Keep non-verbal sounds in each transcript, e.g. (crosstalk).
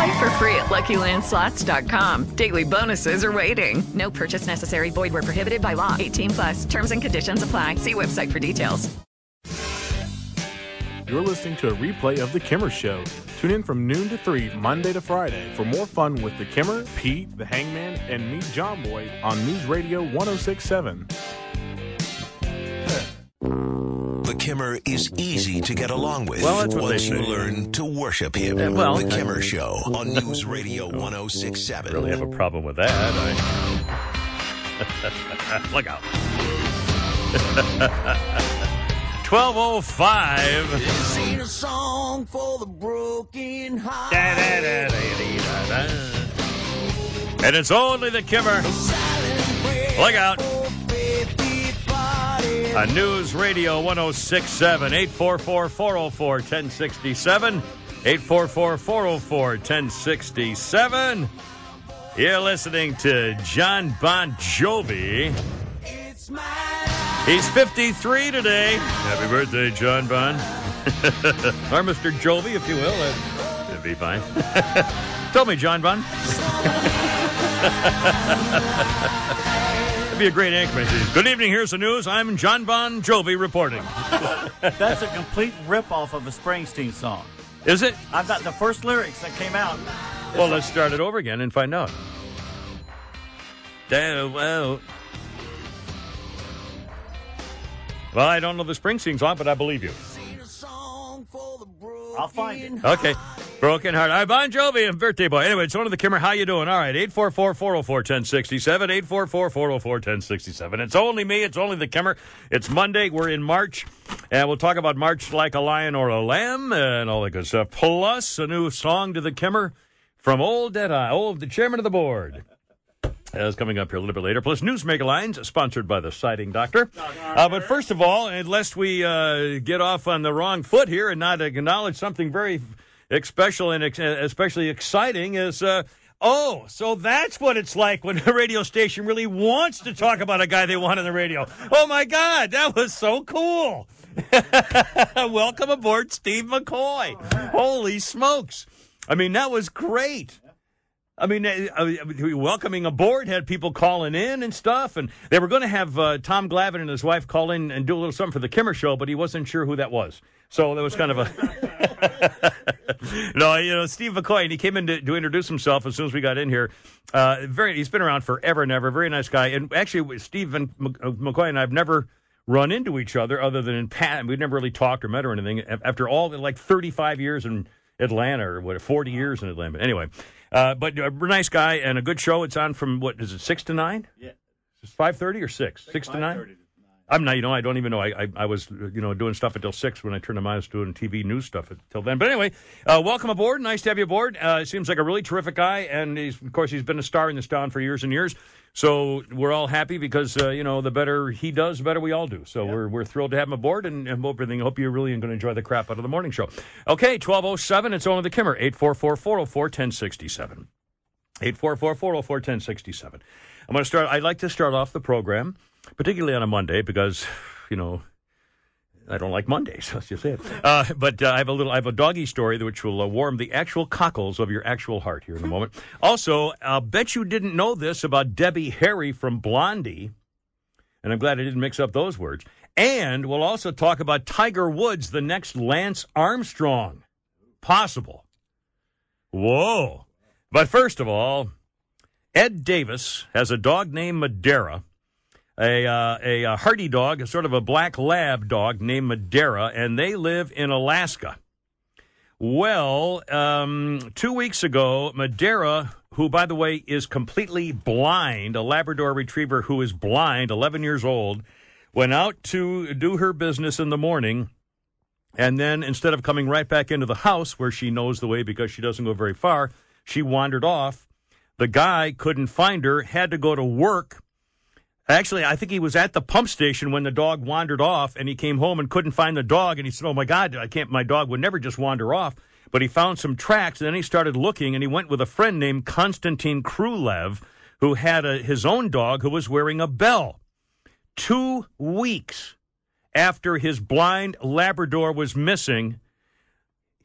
Play for free at LuckyLandSlots.com. Daily bonuses are waiting. No purchase necessary. Void where prohibited by law. 18 plus. Terms and conditions apply. See website for details. You're listening to a replay of The Kimmer Show. Tune in from noon to 3, Monday to Friday, for more fun with The Kimmer, Pete, The Hangman, and me, John Boy, on News Radio 1067. The Kimmer is easy to get along with Well, that's what once they you learn to worship him. Yeah, well, the I- Kimmer Show (laughs) on News Radio 1067. really have a problem with that. I... (laughs) Look out. (laughs) 1205. This ain't a song for the broken heart. And it's only the Kimmer. Look out. A News Radio 1067 844 404 1067. 844 404 1067. You're listening to John Bon Jovi. He's 53 today. Happy birthday, John Bon. (laughs) or Mr. Jovi, if you will. That'd be fine. (laughs) Tell me, John Bon. (laughs) That'd be a great anchorman. Good evening. Here's the news. I'm John Bon Jovi reporting. (laughs) That's a complete ripoff of a Springsteen song. Is it? I've got the first lyrics that came out. Well, let's start it over again and find out. Damn, well. Well, I don't know the Springsteen song, but I believe you. I'll find it. Okay. Broken heart. All right, Bon Jovi and birthday boy. Anyway, it's one of the Kimmer. How you doing? All right, 844-404-1067, 844-404-1067. It's only me. It's only the Kimmer. It's Monday. We're in March, and we'll talk about March like a lion or a lamb and all that good stuff. Plus, a new song to the Kimmer from Old Deadeye, old the chairman of the board. That's coming up here a little bit later. Plus, News Mega Lines, sponsored by the Siding Doctor. Uh, but first of all, and lest we uh, get off on the wrong foot here and not acknowledge something very special and especially exciting, is uh, oh, so that's what it's like when (laughs) a radio station really wants to talk about a guy they want on the radio. Oh my God, that was so cool! (laughs) Welcome aboard, Steve McCoy. Holy smokes! I mean, that was great. I mean, uh, welcoming aboard had people calling in and stuff, and they were going to have uh, Tom Glavine and his wife call in and do a little something for the Kimmer Show, but he wasn't sure who that was. So that was kind of a (laughs) no, you know, Steve McCoy, and he came in to, to introduce himself as soon as we got in here. Uh, very, he's been around forever and ever. Very nice guy, and actually, Steve and uh, McCoy and I've never run into each other other than in pat. We've never really talked or met or anything. After all, like thirty-five years in Atlanta or what, forty years in Atlanta. But anyway, uh, but a nice guy and a good show. It's on from what is it, six to nine? Yeah. Five thirty or six? Six to nine. I'm not, you know, I don't even know. I, I, I was, you know, doing stuff until six when I turned to mine. I was doing TV news stuff until then. But anyway, uh, welcome aboard. Nice to have you aboard. Uh, seems like a really terrific guy, and he's, of course, he's been a star in this town for years and years. So we're all happy because uh, you know the better he does, the better we all do. So we're we're thrilled to have him aboard, and, and hope everything. Hope you're really going to enjoy the crap out of the morning show. Okay, twelve oh seven. It's only the Kimmer eight four four four zero four ten sixty seven. 844-404-1067. I'm going to start. I'd like to start off the program, particularly on a Monday, because you know I don't like Mondays. (laughs) Let's just say it. Uh, but uh, I have a little. I have a doggy story which will uh, warm the actual cockles of your actual heart here in a (laughs) moment. Also, I'll bet you didn't know this about Debbie Harry from Blondie, and I'm glad I didn't mix up those words. And we'll also talk about Tiger Woods, the next Lance Armstrong, possible. Whoa! But first of all, Ed Davis has a dog named Madeira, a, uh, a, uh hardy dog, a sort of a black lab dog named Madeira, and they live in Alaska. Well, um, two weeks ago, Madeira, who, by the way, is completely blind, a Labrador retriever who is blind, 11 years old, went out to do her business in the morning. And then instead of coming right back into the house where she knows the way because she doesn't go very far, she wandered off. The guy couldn't find her, had to go to work Actually, I think he was at the pump station when the dog wandered off, and he came home and couldn't find the dog. And he said, "Oh my God, I can't. My dog would never just wander off." But he found some tracks, and then he started looking, and he went with a friend named Konstantin Krulev, who had a, his own dog who was wearing a bell. Two weeks after his blind Labrador was missing,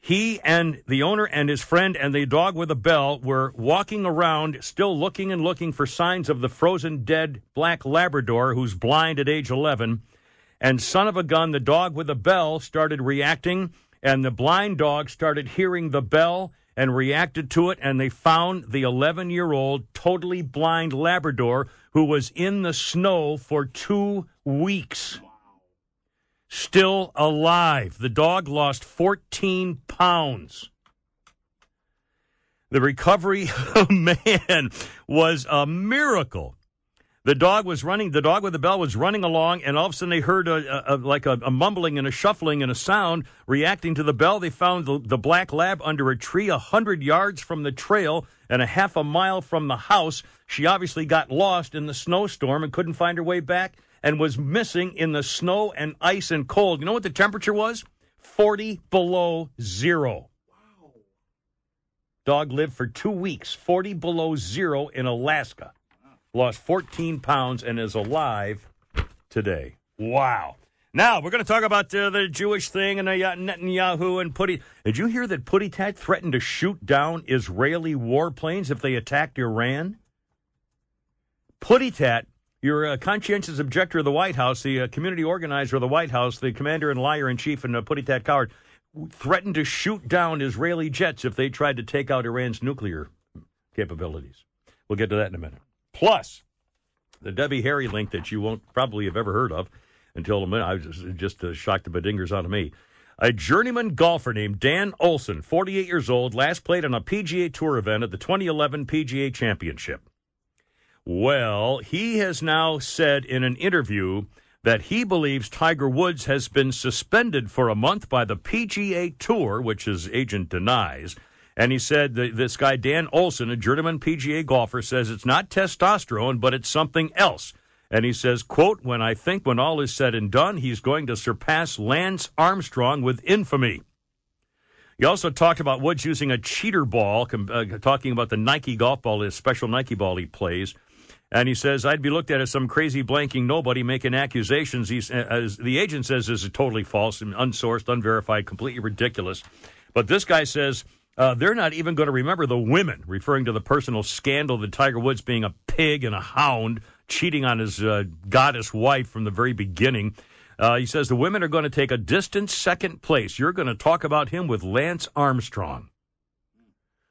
he and the owner and his friend and the dog with a bell were walking around, still looking and looking for signs of the frozen dead black Labrador who's blind at age 11. And son of a gun, the dog with a bell started reacting, and the blind dog started hearing the bell and reacted to it, and they found the 11 year old, totally blind Labrador who was in the snow for two weeks still alive. The dog lost 14 pounds. The recovery, (laughs) oh, man, was a miracle. The dog was running. The dog with the bell was running along, and all of a sudden they heard a, a, a like a, a, mumbling and a shuffling and a sound. Reacting to the bell, they found the, the black lab under a tree a hundred yards from the trail and a half a mile from the house. She obviously got lost in the snowstorm and couldn't find her way back and was missing in the snow and ice and cold. You know what the temperature was? 40 below zero. Wow. Dog lived for two weeks, 40 below zero in Alaska. Lost 14 pounds and is alive today. Wow. Now, we're going to talk about uh, the Jewish thing and uh, Netanyahu and Putty. Did you hear that Putty Tat threatened to shoot down Israeli warplanes if they attacked Iran? Putty Tat your uh, conscientious objector of the White House, the uh, community organizer of the White House, the commander and liar in chief, and uh, Tat Coward, threatened to shoot down Israeli jets if they tried to take out Iran's nuclear capabilities. We'll get to that in a minute. Plus, the Debbie Harry link that you won't probably have ever heard of until a minute. I was just, just uh, shocked the bedingers out of me. A journeyman golfer named Dan Olson, 48 years old, last played on a PGA Tour event at the 2011 PGA Championship. Well, he has now said in an interview that he believes Tiger Woods has been suspended for a month by the PGA Tour, which his agent denies. And he said this guy, Dan Olson, a journeyman PGA golfer, says it's not testosterone, but it's something else. And he says, quote, when I think when all is said and done, he's going to surpass Lance Armstrong with infamy. He also talked about Woods using a cheater ball, uh, talking about the Nike golf ball, his special Nike ball he plays. And he says, I'd be looked at as some crazy blanking nobody making accusations. He's, as the agent says, this is totally false and unsourced, unverified, completely ridiculous. But this guy says uh, they're not even going to remember the women, referring to the personal scandal that Tiger Woods being a pig and a hound, cheating on his uh, goddess wife from the very beginning. Uh, he says the women are going to take a distant second place. You're going to talk about him with Lance Armstrong.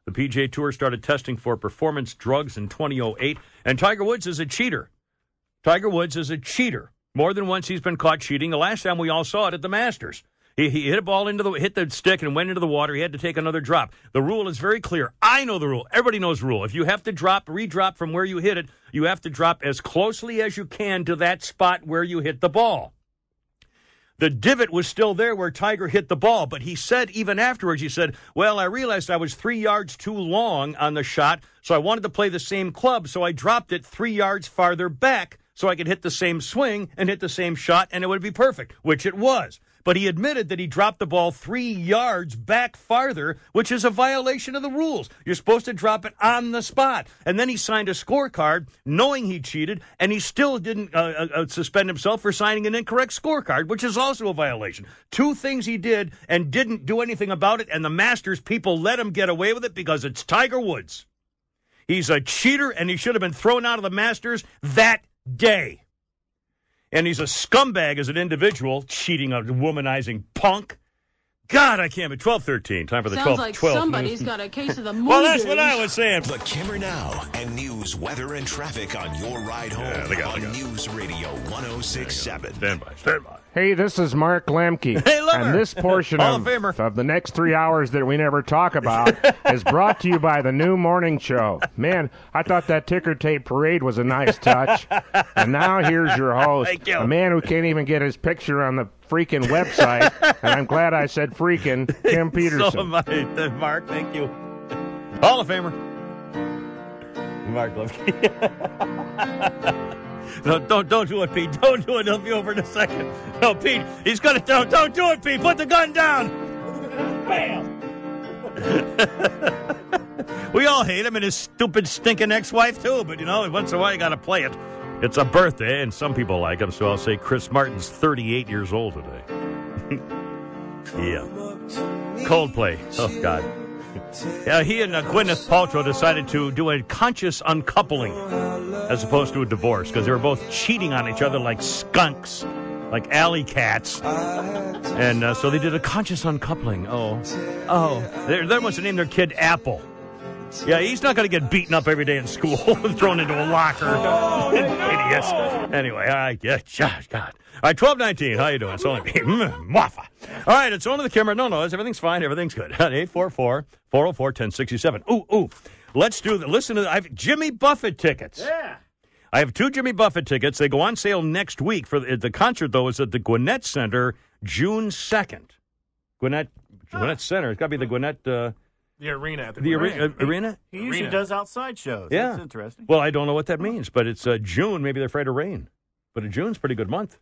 The PGA Tour started testing for performance drugs in 2008, and Tiger Woods is a cheater. Tiger Woods is a cheater. More than once he's been caught cheating. The last time we all saw it at the Masters. He, he hit a ball into the hit the stick and went into the water. He had to take another drop. The rule is very clear. I know the rule. Everybody knows the rule. If you have to drop, redrop from where you hit it, you have to drop as closely as you can to that spot where you hit the ball. The divot was still there where Tiger hit the ball, but he said even afterwards, he said, Well, I realized I was three yards too long on the shot, so I wanted to play the same club, so I dropped it three yards farther back so I could hit the same swing and hit the same shot, and it would be perfect, which it was but he admitted that he dropped the ball three yards back farther, which is a violation of the rules. You're supposed to drop it on the spot. And then he signed a scorecard knowing he cheated, and he still didn't uh, uh, uh, suspend himself for signing an incorrect scorecard, which is also a violation. Two things he did and didn't do anything about it, and the Masters people let him get away with it because it's Tiger Woods. He's a cheater, and he should have been thrown out of the Masters that day and he's a scumbag as an individual, cheating, a womanizing punk. God, I can't be 12 13. Time for the Sounds 12 like 12. somebody's got a case of the money. (laughs) Well, that's what I was saying. The Kimmer Now and news, weather, and traffic on your ride home yeah, they got, on News Radio 1067. Stand by, stand by. Hey, this is Mark Lemke. (laughs) Hey, and this (laughs) portion of, of, the next three hours that we never talk about (laughs) is brought to you by the new morning show. Man, I thought that ticker tape parade was a nice touch. and now here's your host, you. a man who can't even get his picture on the freaking website. and I'm glad I said freaking, Tim Peterson. so am I, Mark. Thank you. Hall of Famer. Mark Lemke. No, don't don't do it, Pete. Don't do it. He'll be over in a second. No, Pete. He's gonna don't don't do it, Pete. Put the gun down. Bam. (laughs) we all hate him and his stupid, stinking ex-wife too. But you know, once in a while you got to play it. It's a birthday, and some people like him, so I'll say Chris Martin's 38 years old today. (laughs) yeah. Coldplay. Oh God. Yeah, he and uh, Gwyneth Paltrow decided to do a conscious uncoupling as opposed to a divorce because they were both cheating on each other like skunks, like alley cats. And uh, so they did a conscious uncoupling. Oh, oh. They're, they must have named their kid Apple. Yeah, he's not going to get beaten up every day in school (laughs) and thrown into a locker. (laughs) Idiots. Anyway, I get God. All right, twelve nineteen. How you doing? It's only me, Maffa. All right, it's on to the camera. No, no, everything's fine. Everything's good. (laughs) 844 404 1067. Ooh, ooh. Let's do the listen to the, I have Jimmy Buffett tickets. Yeah. I have two Jimmy Buffett tickets. They go on sale next week. For the, the concert, though, is at the Gwinnett Center June 2nd. Gwinnett, Gwinnett Center. It's got to be the Gwinnett. Uh, the arena. At the, the arena. arena? He usually Arena. does outside shows. Yeah. That's interesting. Well, I don't know what that means, but it's uh, June. Maybe they're afraid of rain. But June's a pretty good month.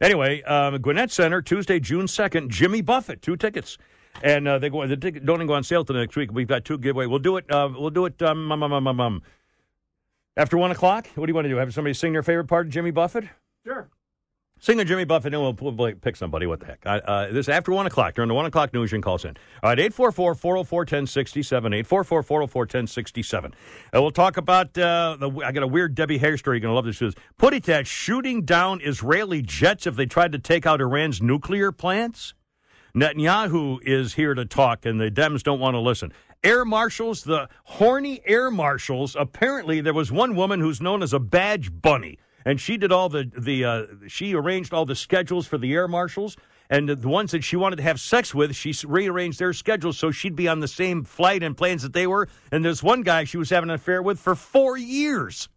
Anyway, um, Gwinnett Center, Tuesday, June 2nd, Jimmy Buffett, two tickets. And uh, they go. The ticket don't even go on sale till next week. We've got two giveaway. We'll do it. Uh, we'll do it. Um, um, um, um, um, um, after one o'clock. What do you want to do? Have somebody sing their favorite part of Jimmy Buffett? Sure. Sing a Jimmy Buffett, and we'll, pick somebody. What the heck? Uh, uh, this is after 1 o'clock. During the 1 o'clock news, you can call us in. All right, 844 404 1067. 844 404 1067. Uh, we'll talk about, uh, the, I got a weird Debbie Harry story. You're going to love this. Is Putitat shooting down Israeli jets if they tried to take out Iran's nuclear plants? Netanyahu is here to talk, and the Dems don't want to listen. Air marshals, the horny air marshals. Apparently, there was one woman who's known as a badge bunny and she did all the the uh, she arranged all the schedules for the air marshals. And the ones that she wanted to have sex with she rearranged their schedules so she'd be on the same flight and planes that they were. And there's one guy she was having an affair with for four years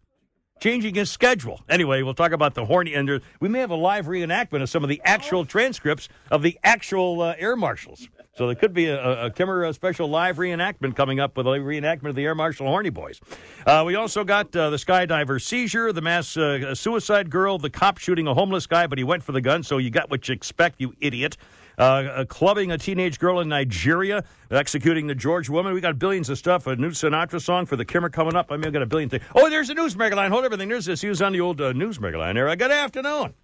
changing his schedule. Anyway we'll talk about the horny and there, we may have a live reenactment of some of the actual transcripts of the actual uh, air marshals so there could be a, a Kimmer special live reenactment coming up with a reenactment of the Air Marshal Horny Boys. Uh, we also got uh, the skydiver seizure, the mass uh, suicide girl, the cop shooting a homeless guy, but he went for the gun, so you got what you expect, you idiot. Uh, clubbing a teenage girl in Nigeria, executing the George woman. We got billions of stuff. A new Sinatra song for the Kimmer coming up. I mean, I got a billion things. Oh, there's a news mega line. Hold everything. There's this. He was on the old uh, news mega line there. Good afternoon.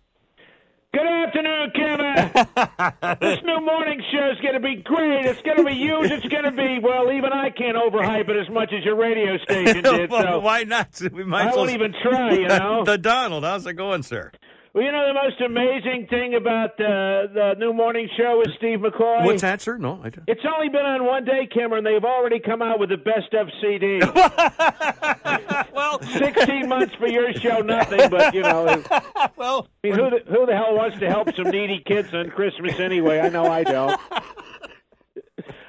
Good afternoon, Kevin. (laughs) this new morning show is going to be great. It's going to be huge. It's going to be well. Even I can't overhype it as much as your radio station (laughs) did. well, so why not? We might I won't even try. You (laughs) know. the Donald. How's it going, sir? Well, you know the most amazing thing about uh, the new morning show with Steve McCoy. What's that, sir? No, I don't. It's only been on one day, Cameron. They've already come out with the best of CD. (laughs) well, sixteen months for your show, nothing. But you know, (laughs) well, I mean, who the, who the hell wants to help some needy kids on Christmas anyway? I know I don't.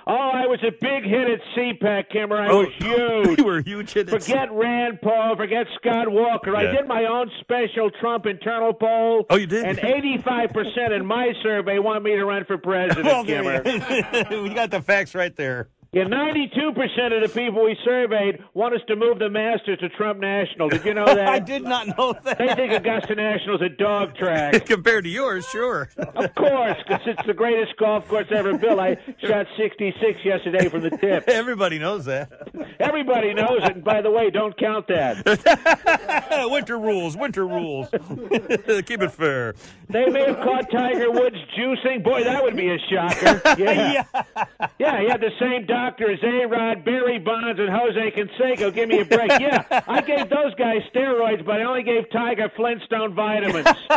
Oh, I was a big hit at CPAC, Kimmer. I Oh, was (laughs) huge. you were huge hit at Forget Rand Paul. Forget Scott Walker. I did my own special Trump internal poll. Oh, you did? And 85% in my survey want me to run for president, (laughs) Well, Kimmer. (laughs) we got the facts right there. Yeah, 92% of the people we surveyed want us to move the Masters to Trump National. Did you know (laughs) that? I did not know that. They think Augusta National's a dog track. (laughs) Compared to yours, sure. Of course, because it's the greatest golf course ever built. I shot 66 yesterday from the tip. (laughs) Everybody knows that. Everybody knows it. And by the way, don't count that. winter rules, winter rules. Keep it fair. They may have caught Tiger Woods juicing. Boy, that would be a shocker. Yeah. yeah. yeah he had the same doctor as A-Rod, Barry Bonds, and Jose Canseco. Give me a break. (laughs) Yeah, I gave those guys steroids, but I only gave Tiger Flintstone vitamins. (laughs)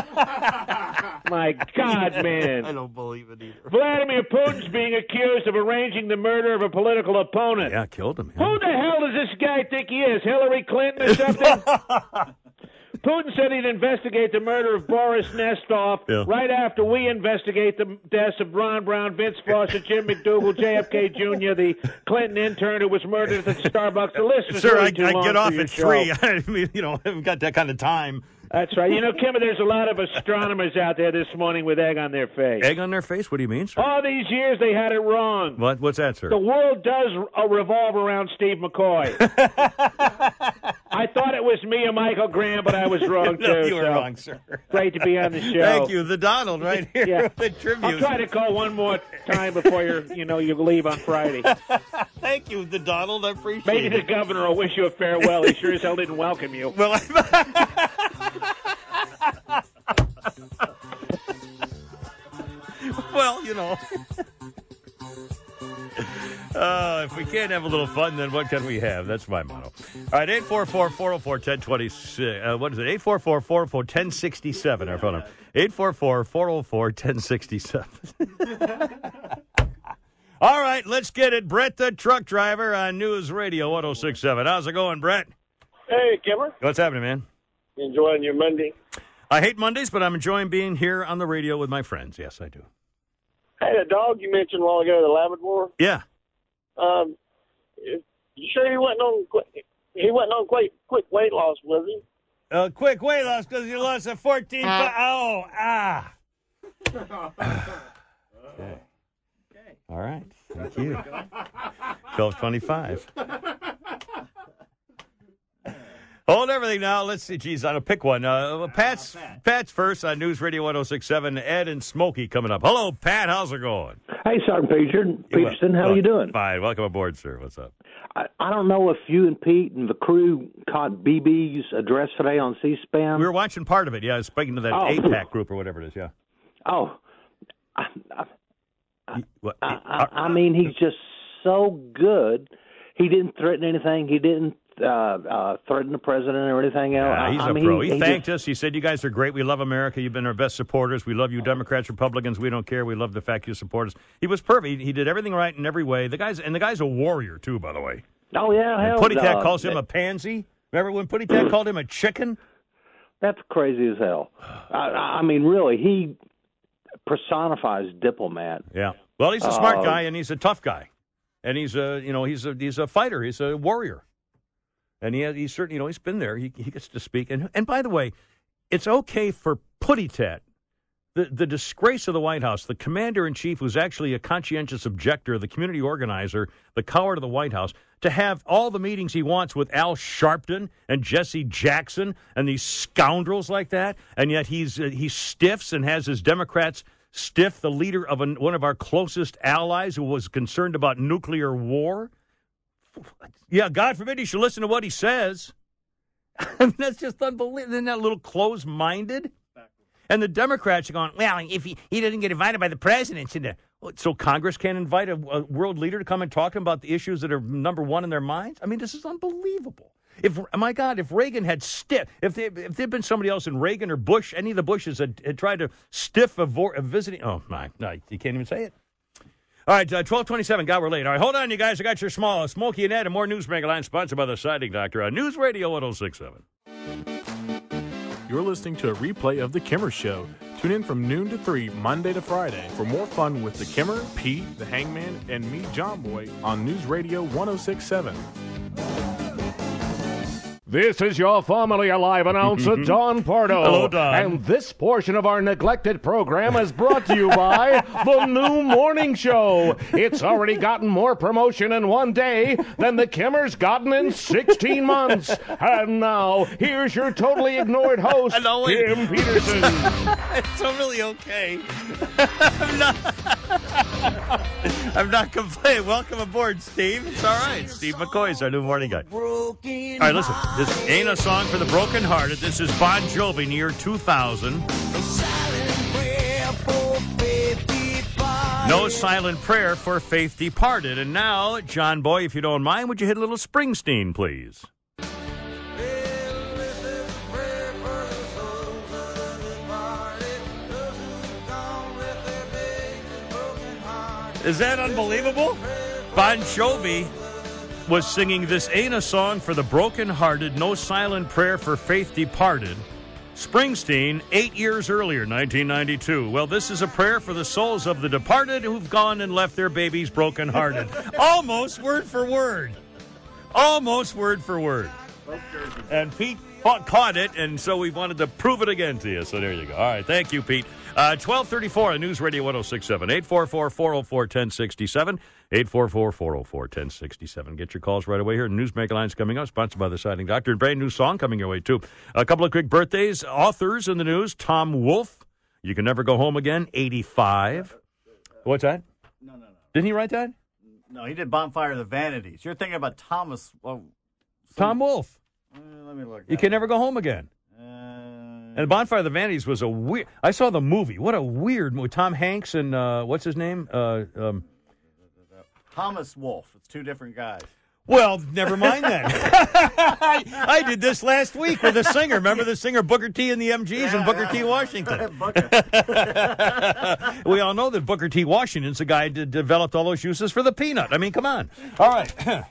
My God, man. I don't believe it either. Vladimir Putin's being accused of arranging the murder of a political opponent. Yeah, killed him. Who the hell does this guy think he is? Hillary Clinton or something? (laughs) Putin said he'd investigate the murder of Boris Nemtsov Yeah. right after we investigate the deaths of Ron Brown, Vince Foster, Jim McDougal, JFK Jr., the Clinton intern who was murdered at the Starbucks. The list is Sir, really I, too I long get off at three. (laughs) I mean, you know, I haven't got that kind of time. That's right. You know, Kim, there's a lot of astronomers out there this morning with egg on their face. Egg on their face? What do you mean, sir? All these years they had it wrong. What? What's that, sir? The world does uh, revolve around Steve McCoy. (laughs) I I thought it was me and Michael Graham, but I was wrong (laughs) no, too. you were so. wrong, sir. Great to be on the (laughs) show. Thank you, the Donald, right here. Yeah. the tribute. I'll try to call one more time before you you know you leave on Friday. (laughs) Thank you, the Donald. I appreciate it. Maybe it. the governor will wish you a farewell. He sure as hell didn't welcome you. Well, well, you know. Uh, (laughs) if we can't have a little fun, then what can we have? That's my motto. All right, 844 404 1026. Uh, what is it? 844 404 1067. Our phone number. 844 404 1067. (laughs) All right, let's get it. Brett, the truck driver on News Radio 1067. How's it going, Brett? Hey, Kimmer. What's happening, man? Enjoying your Monday. I hate Mondays, but I'm enjoying being here on the radio with my friends. Yes, I do. Hey, the dog you mentioned a while ago, the Labrador. Yeah. Um, you sure he wasn't on? qu- He wasn't on quick quick weight loss, was he? Uh, quick weight loss because you lost a 14 pounds. Oh, ah. okay. All right. Thank you. 1225. Hold everything now. Let's see. Geez, I'll pick one. Uh, Pat's Pat's first on News Radio 1067. Ed and Smokey coming up. Hello, Pat. How's it going? Hey, Sergeant Peterson. Peterson, how are you doing? Fine. Welcome aboard, sir. What's up? I, I don't know if you and Pete and the crew caught Bibi's address today on C-SPAN. We were watching part of it. Yeah, speaking to that Oh. APAC group or whatever it is. Yeah. Oh, I, I, What, I, I, I mean, he's just so good. He didn't threaten anything. He didn't uh, uh, threaten the president or anything else. Yeah, he's I a mean, pro. He, He, thanked just- us. He said, "You guys are great. We love America. You've been our best supporters. We love you, Democrats, Republicans. We don't care. We love the fact you support us." He was perfect. He, he did everything right in every way. The guy's and the guy's a warrior too, by the way. Oh yeah, hell, Putty Tat uh, calls him a pansy. Remember when Putty Tat called him a chicken? That's crazy as hell. (sighs) I, I mean, really, he personifies diplomat. Yeah. Well, he's a smart Uh, guy and he's a tough guy, and he's a you know he's a he's a fighter. He's a warrior, and he has, he's certainly you know he's been there. He he gets to speak. And and by the way, it's okay for Putty Tat, the the disgrace of the White House, the commander in chief, who's actually a conscientious objector, the community organizer, the coward of the White House, to have all the meetings he wants with Al Sharpton and Jesse Jackson and these scoundrels like that, and yet he's uh, he stiffs and has his Democrats stiff the leader of an, one of our closest allies who was concerned about nuclear war. Yeah, God forbid he should listen to what he says. I (laughs) mean, that's just unbelievable. Isn't that a little close minded? And the Democrats are going, well, if he, he doesn't get invited by the president, the, so Congress can't invite a, a world leader to come and talk about the issues that are number one in their minds? I mean, this is unbelievable. If my God, if Reagan had stiff, if they, if there'd been somebody else in Reagan or Bush, any of the Bushes had, had tried to stiff a, vor, a visiting, oh my, no, you can't even say it. All right, uh, twelve twenty-seven. God, we're late. All right, hold on, you guys. I got your small Smokey and Ed and more news mega line sponsored by the Siding Doctor on News Radio 1067. You're listening to a replay of The Kimmer Show. Tune in from noon to 3, Monday to Friday, for more fun with The Kimmer, Pete, the Hangman, and me, John Boy, on News Radio 1067. This is your formerly alive announcer, (laughs) Don Pardo. Hello, Don. And this portion of our neglected program is brought to you by (laughs) The New Morning Show. It's already gotten more promotion in one day than the Kimmer's gotten in 16 months. And now, here's your totally ignored host, know it. Tim Peterson. (laughs) it's really okay. I'm not. I'm not complaining. Welcome aboard, Steve. It's all right. Steve McCoy is our new morning guy. All right, listen. This ain't a song for the brokenhearted. This is Bon Jovi, in year 2000. No silent prayer for faith departed. And now, John Boy, if you don't mind, would you hit a little Springsteen, please? Is that unbelievable? Bon Jovi was singing This Ain't a Song for the Brokenhearted, No Silent Prayer for Faith Departed. Springsteen, eight years earlier, 1992. Well, this is a prayer for the souls of the departed who've gone and left their babies brokenhearted. (laughs) Almost word for word. Almost word for word. And Pete caught, it, and so we wanted to prove it again to you. So there you go. All right. Thank you, Pete. Uh, 1234 on News Radio 1067. 844 404 1067. 844 404 1067. Get your calls right away here. Newsmaker Lines coming up, sponsored by the Siding Doctor. And brand new song coming your way, too. A couple of quick birthdays. Authors in the news Tom Wolfe. You can never go home again, 85. What's that? No, no, no. Didn't he write that? No, he did Bonfire of the Vanities. You're thinking about Thomas. Well, Tom Wolfe. uh, let me look. You can never go home again. Uh, And Bonfire of the Vanities was a weird. I saw the movie. What a weird movie. Tom Hanks and uh, what's his name? Uh, um, Thomas Wolfe. It's two different guys. well, never mind then. I, (laughs) I did this last week with a singer. Remember the singer Booker T and the MGs and Booker T. Washington. (laughs) (laughs) we all know that Booker T. Washington's the guy that developed all those uses for the peanut. I mean, come on. All right.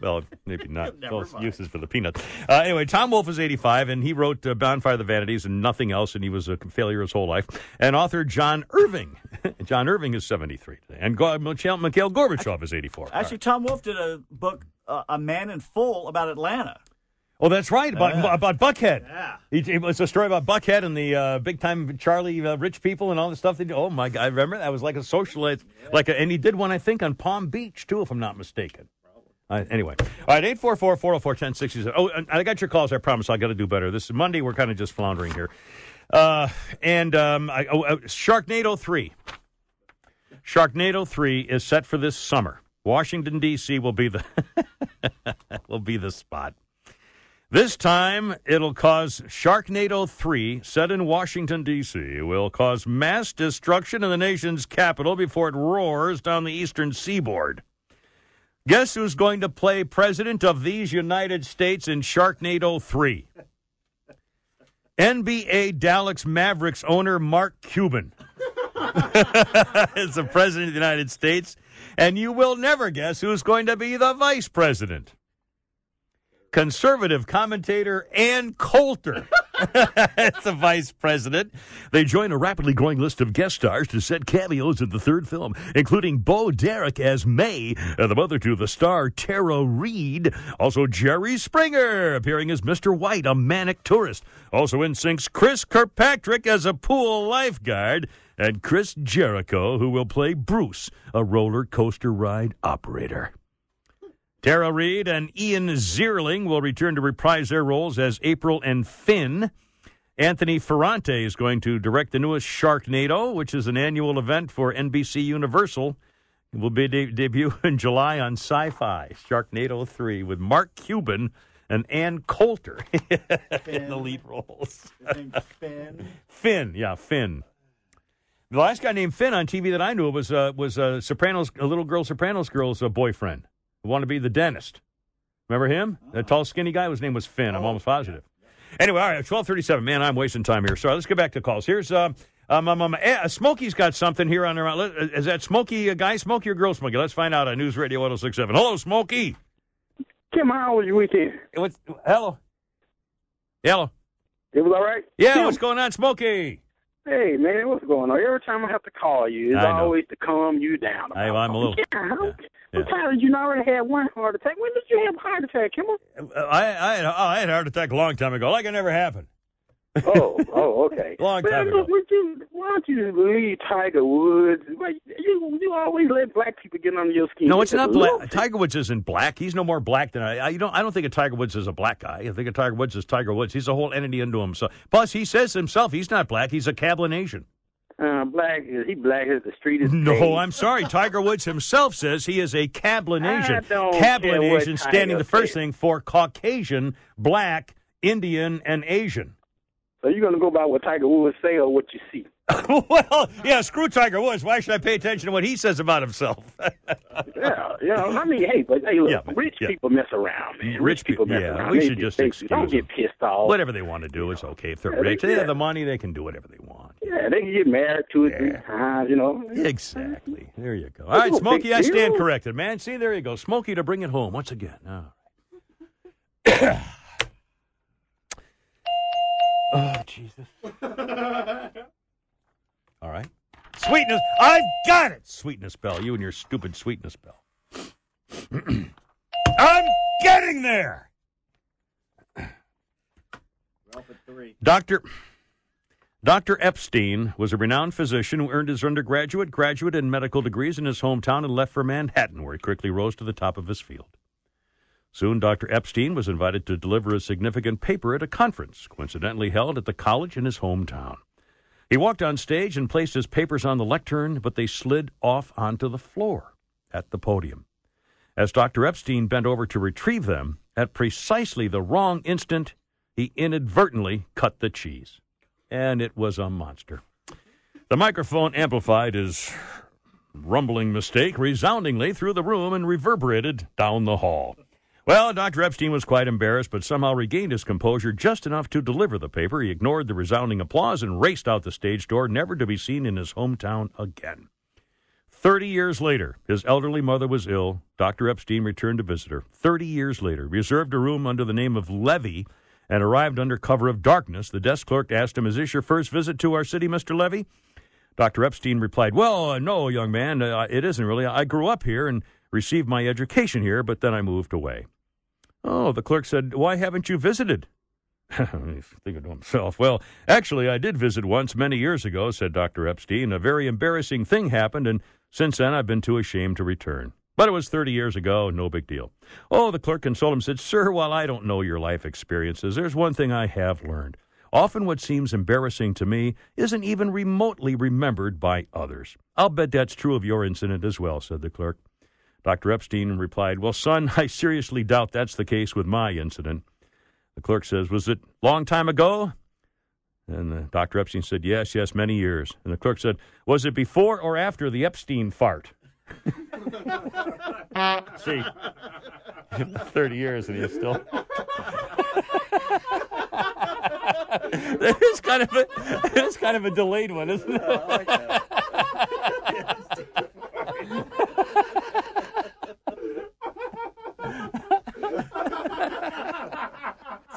Well, maybe not (laughs) those uses for the peanut. Uh, anyway, Tom Wolfe is 85, and he wrote uh, Bonfire of the Vanities and nothing else, and he was a failure his whole life. And author John Irving. (laughs) John Irving is 73 today. And Go- Mikhail, Mikhail Gorbachev is 84. Actually, Tom Wolfe did a book, uh, A Man in Full, about Atlanta. Oh, that's right, about, Yeah. about Buckhead. Yeah. He- It was a story about Buckhead and the uh, big time Charlie uh, rich people and all the stuff they do. Oh, my God. I remember that was like a socialite. Like a, and he did one, I think, on Palm Beach, too, if I'm not mistaken. Uh, anyway, all right, 844 404 1067. Oh, I got your calls. I promise I got to do better. This is Monday. We're kind of just floundering here. Uh, and um, I, oh, uh, Sharknado 3. Sharknado 3 is set for this summer. Washington, D.C. will be the (laughs) will be the spot. This time, it'll cause Sharknado 3, set in Washington, D.C., will cause mass destruction in the nation's capital before it roars down the eastern seaboard. Guess who's going to play president of these United States in Sharknado 3? NBA Dallas Mavericks owner Mark Cuban (laughs) is the president of the United States. And you will never guess who's going to be the vice president. Conservative commentator Ann Coulter. (laughs) It's the vice president. They join a rapidly growing list of guest stars to set cameos in the third film, including Bo Derek as May, uh, the mother to the star Tara Reid. Also, Jerry Springer appearing as Mr. White, a manic tourist. Also NSYNC's Chris Kirkpatrick as a pool lifeguard, and Chris Jericho, who will play Bruce, a roller coaster ride operator. Tara Reid and Ian Ziering will return to reprise their roles as April and Finn. Anthony Ferrante is going to direct the newest Sharknado, which is an annual event for NBC Universal. It will be de- debut (laughs) in July on Syfy. Sharknado 3 with Mark Cuban and Ann Coulter (laughs) in the lead roles. Finn. (laughs) Finn, yeah, Finn. The last guy named Finn on TV that I knew was uh, was uh, Sopranos, a little girl Sopranos girl's uh, boyfriend who wanted to be the dentist. Remember him? That tall, skinny guy. His name was Finn. I'm almost positive. Anyway, all right, twelve thirty-seven. Man, I'm wasting time here. Sorry, let's get back to calls. Here's uh, um, um, um, eh, Smokey's got something here on their. let- Is that Smokey a guy, Smokey or girl, Smokey? Let's find out on News Radio 1067. Hello, Smokey. Kim, how was your weekend? What's hello? Hello. It was all right. Yeah, Kim, what's going on, Smokey? Hey man, what's going on? Every time I have to call you, it's I always to calm you down. I, I'm a little. Yeah, I'm tired. You already had one heart attack. When did you have a heart attack, Kim? Uh, I, I, had, oh, I had a heart attack a long time ago, like it never happened. Oh, oh, okay. (laughs) Long time ago. would you, why don't you leave Tiger Woods? You, you always let black people get under your skin. No, it's not black. Tiger Woods isn't black. He's no more black than I. I don't. I don't think of Tiger Woods as a black guy. I think of Tiger Woods as Tiger Woods. He's a whole entity unto himself. Plus, he says himself he's not black. He's a Cablinasian. Uh, black is he black as the street is (laughs) No, paved. I'm sorry. Tiger Woods himself says he is a Cablinasian. Asian. don't care standing the first thing for Caucasian, black, Indian, and Asian. So you're gonna go by what Tiger Woods say or what you see? (laughs) well, yeah, screw Tiger Woods. Why should I pay attention to what he says about himself? (laughs) Yeah, yeah. I mean, hey, but hey, look, Yeah, rich yeah. people mess around, man. Rich, people mess yeah, around. we They should just excuse don't them. get pissed off. Whatever they want to do is okay. If they're Yeah, rich, they have the money, they can do whatever they want. Yeah, they can get married two or three times, you know. Exactly. There you go. All right, Smokey, I stand corrected, man. See, there you go. Smokey to bring it home once again. All right. (coughs) (coughs) (coughs) oh, Jesus. All right. Sweetness. I've got it. Sweetness bell. You and your stupid sweetness bell. (clears throat) I'm getting there. Dr. Dr. Epstein was a renowned physician who earned his undergraduate, graduate, and medical degrees in his hometown and left for Manhattan, where he quickly rose to the top of his field. Soon, Dr. Epstein was invited to deliver a significant paper at a conference, coincidentally held at the college in his hometown. He walked on stage and placed his papers on the lectern, but they slid off onto the floor at the podium. As Dr. Epstein bent over to retrieve them, at precisely the wrong instant, he inadvertently cut the cheese and it was a monster. The microphone amplified his rumbling mistake resoundingly through the room and reverberated down the hall. Well, Dr. Epstein was quite embarrassed, but somehow regained his composure just enough to deliver the paper. He ignored the resounding applause and raced out the stage door, never to be seen in his hometown again. Thirty years later, his elderly mother was ill. Dr. Epstein returned to visit her. Thirty years later, reserved a room under the name of Levy and arrived under cover of darkness. The desk clerk asked him, Is this your first visit to our city, Mr. Levy? Dr. Epstein replied, Well, uh, no, young man, uh, it isn't really. I grew up here and received my education here, but then I moved away. Oh, the clerk said, Why haven't you visited? (laughs) Thinking to himself, Well, actually, I did visit once many years ago, said Dr. Epstein. A very embarrassing thing happened, and since then I've been too ashamed to return. But it was 30 years ago, no big deal. Oh, the clerk consoled him, said, Sir, while I don't know your life experiences, there's one thing I have learned. Often what seems embarrassing to me isn't even remotely remembered by others. I'll bet that's true of your incident as well, said the clerk. Dr. Epstein replied, Well, son, (laughs) I seriously doubt that's the case with my incident. The clerk says, Was it long time ago? And uh, Dr. Epstein said, Yes, yes, many years. And the clerk said, Was it before or after the Epstein fart? (laughs) See, (laughs) 30 years and he's still. is kind of a, kind of a delayed one, isn't it? I like that.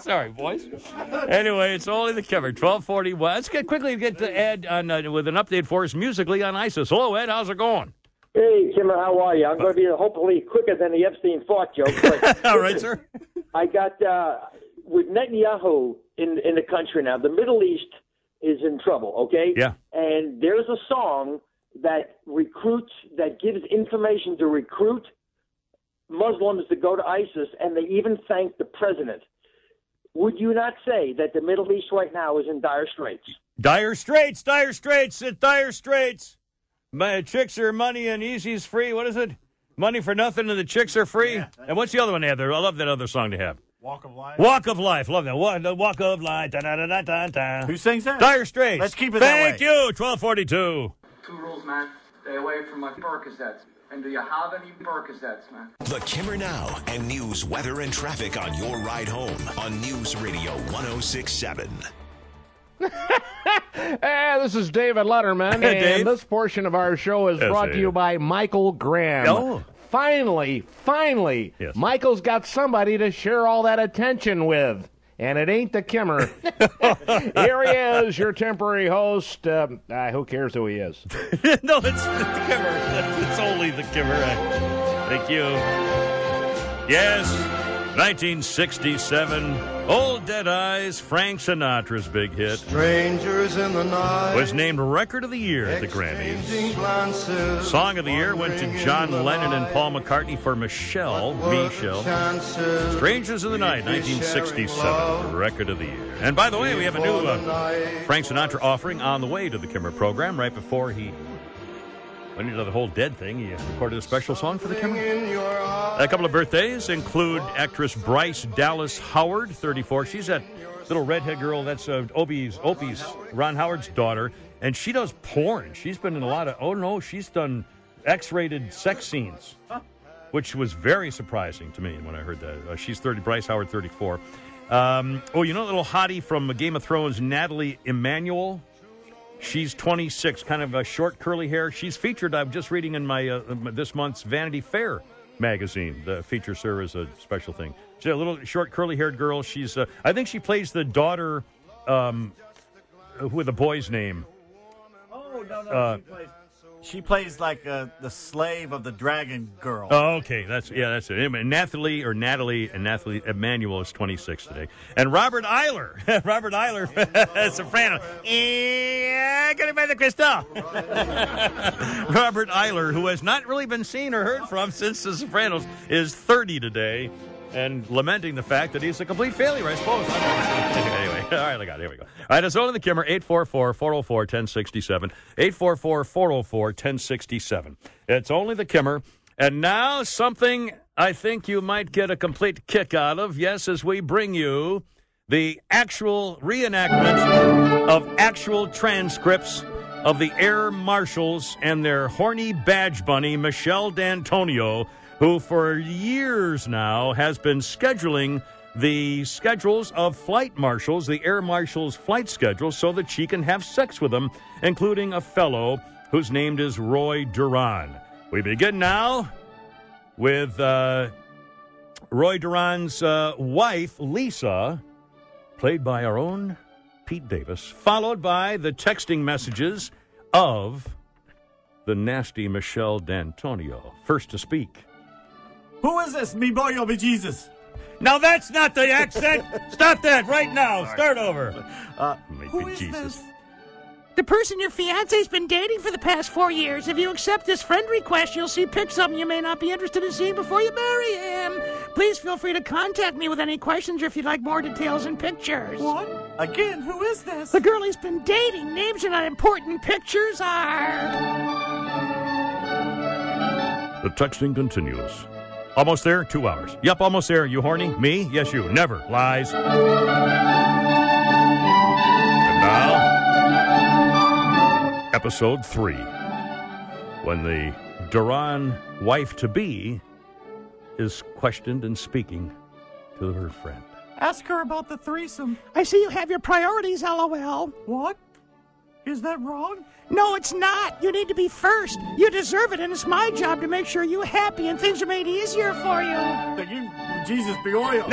Sorry, boys. Anyway, it's only the cover. Twelve forty. Well, let's get quickly get to Ed on, uh, with an update for us musically on ISIS. Hello, Ed. How's it going? Hey, Kimmer, how are you? I'm going to be hopefully quicker than the Epstein fart joke. But (laughs) All right, sir. (laughs) I got uh, with Netanyahu in in the country now. The Middle East is in trouble. Okay. Yeah. And there's a song that recruits that gives information to recruit Muslims to go to ISIS, and they even thank the president. Would you not say that the Middle East right now is in dire straits? Dire straits, dire straits, dire straits. My chicks are money and easy's free. What is it? Money for nothing and the chicks are free. and what's the other one they have there? I love that other song to have. Walk of life. Walk of life. Love that. Walk, the walk of life. Da, da, da, da, da, da. Who sings that? Dire Straits. Let's keep it that Thank you. 1242. Two rules, man. Stay away from my Percocets. And do you have any Percocets, man? The Kimmer Now and news, weather, and traffic on your ride home on News Radio 1067. (laughs) Hey, this is David Letterman, Hey, and Dave. this portion of our show is Yes, brought to you by Michael Graham. Oh. Finally, finally, Yes. Michael's got somebody to share all that attention with. And it ain't the Kimmer. (laughs) Here he is, your temporary host. Um, ah, who cares who he is? (laughs) no, it's the Kimmer. It's only the Kimmer. Thank you. Yes, 1967. Old Dead Eyes, Frank Sinatra's big hit. Strangers in the night. Was named Record of the Year at the Grammys. glances, Song of the Year went to John Lennon and. Paul McCartney for Michelle, What were the Michelle. Strangers in the Night, we'd be sharing 1967. Record of the Year. And by the way, we have a new uh, Frank Sinatra offering on the way to the Kimmer program right before he went into the whole dead thing. He recorded a special song for the Kimmer. in your eyes. A couple of birthdays include actress Bryce Dallas Howard, 34. She's that little redhead girl that's uh, Opie's, Opie's, Ron Howard's daughter, and she does porn. She's been in a lot of, oh no, she's done X rated sex scenes, which was very surprising to me when I heard that. Uh, she's 30, Bryce Howard, 34. Um, oh, you know, little hottie from Game of Thrones, Nathalie Emmanuel? She's 26, kind of a short curly hair. She's featured. I'm just reading in my uh, this month's Vanity Fair magazine. The feature her as a special thing. She's a little short curly haired girl. She's uh, I think she plays the daughter um, with a boy's name. Oh, no, no. Uh, she plays She plays like uh, the slave of the dragon girl. Oh, okay. That's yeah. That's it. Anyway, Nathalie or Natalie and Nathalie Emmanuel is 26 today, and Robert Iler, (laughs) Robert Iler, (laughs) (laughs) soprano. Yeah, get it by the crystal. Robert Iler, who has not really been seen or heard from since The Sopranos, is 30 today. And lamenting the fact that he's a complete failure, I suppose. anyway, (laughs) all right, I got it. Here we go. All right, it's on the Kimmer, 844 404 1067. 844 404 1067. It's only the Kimmer. And now something I think you might get a complete kick out of. Yes, as we bring you the actual reenactment of actual transcripts of the air marshals and their horny badge bunny, Michelle D'Antonio, who for years now has been scheduling the schedules of flight marshals, the air marshals' flight schedule, so that she can have sex with them, including a fellow whose name is Roy Duran. We begin now with uh, Roy Duran's uh, wife, Lisa, played by our own Pete Davis, followed by the texting messages of the nasty Michelle D'Antonio. First to speak. Who is this? Me boy, be Jesus. Now that's not the accent. Stop that right now. Start over. Uh, who is Jesus. This? The person your fiance's been dating for the past four years. If you accept this friend request, you'll see pics of him you may not be interested in seeing before you marry him. Please feel free to contact me with any questions or if you'd like more details and pictures. What? Again, who is this? The girl he's been dating. Names are not important. Pictures are. The texting continues. Almost there? Two hours. Yep, almost there. You horny? Me? Yes, you. Never. Lies. And now, episode three. When the Duran wife to be is questioned and speaking to her friend. Ask her about the threesome. I see you have your priorities, lol. What? Is that wrong? No, it's not. You need to be first. You deserve it, and it's my job to make sure you're happy and things are made easier for you. Thank you, Jesus Bioyo.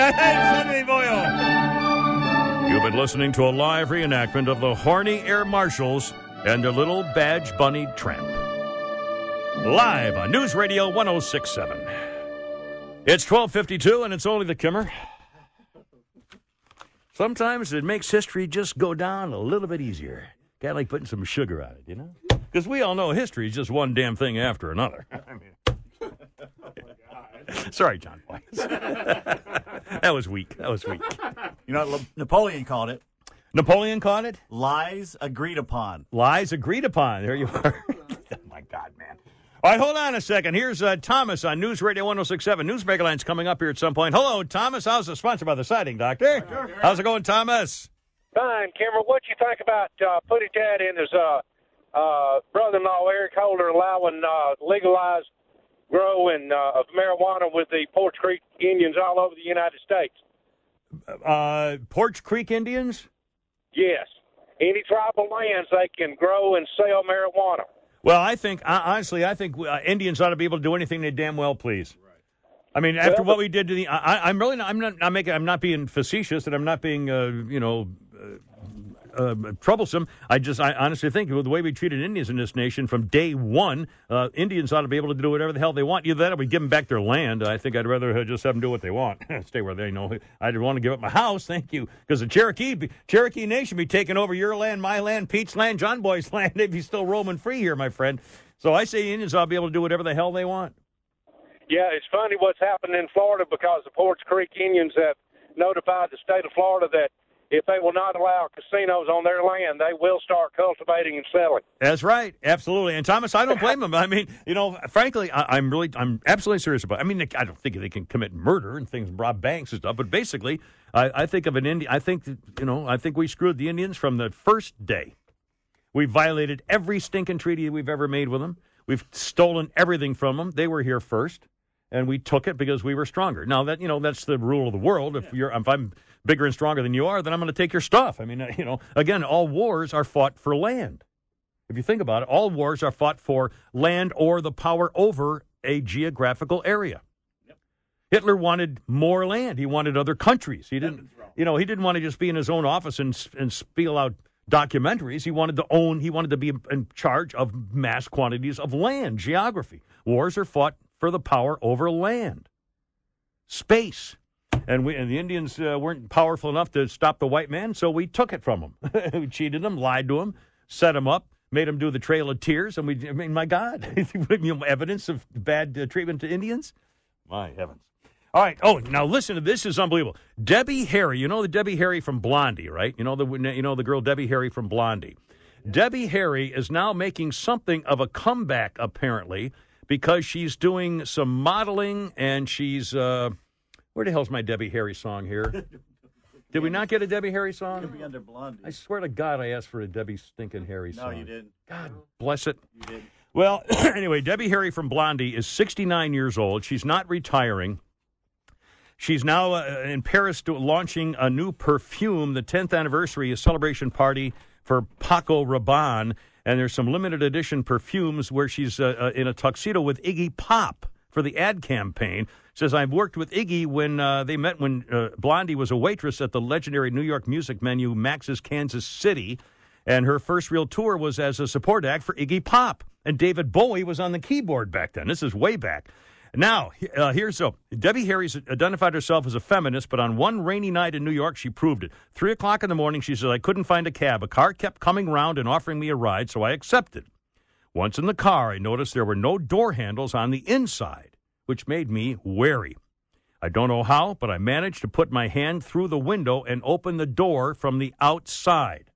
You've been listening to a live reenactment of the horny air marshals and their little badge bunny tramp. Live on News Radio 1067. It's 1252 and it's only the Kimmer. Sometimes it makes history just go down a little bit easier. Kind of like putting some sugar on it, you know? Because we all know history is just one damn thing after another. (laughs) I mean, (laughs) oh Sorry, John Boy. (laughs) that was weak. That was weak. You know, what Napoleon called it. Napoleon called it? Lies agreed upon. Lies agreed upon. There you are. oh, my God, man. All right, hold on a second. Here's uh, Thomas on News Radio 1067. Newsmaker Line's coming up here at some point. Hello, Thomas. How's it? Sponsored by the Siding Doctor. How's it going, Thomas? Fine, Kimmer. What you think about uh, putting that in his uh, uh, brother-in-law Eric Holder allowing uh, legalized growing uh, of marijuana with the Poarch Creek Indians all over the United States? Uh, Poarch Creek Indians? Yes. Any tribal lands they can grow and sell marijuana. Well, I think honestly, I think uh, Indians ought to be able to do anything they damn well please. I mean, after what we did to the, I, am really not, I'm not, I'm making, I'm not being facetious, and I'm not being, uh, you know, uh, uh, troublesome. I just, I honestly think with the way we treated Indians in this nation from day one, uh, Indians ought to be able to do whatever the hell they want. Either that or we give them back their land. I think I'd rather just have them do what they want, (laughs) stay where they know. I didn't want to give up my house, thank you, because the Cherokee, Cherokee Nation be taking over your land, my land, Pete's land, John Boy's (laughs) land. They'd be still roaming free here, my friend. So I say Indians ought to be able to do whatever the hell they want. Yeah, it's funny what's happened in Florida because the Poarch Creek Indians have notified the state of Florida that if they will not allow casinos on their land, they will start cultivating and selling. That's right, absolutely. And Thomas, I don't blame them. I mean, you know, frankly, I, am really, I'm absolutely serious about. It. I mean, I don't think they can commit murder and things, rob banks and stuff. But basically, I, I think of an Indian. I think you know, I think we screwed the Indians from the first day. We violated every stinking treaty we've ever made with them. We've stolen everything from them. They were here first and we took it because we were stronger. Now that you know that's the rule of the world. If you're if I'm bigger and stronger than you are, then I'm going to take your stuff. I mean, uh, you know, again, all wars are fought for land. If you think about it, all wars are fought for land or the power over a geographical area. Yep. Hitler wanted more land. He wanted other countries. He didn't, you know, he didn't want to just be in his own office and and spiel out documentaries. He wanted to own, he wanted to be in charge of mass quantities of land, geography. Wars are fought for the power over land, space. And, we, and the Indians uh, weren't powerful enough to stop the white man, so we took it from them. (laughs) we cheated them, lied to them, set them up, made them do the Trail of Tears. And we, I mean, my God, (laughs) evidence of bad uh, treatment to Indians? My heavens. All right. Oh, now listen to this. is unbelievable. Debbie Harry, you know the Debbie Harry from Blondie, right? You know the you know the girl Debbie Harry from Blondie. Debbie Harry is now making something of a comeback, apparently, because she's doing some modeling and she's uh, where the hell's my Debbie Harry song here? (laughs) Did we not get a Debbie Harry song? Could be under Blondie. I swear to God, I asked for a Debbie stinking Harry song. no, you didn't. God bless it. You did. Well, (clears throat) anyway, Debbie Harry from Blondie is 69 years old. She's not retiring. She's now uh, in Paris to, launching a new perfume. The 10th anniversary, a celebration party for Paco Rabanne. And there's some limited edition perfumes where she's uh, uh, in a tuxedo with Iggy Pop for the ad campaign. Says, I've worked with Iggy when uh, they met when uh, Blondie was a waitress at the legendary New York music menu Max's Kansas City. And her first real tour was as a support act for Iggy Pop. And David Bowie was on the keyboard back then. This is way back. Now, uh, here's so Debbie Harry's identified herself as a feminist, but on one rainy night in New York, she proved it. Three o'clock in the morning, she said, I couldn't find a cab. A car kept coming round and offering me a ride, so I accepted. Once in the car, I noticed there were no door handles on the inside, which made me wary. I don't know how, but I managed to put my hand through the window and open the door from the outside.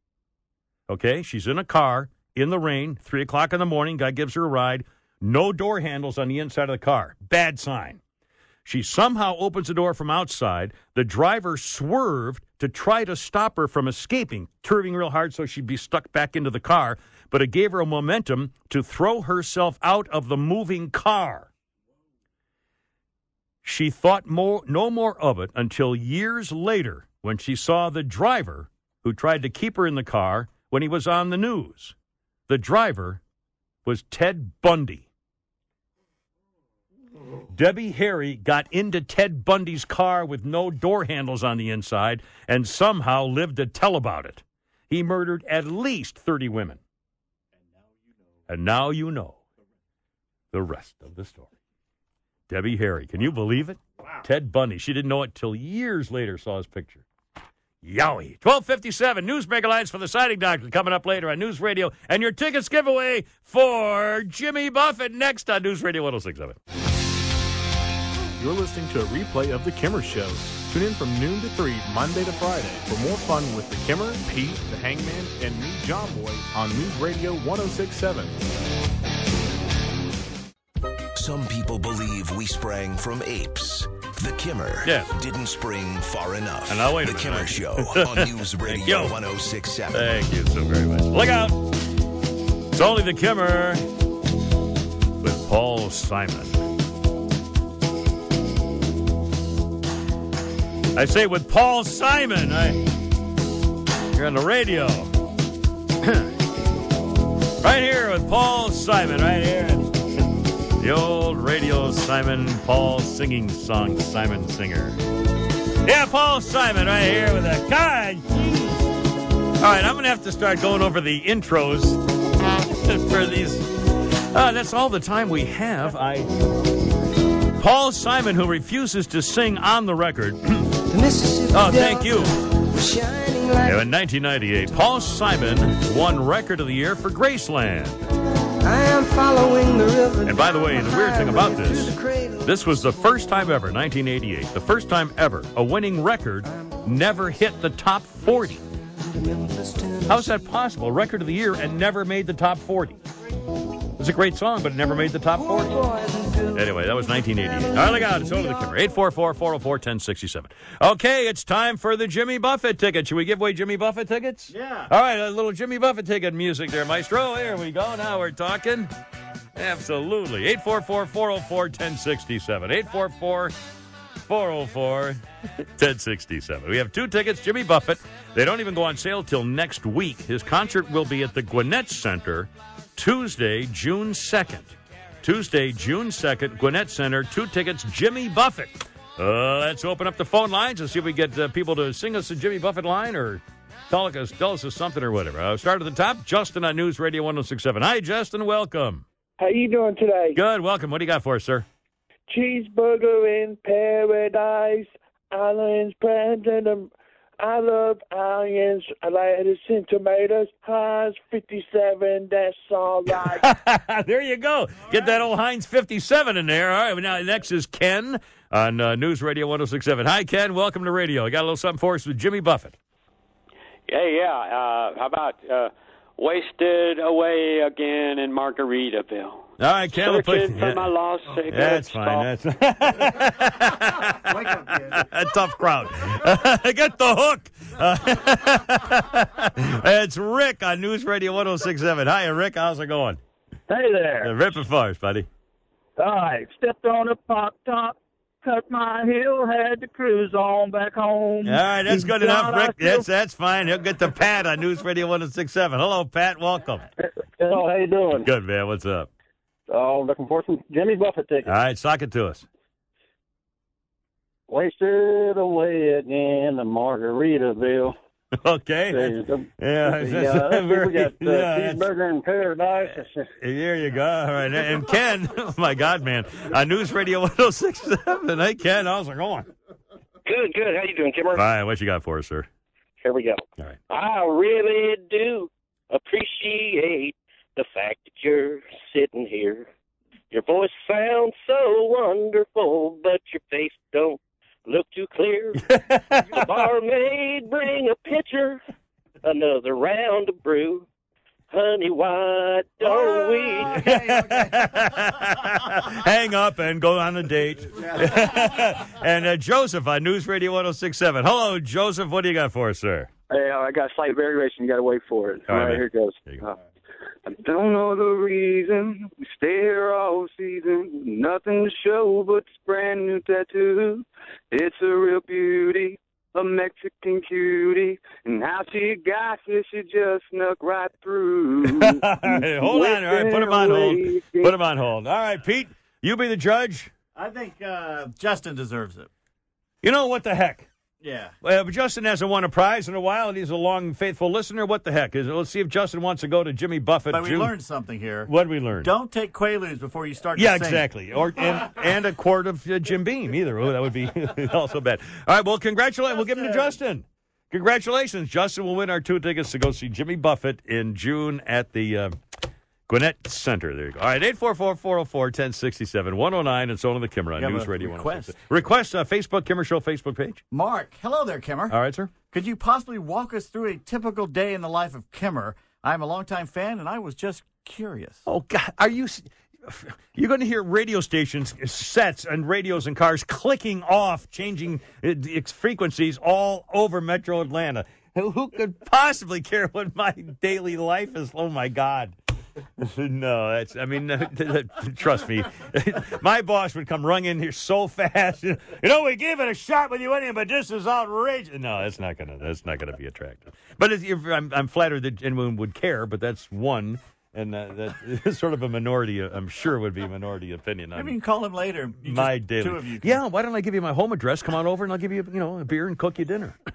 Okay, she's in a car in the rain, three o'clock in the morning. Guy gives her a ride. No door handles on the inside of the car. Bad sign. She somehow opens the door from outside. The driver swerved to try to stop her from escaping, turning real hard so she'd be stuck back into the car, but it gave her a momentum to throw herself out of the moving car. She thought more, no more of it until years later when she saw the driver who tried to keep her in the car when he was on the news. The driver was Ted Bundy. Debbie Harry got into Ted Bundy's car with no door handles on the inside and somehow lived to tell about it. He murdered at least 30 women. And now you know the rest of the story. Debbie Harry, can you believe it? Wow. Ted Bundy. She didn't know it till years later saw his picture. Yowie. 1257, News Mega Lines for the Siding Doctor coming up later on News Radio. And your tickets giveaway for Jimmy Buffett next on News Radio 1067. You're listening to a replay of The Kimmer Show. Tune in from noon to 3, Monday to Friday, for more fun with The Kimmer, Pete, The Hangman, and me, John Boy, on News Radio 1067. Some people believe we sprang from apes. The Kimmer yes. didn't spring far enough. And now wait the Kimmer. Show (laughs) on News Radio 1067. Thank you so very much. Look out! It's only the Kimmer with Paul Simon. I say with Paul Simon. I, you're on the radio. (clears throat) right here with Paul Simon, right here. The old radio Simon Paul singing song, Simon Singer. Yeah, Paul Simon right here with a God. All right, I'm going to have to start going over the intros (laughs) for these. Uh, that's all the time we have. I. Paul Simon, who refuses to sing on the record. (clears throat) oh, thank you. In 1998, Paul Simon won Record of the Year for Graceland. And by the way, the weird thing about this, this was the first time ever, 1988, the first time ever a winning record never hit the top 40. How's that possible? Record of the year and never made the top 40. It's a great song, but it never made the top 40. Anyway, that was 1988. All right, look out. It's over the camera. 844-404-1067. Okay, it's time for the Jimmy Buffett ticket. Should we give away Jimmy Buffett tickets? Yeah. All right, a little Jimmy Buffett ticket music there, Maestro. Here we go. Now we're talking. Absolutely. 844-404-1067. 844-404-1067. We have two tickets, Jimmy Buffett. They don't even go on sale till next week. His concert will be at the Gwinnett Center Tuesday, June 2nd. Tuesday, June 2nd, Gwinnett Center. Two tickets, Jimmy Buffett. Uh, let's open up the phone lines and see if we get uh, people to sing us a Jimmy Buffett line or Tell us, tell us something or whatever. Uh, start at the top. Justin on News Radio 1067. Hi, Justin. Welcome. How you doing today? Good. Welcome. What do you got for us, sir? Cheeseburger in paradise, islands president. I love onions, lettuce, and tomatoes. Heinz 57, that's all right. (laughs) there you go. Get that old Heinz 57 in there. All right, now next is Ken on uh, News Radio 1067. Hi, Ken. Welcome to radio. I got a little something for us with Jimmy Buffett. Hey, yeah. Uh, how about uh, Wasted Away Again in Margaritaville? All right, Ken. We'll Searching put, for my lost cigarette That's fine. stop. That's (laughs) a tough crowd. I (laughs) get the hook. (laughs) It's Rick on News Radio 1067. Hi, Rick. How's it going? Hey there. Uh, rip it for buddy. All right. Stepped on a pop top, cut my heel, had to cruise on back home. All right, that's good enough, Rick. feel- That's that's fine. He'll get the Pat on News Radio 1067. Hello, Pat. Welcome. Hello, how you doing? Good, man. What's up? Oh, looking for some Jimmy Buffett tickets. All right, sock it to us. Wasted away again in Margaritaville. (laughs) Okay. There's (laughs) the- Yeah, the, uh, (laughs) very- we got uh, yeah, cheeseburger in paradise. There you go. All right. And Ken, oh my God, man, on News Radio 1067. Hey, Ken, how's it going? Good, good. How you doing, Kimmer? All right, what you got for us, sir? Here we go. All right. I really do appreciate the fact that you're sitting here. Your voice sounds so wonderful, but your face don't look too clear. (laughs) the barmaid bring a pitcher, another round of brew. Honey, why don't we? (laughs) (laughs) Hang up and go on a date. and uh, Joseph on News Radio 1067. Hello, Joseph. What do you got for us, sir? Hey, I got a slight variation. You got to wait for it. All right, All right, man. here it goes. I don't know the reason we stay here all season. Nothing to show but this brand new tattoo. It's a real beauty, a Mexican cutie, and how she got here, she just snuck right through. (laughs) All right, hold on. All right, put him on hold. Put him on hold. All right, Pete, you be the judge. I think uh, Justin deserves it. You know what the heck? Yeah. Well, but Justin hasn't won a prize in a while, and he's a long, faithful listener. What the heck? Is it, Let's see if Justin wants to go to Jimmy Buffett. But we June- learned something here. What did we learn? Don't take Quaaludes before you start. to Yeah, sing. exactly. Or and, (laughs) and a quart of uh, Jim Beam either. Oh, that would be (laughs) also bad. All right, well, congratulations. We'll give him to Justin. Congratulations, Justin. will win our two tickets to go see Jimmy Buffett in June at the uh, Gwinnett Center. There you go. All right, 844-404-1067, 109. It's on the Kimmer on News Radio. request. Request uh, Facebook Kimmer Show Facebook page. Mark, hello there, Kimmer. All right, sir. Could you possibly walk us through a typical day in the life of Kimmer? I'm a longtime fan, and I was just curious. Oh God, are you? You're going to hear radio stations, sets, and radios and cars clicking off, changing uh, its frequencies all over Metro Atlanta. Who could possibly care what my daily life is? Oh my God. (laughs) No, that's. I mean, (laughs) trust me, (laughs) my boss would come running in here so fast. You know, we gave it a shot with you anyway, but this is outrageous. No, that's not gonna. That's not gonna be attractive. But it's, you're- I'm, I'm flattered that anyone would care. But that's one, and uh, that is sort of a minority. I'm sure would be a minority opinion. you can call him later. You my daily. Two of you. can- Yeah, why don't I give you my home address? Come on over, and I'll give you, you know, a beer and cook you dinner. (clears throat)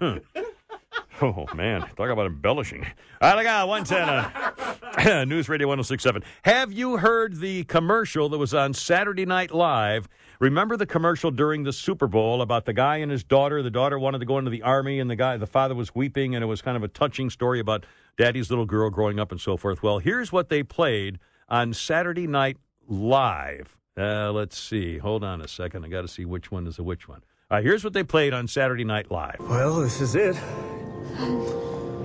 oh man, talk about embellishing. I got one ten. Uh, (coughs) News Radio 1067. Have you heard the commercial that was on Saturday Night Live? Remember the commercial during the Super Bowl about the guy and his daughter? The daughter wanted to go into the army, and the guy, the father was weeping, and it was kind of a touching story about daddy's little girl growing up and so forth. Well, here's what they played on Saturday Night Live. Uh, let's see. Hold on a second. I got to see which one is the which one. All right, here's what they played on Saturday Night Live. Well, this is it.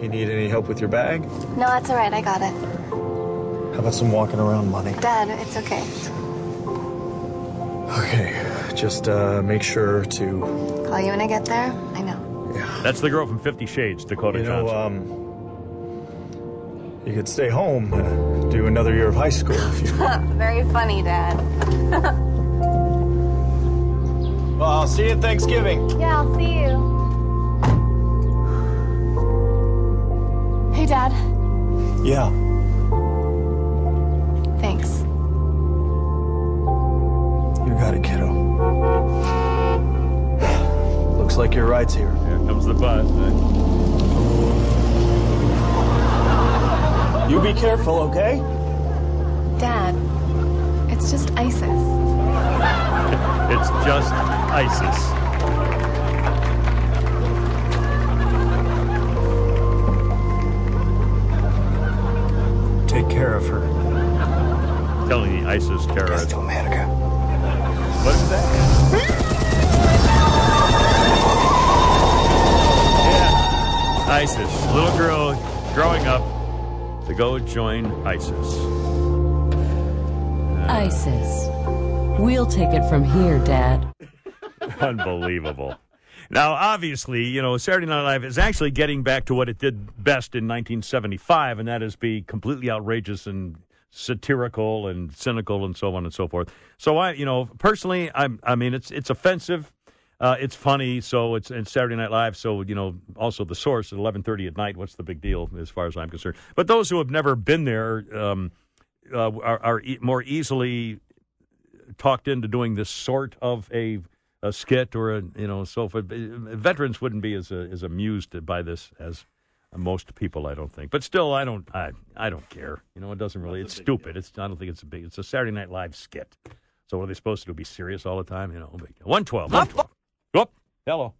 You need any help with your bag? No, that's all right. I got it. How about some walking around money? Dad, it's okay. Okay, just uh, make sure to. Call you when I get there. I know. Yeah. That's the girl from Fifty Shades, Dakota You know, Johnson. um, you could stay home, uh, do another year of high school if you. want. (laughs) Very funny, Dad. (laughs) Well, I'll see you at Thanksgiving. yeah, I'll see you. Hey, Dad. Yeah. Thanks. You got it, kiddo. (sighs) Looks like your ride's here. Here comes the bus. Eh? You be careful, okay? Dad, it's just ISIS. (laughs) It's just ISIS. Take care of her. Telling the ISIS terrorists. to America. What is that? yeah. ISIS. Little girl growing up to go join ISIS. Uh, ISIS. We'll take it from here, Dad. (laughs) Unbelievable. Now, obviously, you know, Saturday Night Live is actually getting back to what it did best in 1975, and that is be completely outrageous and satirical and cynical and so on and so forth. So I, you know, personally, I'm, I mean, it's it's offensive, uh, it's funny. So it's, it's Saturday Night Live. So you know, also the source at 11:30 at night. What's the big deal as far as I'm concerned? But those who have never been there um, uh, are, are e- more easily talked into doing this sort of a a skit or a you know so forth. Veterans wouldn't be as uh, as amused by this as most people, I don't think. But still, I don't I I don't care. You know, it doesn't really. It's stupid. It's I don't think it's a big. It's a Saturday Night Live skit. So what are they supposed to do? Be serious all the time? You know, one twelve. One twelve. (laughs) Oh, hello.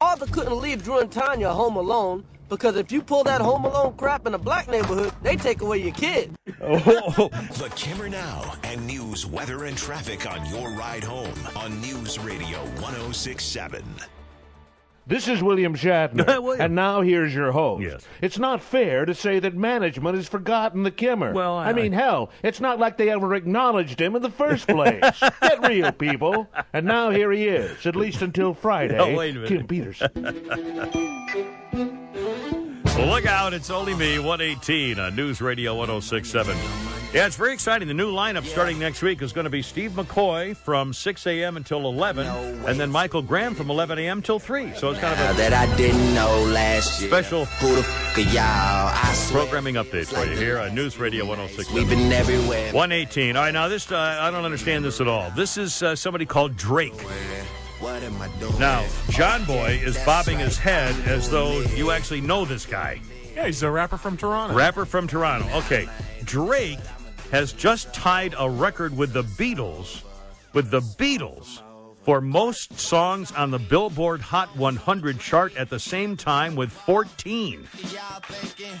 Arthur couldn't leave Drew and Tanya home alone because if you pull that home alone crap in a black neighborhood, they take away your kid. Oh. (laughs) The Kimmer Now and news, weather, and traffic on your ride home on News Radio 1067. This is William Shatner, (laughs) and now here's your host. Yes. It's not fair to say that management has forgotten the Kimmer. Well, I- I mean, hell, it's not like they ever acknowledged him in the first place. (laughs) Get real, people. And now here he is, at least until Friday. No, (laughs) oh, wait a minute. Kim Peterson. Well, look out. It's only me, 118 on News Radio 1067. Yeah, it's very exciting. The new lineup starting next week is going to be Steve McCoy from 6 a.m. until 11, and then Michael Graham from 11 a.m. till 3. So it's kind of a that I didn't know last year. special Who the f- y'all? I swear. programming update for you here on News Radio 1067. We've been everywhere. 118. All right, now this, uh, I don't understand this at all. This is uh, somebody called Drake. What am I doing? Now, John Boy is bobbing his head as though you actually know this guy. Yeah, he's a rapper from Toronto. Rapper from Toronto. Okay. Drake has just tied a record with the Beatles, with the Beatles, for most songs on the Billboard Hot 100 chart at the same time with 14.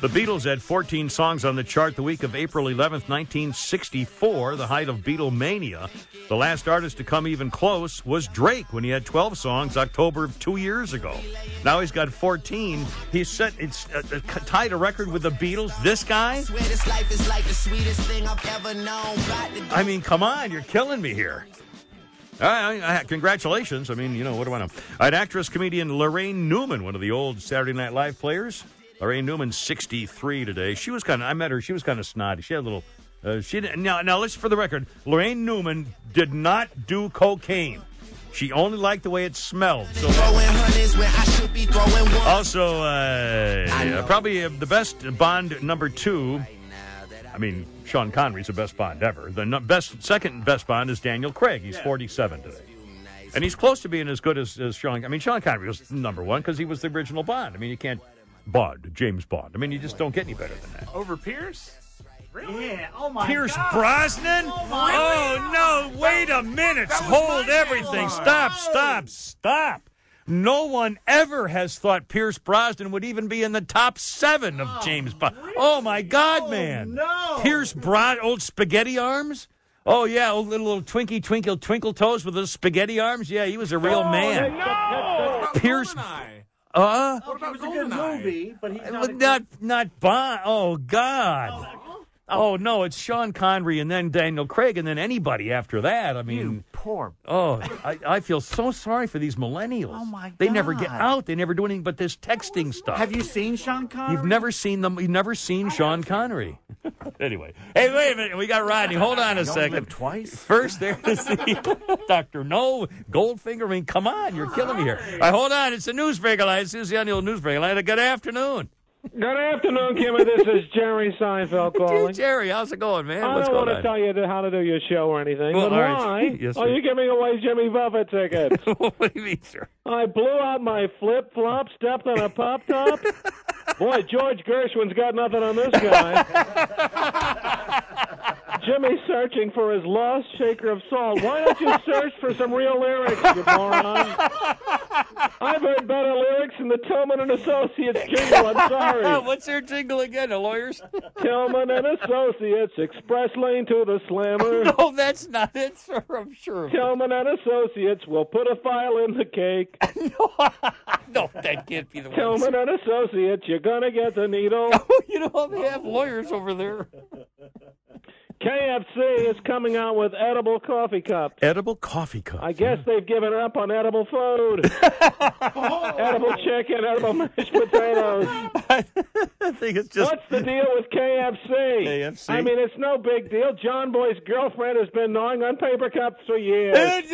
The Beatles had 14 songs on the chart the week of April 11th, 1964, the height of Beatlemania. The last artist to come even close was Drake when he had 12 songs October of two years ago. Now he's got 14. He's set, it's uh, uh, tied a record with the Beatles. This guy? Swear this life is like the sweetest thing I've ever known. Got to go I mean, come on, you're killing me here. I- congratulations. I mean, you know, what do I know? Right, actress, comedian Laraine Newman, one of the old Saturday Night Live players. Laraine Newman, 63 today. She was kind of, I met her, she was kind of snotty. She had a little, uh, she didn't, now, now, let's, for the record, Laraine Newman did not do cocaine. She only liked the way it smelled. So also, uh, probably uh, the best Bond number two. I mean, Sean Connery's the best Bond ever. The no- best, second best Bond is Daniel Craig. He's 47 today. And he's close to being as good as, as Sean. I mean, Sean Connery was number one because he was the original Bond. I mean, you can't Bond, James Bond. I mean, you just don't get any better than that. Over Pierce? Yeah. Oh my Pierce God. Brosnan? Oh, oh no, wait a minute. Hold everything. Stop, stop, stop. No one ever has thought Pierce Brosnan would even be in the top seven of James Bond. Oh, my God, man. no. Pierce Brosnan, old spaghetti arms? Oh, yeah, old little, little twinky, twinkle, twinkle toes with those spaghetti arms? Yeah, he was a real man. No, Pierce. Uh? Oh, it was a good movie, but he's not. a Not, not Bond. Oh, God. Oh no, it's Sean Connery and then Daniel Craig and then anybody after that. I mean, poor. oh, I, I feel so sorry for these millennials. Oh my god, They never get out. They never do anything but this texting stuff. Have you seen Sean Connery? You've never seen them. You've never seen Sean Connery. (laughs) anyway, hey, wait a minute. We got Rodney. Hold on a You second. twice? First, there to see (laughs) Doctor No Goldfinger. I mean, come on, you're killing me here. All right, hold on. It's a newsbreaker line. Susie the old newsbreaker line. Good afternoon. Good afternoon, Kimmy. This is Jerry Seinfeld (laughs) calling. Jerry, how's it going, man? I What's don't going want on? to tell you how to do your show or anything, Well, but all right. why (laughs) Yes, are sir. you giving away Jimmy Buffett tickets? (laughs) what do you mean, sir? I blew out my flip flop, stepped on a pop top. Boy, George Gershwin's got nothing on this guy. Jimmy's searching for his lost shaker of salt. Why don't you search for some real lyrics, you moron? I've heard better lyrics than the Tillman and Associates jingle. I'm sorry. (laughs) What's their jingle again, the lawyers? (laughs) Tillman and Associates, express lane to the slammer. (laughs) no, that's not it, sir. I'm sure. Tillman and Associates will put a file in the cake. no, that can't be the one. Tillman and Associates, you're gonna get the needle. Oh, you know they have lawyers over there. KFC is coming out with edible coffee cups. Edible coffee cups. I guess they've given up on edible food. (laughs) edible chicken, edible (laughs) mashed potatoes. I think it's just. What's the deal with KFC? KFC? I mean, it's no big deal. John Boy's girlfriend has been gnawing on paper cups for years. (laughs)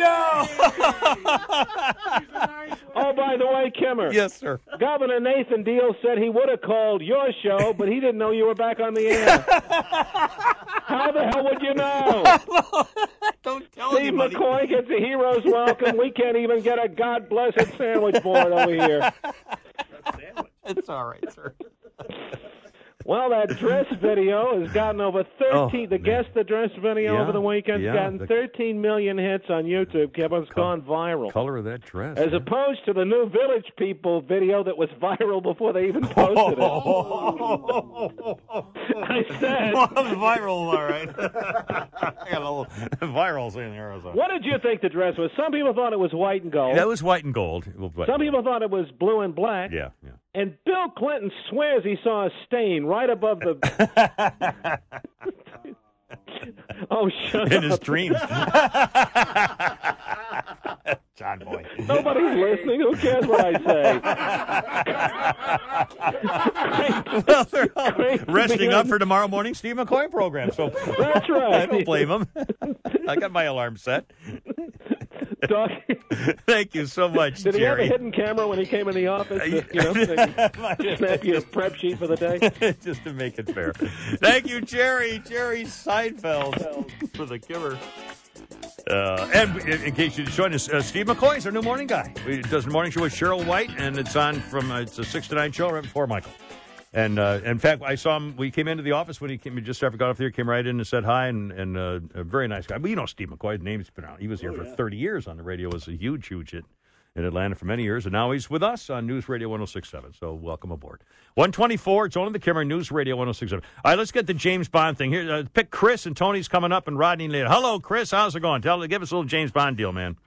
oh, by the way, Kimmer. Yes, sir. Governor Nathan Deal said he would have called your show, but he didn't know you were back on the air. How the hell would you know? (laughs) Don't tell Steve anybody. McCoy gets a hero's welcome. We can't even get a God blessed sandwich board over here. (laughs) It's all right, sir. (laughs) Well, that dress (laughs) video has gotten over 13. the guess the dress video Yeah, over the weekend's yeah, gotten the- 13 million hits on YouTube. Kevin's gone viral. Color of that dress. As opposed to the new Village People video that was viral before they even posted it. (laughs) I said. viral, all right. (laughs) I got a little virals in there. So. What did you think the dress was? Some people thought it was white and gold. That was white and gold. Some people thought it was blue and black. Yeah, yeah. And Bill Clinton swears he saw a stain right above the. (laughs) oh, shut In up. his dreams. (laughs) John Boy. Nobody's listening. Who cares what I say? (laughs) well, they're all resting up for tomorrow morning Steve McCoy program. So That's right. I don't blame him. I got my alarm set. Doc, (laughs) Thank you so much, did he have a hidden camera when he came in the office? To, you know, to snap your prep sheet for the day. (laughs) Just to make it fair. Thank you, Jerry. Jerry Seinfeld for the giver. Uh, and in, in case you join us, uh, Steve McCoy is our new morning guy. He does the morning show with Cheryl White, and it's on from uh, it's a six to nine show right before Michael. And uh, in fact, I saw him. We came into the office when he came just after got off there. Came right in and said hi, and and uh, a very nice guy. But you know, Steve McCoy, his name's been out. He was here for thirty years on the radio. Was a huge, huge hit in Atlanta for many years, and now he's with us on News Radio 106.7. So welcome aboard. 124. It's only the Kimmer News Radio 106.7. All right, let's get the James Bond thing here. Uh, pick Chris and Tony's coming up, and Rodney later. Hello, Chris. How's it going? Tell, give us a little James Bond deal, man.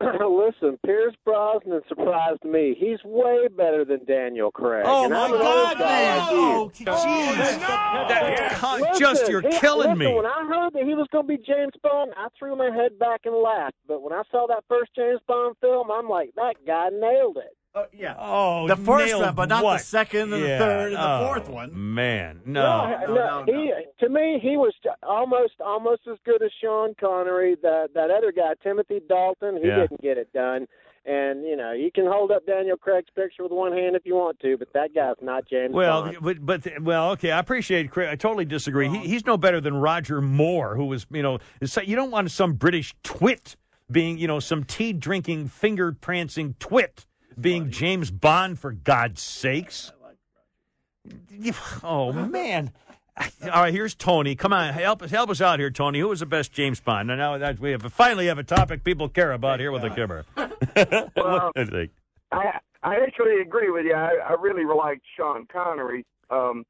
(clears throat) Listen, Pierce Brosnan surprised me. He's way better than Daniel Craig. Oh, And my I'm God, man. like. Oh, jeez. That- God, Listen, just you're he- killing listen, me. When I heard that he was going to be James Bond, I threw my head back and laughed. But when I saw that first James Bond film, I'm like, that guy nailed it. Oh, yeah. Oh, the first one, but not what? the second and Yeah. the third and the Oh, fourth one. Man, no. No, no, he to me he was almost almost as good as Sean Connery. That that other guy, Timothy Dalton, he Yeah. didn't get it done. And you know, you can hold up Daniel Craig's picture with one hand if you want to, but that guy's not James Well, Bond. but but well, okay. I appreciate. Chris. I totally disagree. He, he's no better than Roger Moore, who was you know. You don't want some British twit being you know some tea drinking, finger prancing twit being James Bond for God's sakes. Oh man. All right, here's Tony. Come on, help us help us out here, Tony. Who was the best James Bond? Now, now that we have finally have a topic people care about here with the kimmer. (laughs) what do you think? I I actually agree with you. I, I really liked Sean Connery, um,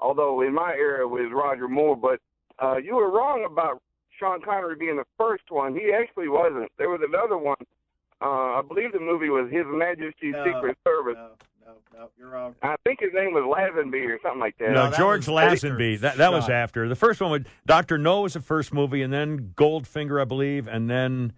although in my era it was Roger Moore. But uh, you were wrong about Sean Connery being the first one. He actually wasn't. There was another one. Uh, I believe the movie was His Majesty's No, Secret Service. No, no, you're wrong. I think his name was Lazenby or something like that. No, George Lazenby. That that was after the first one. With Doctor No was the first movie, and then Goldfinger, I believe, and then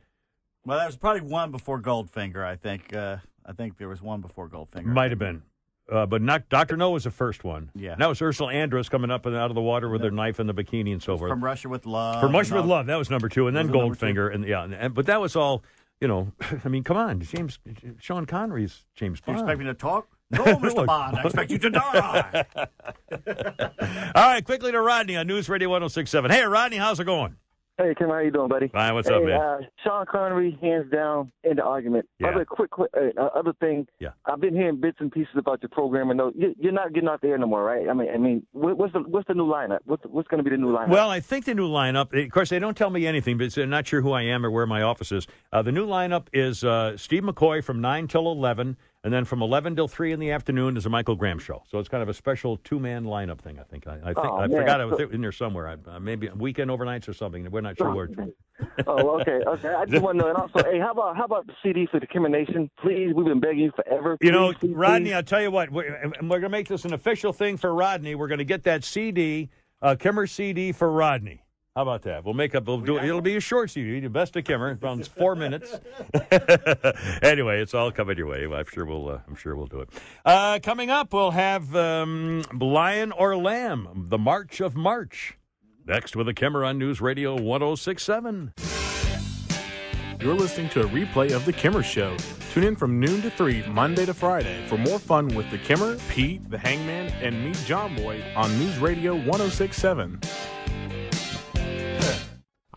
Well, there was probably one before Goldfinger. I think. Uh, I think there was one before Goldfinger. might have been, uh, but not Doctor No was the first one. Yeah. And that was Ursula Andress coming up and out of the water with her knife and the bikini and so forth. From Russia with Love. From Russia with Love, that was number two, and then Was it number two? Goldfinger, and yeah, and, and- but that was all. You know, (clears throat) I mean, come on, James, Sean Connery's James Do you Bond. expect me to talk? (laughs) No, Mr. Bond. I expect you to die. (laughs) All right, quickly to Rodney on News Radio 1067. Hey, Rodney, how's it going? Hey, Kim, how you doing, buddy? Fine. What's hey, up, man? Uh, Sean Connery, hands down, in the argument. Yeah. Other quick, quick uh, uh, other thing. Yeah. I've been hearing bits and pieces about your program, and you're not getting out there no more, right? I mean, I mean, what's the what's the new lineup? What's what's going to be the new lineup? Well, I think the new lineup. Of course, they don't tell me anything, but they're not sure who I am or where my office is. Uh, the new lineup is uh, Steve McCoy from nine till eleven, and then from eleven till three in the afternoon is a Michael Graham show. So it's kind of a special two man lineup thing. I think. I, I think Oh, I man. forgot it was in there somewhere. I, uh, maybe weekend overnights or something. We're not sure where. oh, okay, okay. I just want to know. And also, hey, how about how about the CD for the Kimmer Nation? Please, we've been begging you forever. You know, Please, please, Rodney, please. I'll tell you what, we're, we're going to make this an official thing for Rodney. We're going to get that CD, uh, Kimmer CD for Rodney. How about that? We'll make up. We'll do. It'll be a short CD, the best of Kimmer, around (laughs) four minutes. (laughs) anyway, it's all coming your way. I'm sure we'll. Uh, I'm sure we'll do it. Uh, coming up, we'll have um, Lion or Lamb, the March of March. Next with a Kimmer on News Radio 1067. You're listening to a replay of The Kimmer Show. Tune in from noon to 3, Monday to Friday, for more fun with The Kimmer, Pete, The Hangman, and me, John Boy, on News Radio 1067.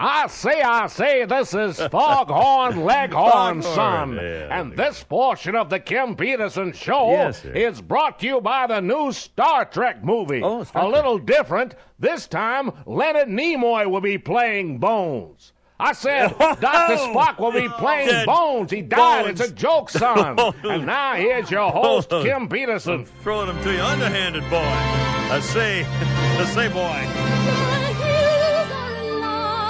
I say, I say, this is (laughs) Foghorn Leghorn Son. yeah. and this portion of the Kim Peterson Show Yes, is brought to you by the new Star Trek movie. Oh, Star A little different. This time, Leonard Nimoy will be playing Bones. I said (laughs) oh! Dr. Spock will be playing Dead Bones. He died. Bones. It's a joke, son. (laughs) Oh, and now here's your host, oh, Kim Peterson. I'm throwing them to you, underhanded boy. I say, I say, boy.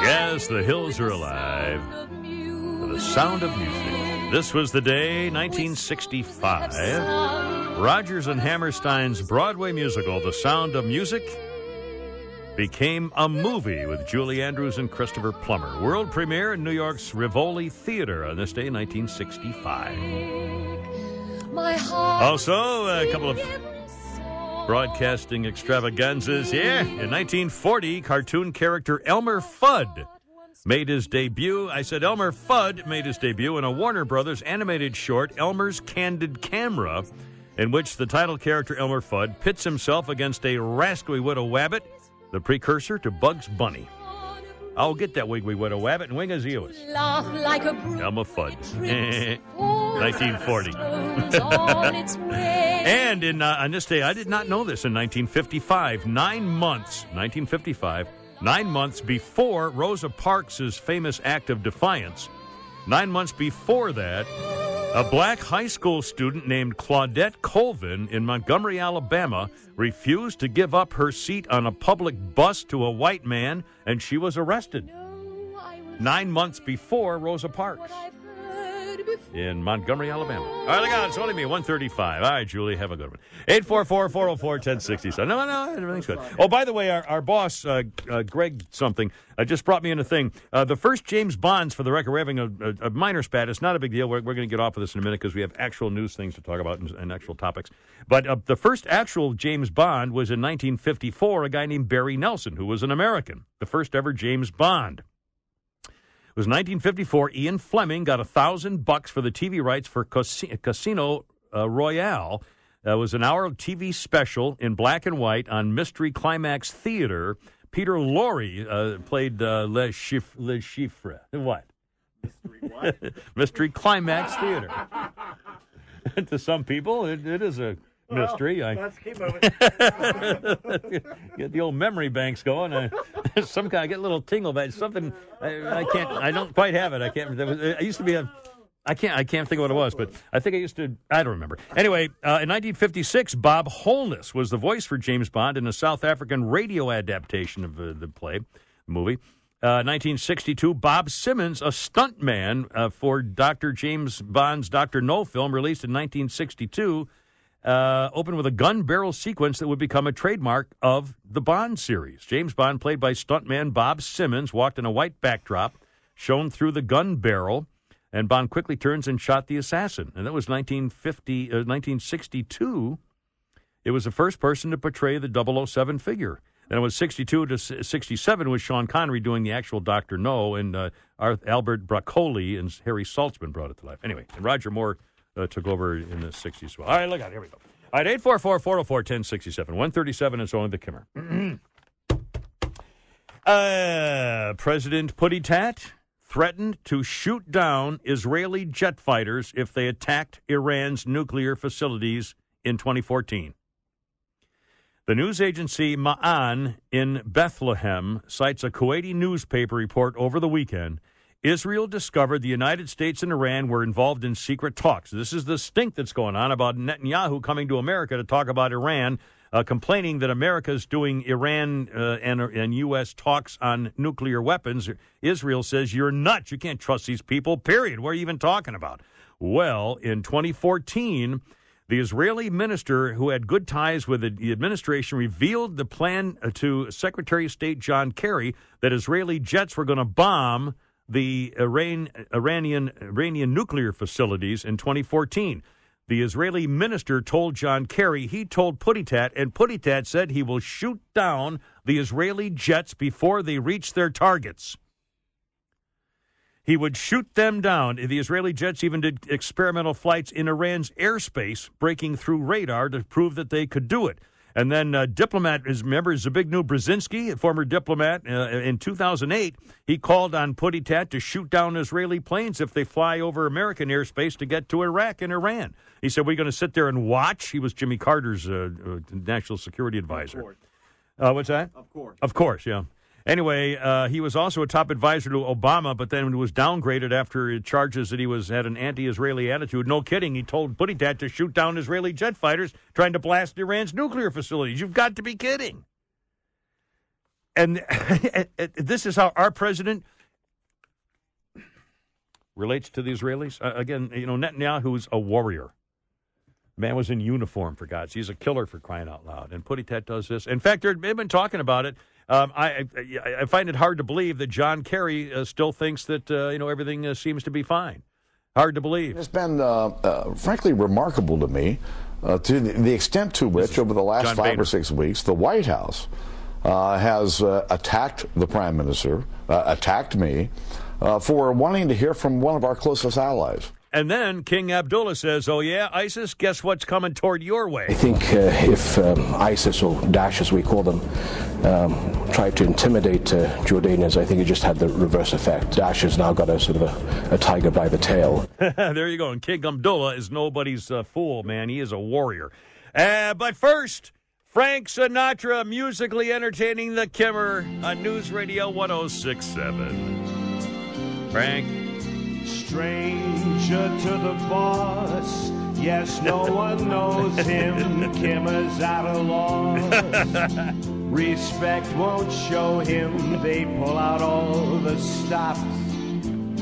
Yes, the hills are alive. with The sound of music. This was the day, 1965. Rodgers and Hammerstein's Broadway musical, The Sound of Music, became a movie with Julie Andrews and Christopher Plummer. World premiere in New York's Rivoli Theater on this day, 1965. Also, a couple of broadcasting extravaganzas. Yeah, in 1940, cartoon character Elmer Fudd made his debut. I said Elmer Fudd made his debut in a Warner Brothers animated short, Elmer's Candid Camera, in which the title character Elmer Fudd pits himself against a rascally widow wabbit, the precursor to Bugs Bunny. I'll get that Wiggly Widow Wabbit and wing as Ewas. Laugh like a brook. Elmer Fudd. 1940. on its (laughs) way. And in uh, on this day, I did not know this in 1955. Nine months, 1955, nine months before Rosa Parks' famous act of defiance. Nine months before that, a black high school student named Claudette Colvin in Montgomery, Alabama, refused to give up her seat on a public bus to a white man, and she was arrested. Nine months before Rosa Parks in Montgomery, Alabama. All right, out. It's only me, 135. All right, Julie, have a good one. 844 404 1067. No, no, everything's good. Oh, by the way, our, our boss, uh, uh, Greg something, uh, just brought me in a thing. Uh, the first James Bonds, for the record, we're having a, a, a minor spat. It's not a big deal. We're, we're going to get off of this in a minute because we have actual news things to talk about and, and actual topics. But uh, the first actual James Bond was in 1954, a guy named Barry Nelson, who was an American, the first ever James Bond. It was 1954. Ian Fleming got a thousand bucks for the TV rights for Casino uh, Royale. That was an hour of TV special in black and white on Mystery Climax Theater. Peter Lorre uh, played uh, Le, Chiffre, Le Chiffre. What? Mystery what? (laughs) Mystery Climax Theater. (laughs) to some people, it, it is a mystery. I, Let's keep moving. get the old memory banks going. I, (laughs) some kind, I get a little tingle, but something I, I can't. I don't quite have it. I can't. Was, I used to be a. I can't. I can't think of what it was, but I think I used to. I don't remember. Anyway, uh, in 1956, Bob Holness was the voice for James Bond in a South African radio adaptation of uh, the play, movie. Uh, 1962, Bob Simmons, a stuntman uh, for Dr. James Bond's Dr. No film, released in 1962 uh, opened with a gun barrel sequence that would become a trademark of the Bond series. James Bond, played by stuntman Bob Simmons, walked in a white backdrop shown through the gun barrel, and Bond quickly turns and shot the assassin. And that was 1950, uh, 1962. It was the first person to portray the 007 figure. And it was 62 to 67 with Sean Connery doing the actual Dr. No, and uh, Albert Broccoli and Harry Saltzman brought it to life. Anyway, and Roger Moore uh, took over in the 60s well. All right, look out. Here we go. All right, 844 404 1067. 137 is only the Kimmer. (clears throat) Uh, President Putty Tat threatened to shoot down Israeli jet fighters if they attacked Iran's nuclear facilities in 2014. The news agency Ma'an in Bethlehem cites a Kuwaiti newspaper report over the weekend. Israel discovered the United States and Iran were involved in secret talks. This is the stink that's going on about Netanyahu coming to America to talk about Iran, uh, complaining that America is doing Iran uh, and, and U.S. talks on nuclear weapons. Israel says, You're nuts. You can't trust these people, period. What are you even talking about? Well, in 2014, the Israeli minister who had good ties with the administration revealed the plan uh, to Secretary of State John Kerry that Israeli jets were going to bomb the Iran, Iranian, Iranian nuclear facilities in 2014. The Israeli minister told John Kerry he told Putitat, and Putitat said he will shoot down the Israeli jets before they reach their targets. He would shoot them down. The Israeli jets even did experimental flights in Iran's airspace, breaking through radar to prove that they could do it. And then uh, diplomat is remember Brzezinski, a former diplomat, uh, in 2008, he called on Putitat to shoot down Israeli planes if they fly over American airspace to get to Iraq and Iran. He said, "We're going to sit there and watch." He was Jimmy Carter's uh, uh national security advisor. Uh, what's that? Of course. Of course, yeah. Anyway, uh, he was also a top advisor to Obama, but then was downgraded after charges that he was had an anti-Israeli attitude. No kidding. He told Buttigieg to shoot down Israeli jet fighters trying to blast Iran's nuclear facilities. You've got to be kidding. (laughs) And this is how our president relates to the Israelis. Uh, again, you know, Netanyahu's a warrior. Man was in uniform, for God's He's a killer for crying out loud. And Puttitat does this. In fact, they've been talking about it. Um, I, I, I find it hard to believe that John Kerry uh, still thinks that uh, you know everything uh, seems to be fine. Hard to believe. It's been, uh, uh, frankly, remarkable to me uh, to the, extent to which, over the last John five or six weeks, the White House has attacked the Prime Minister, attacked me, for wanting to hear from one of our closest allies. And then King Abdullah says, "Oh yeah, ISIS, guess what's coming toward your way?" I think uh, if um, ISIS or Daesh, as we call them, um, tried to intimidate uh, Jordanians, I think it just had the reverse effect. Daesh has now got a sort of a, a tiger by the tail. (laughs) (laughs) there you go. And King Abdullah is nobody's uh, fool, man. He is a warrior. Uh, but first. Frank Sinatra musically entertaining the Kimmer on News Radio 1067. Frank to the boss. Yes, no (laughs) one knows him. Kimmer's at a loss. (laughs) Respect won't show him. They pull out all the stops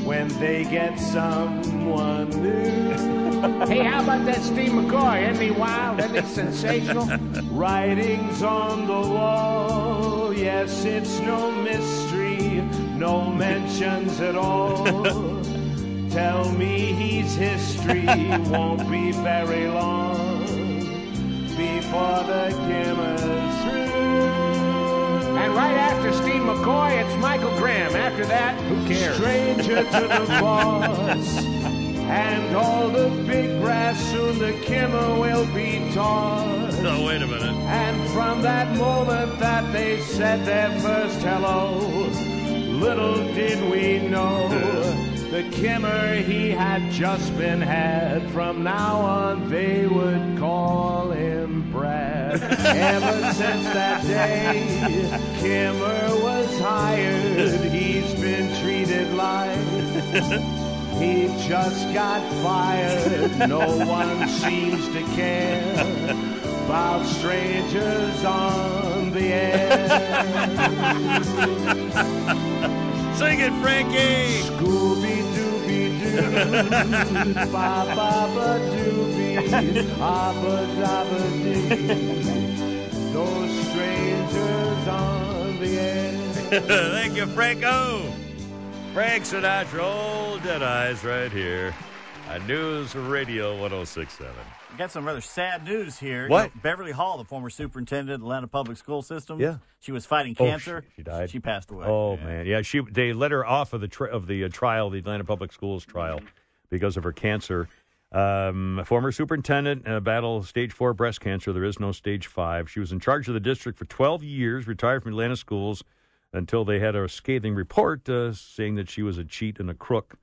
when they get someone new. (laughs) Hey, how about that Steve McCoy? Isn't he wild? Isn't he sensational? Writings on the wall. Yes, it's no mystery. No mentions at all. Tell me he's history (laughs) won't be very long before the Kimmer's through. And right after Steve McCoy, it's Michael Graham. After that, who cares? Stranger to the (laughs) boss and all the big brass. Soon the Kimmer will be tossed. No, wait a minute. And from that moment that they said their first hello, little did we know the Kimmer he had just been had. From now on, they would call him Brad. (laughs) Ever since that day, Kimmer was hired. He's been treated like. He just got fired. No one seems to care about strangers on the air. (laughs) Sing it, Frankie. Scooby (laughs) Dooby Doo, ba ba ba dooby, abba dabba dee. Those strangers on the air. (laughs) Thank you, Franco. Frank Sinatra, old dead eyes, right here on News Radio 1067. Got some rather sad news here. You What? know, Beverly Hall, the former superintendent of Atlanta Public School System. Yeah. She was fighting Oh, cancer. she, she died. She passed away. Oh man, yeah. She they let her off of the tri- of the uh, trial, the Atlanta Public Schools trial, because of her cancer. Um, former superintendent uh, battle stage four breast cancer. There is no stage five. She was in charge of the district for 12 years. Retired from Atlanta schools. until they had a scathing report uh, saying that she was a cheat and a crook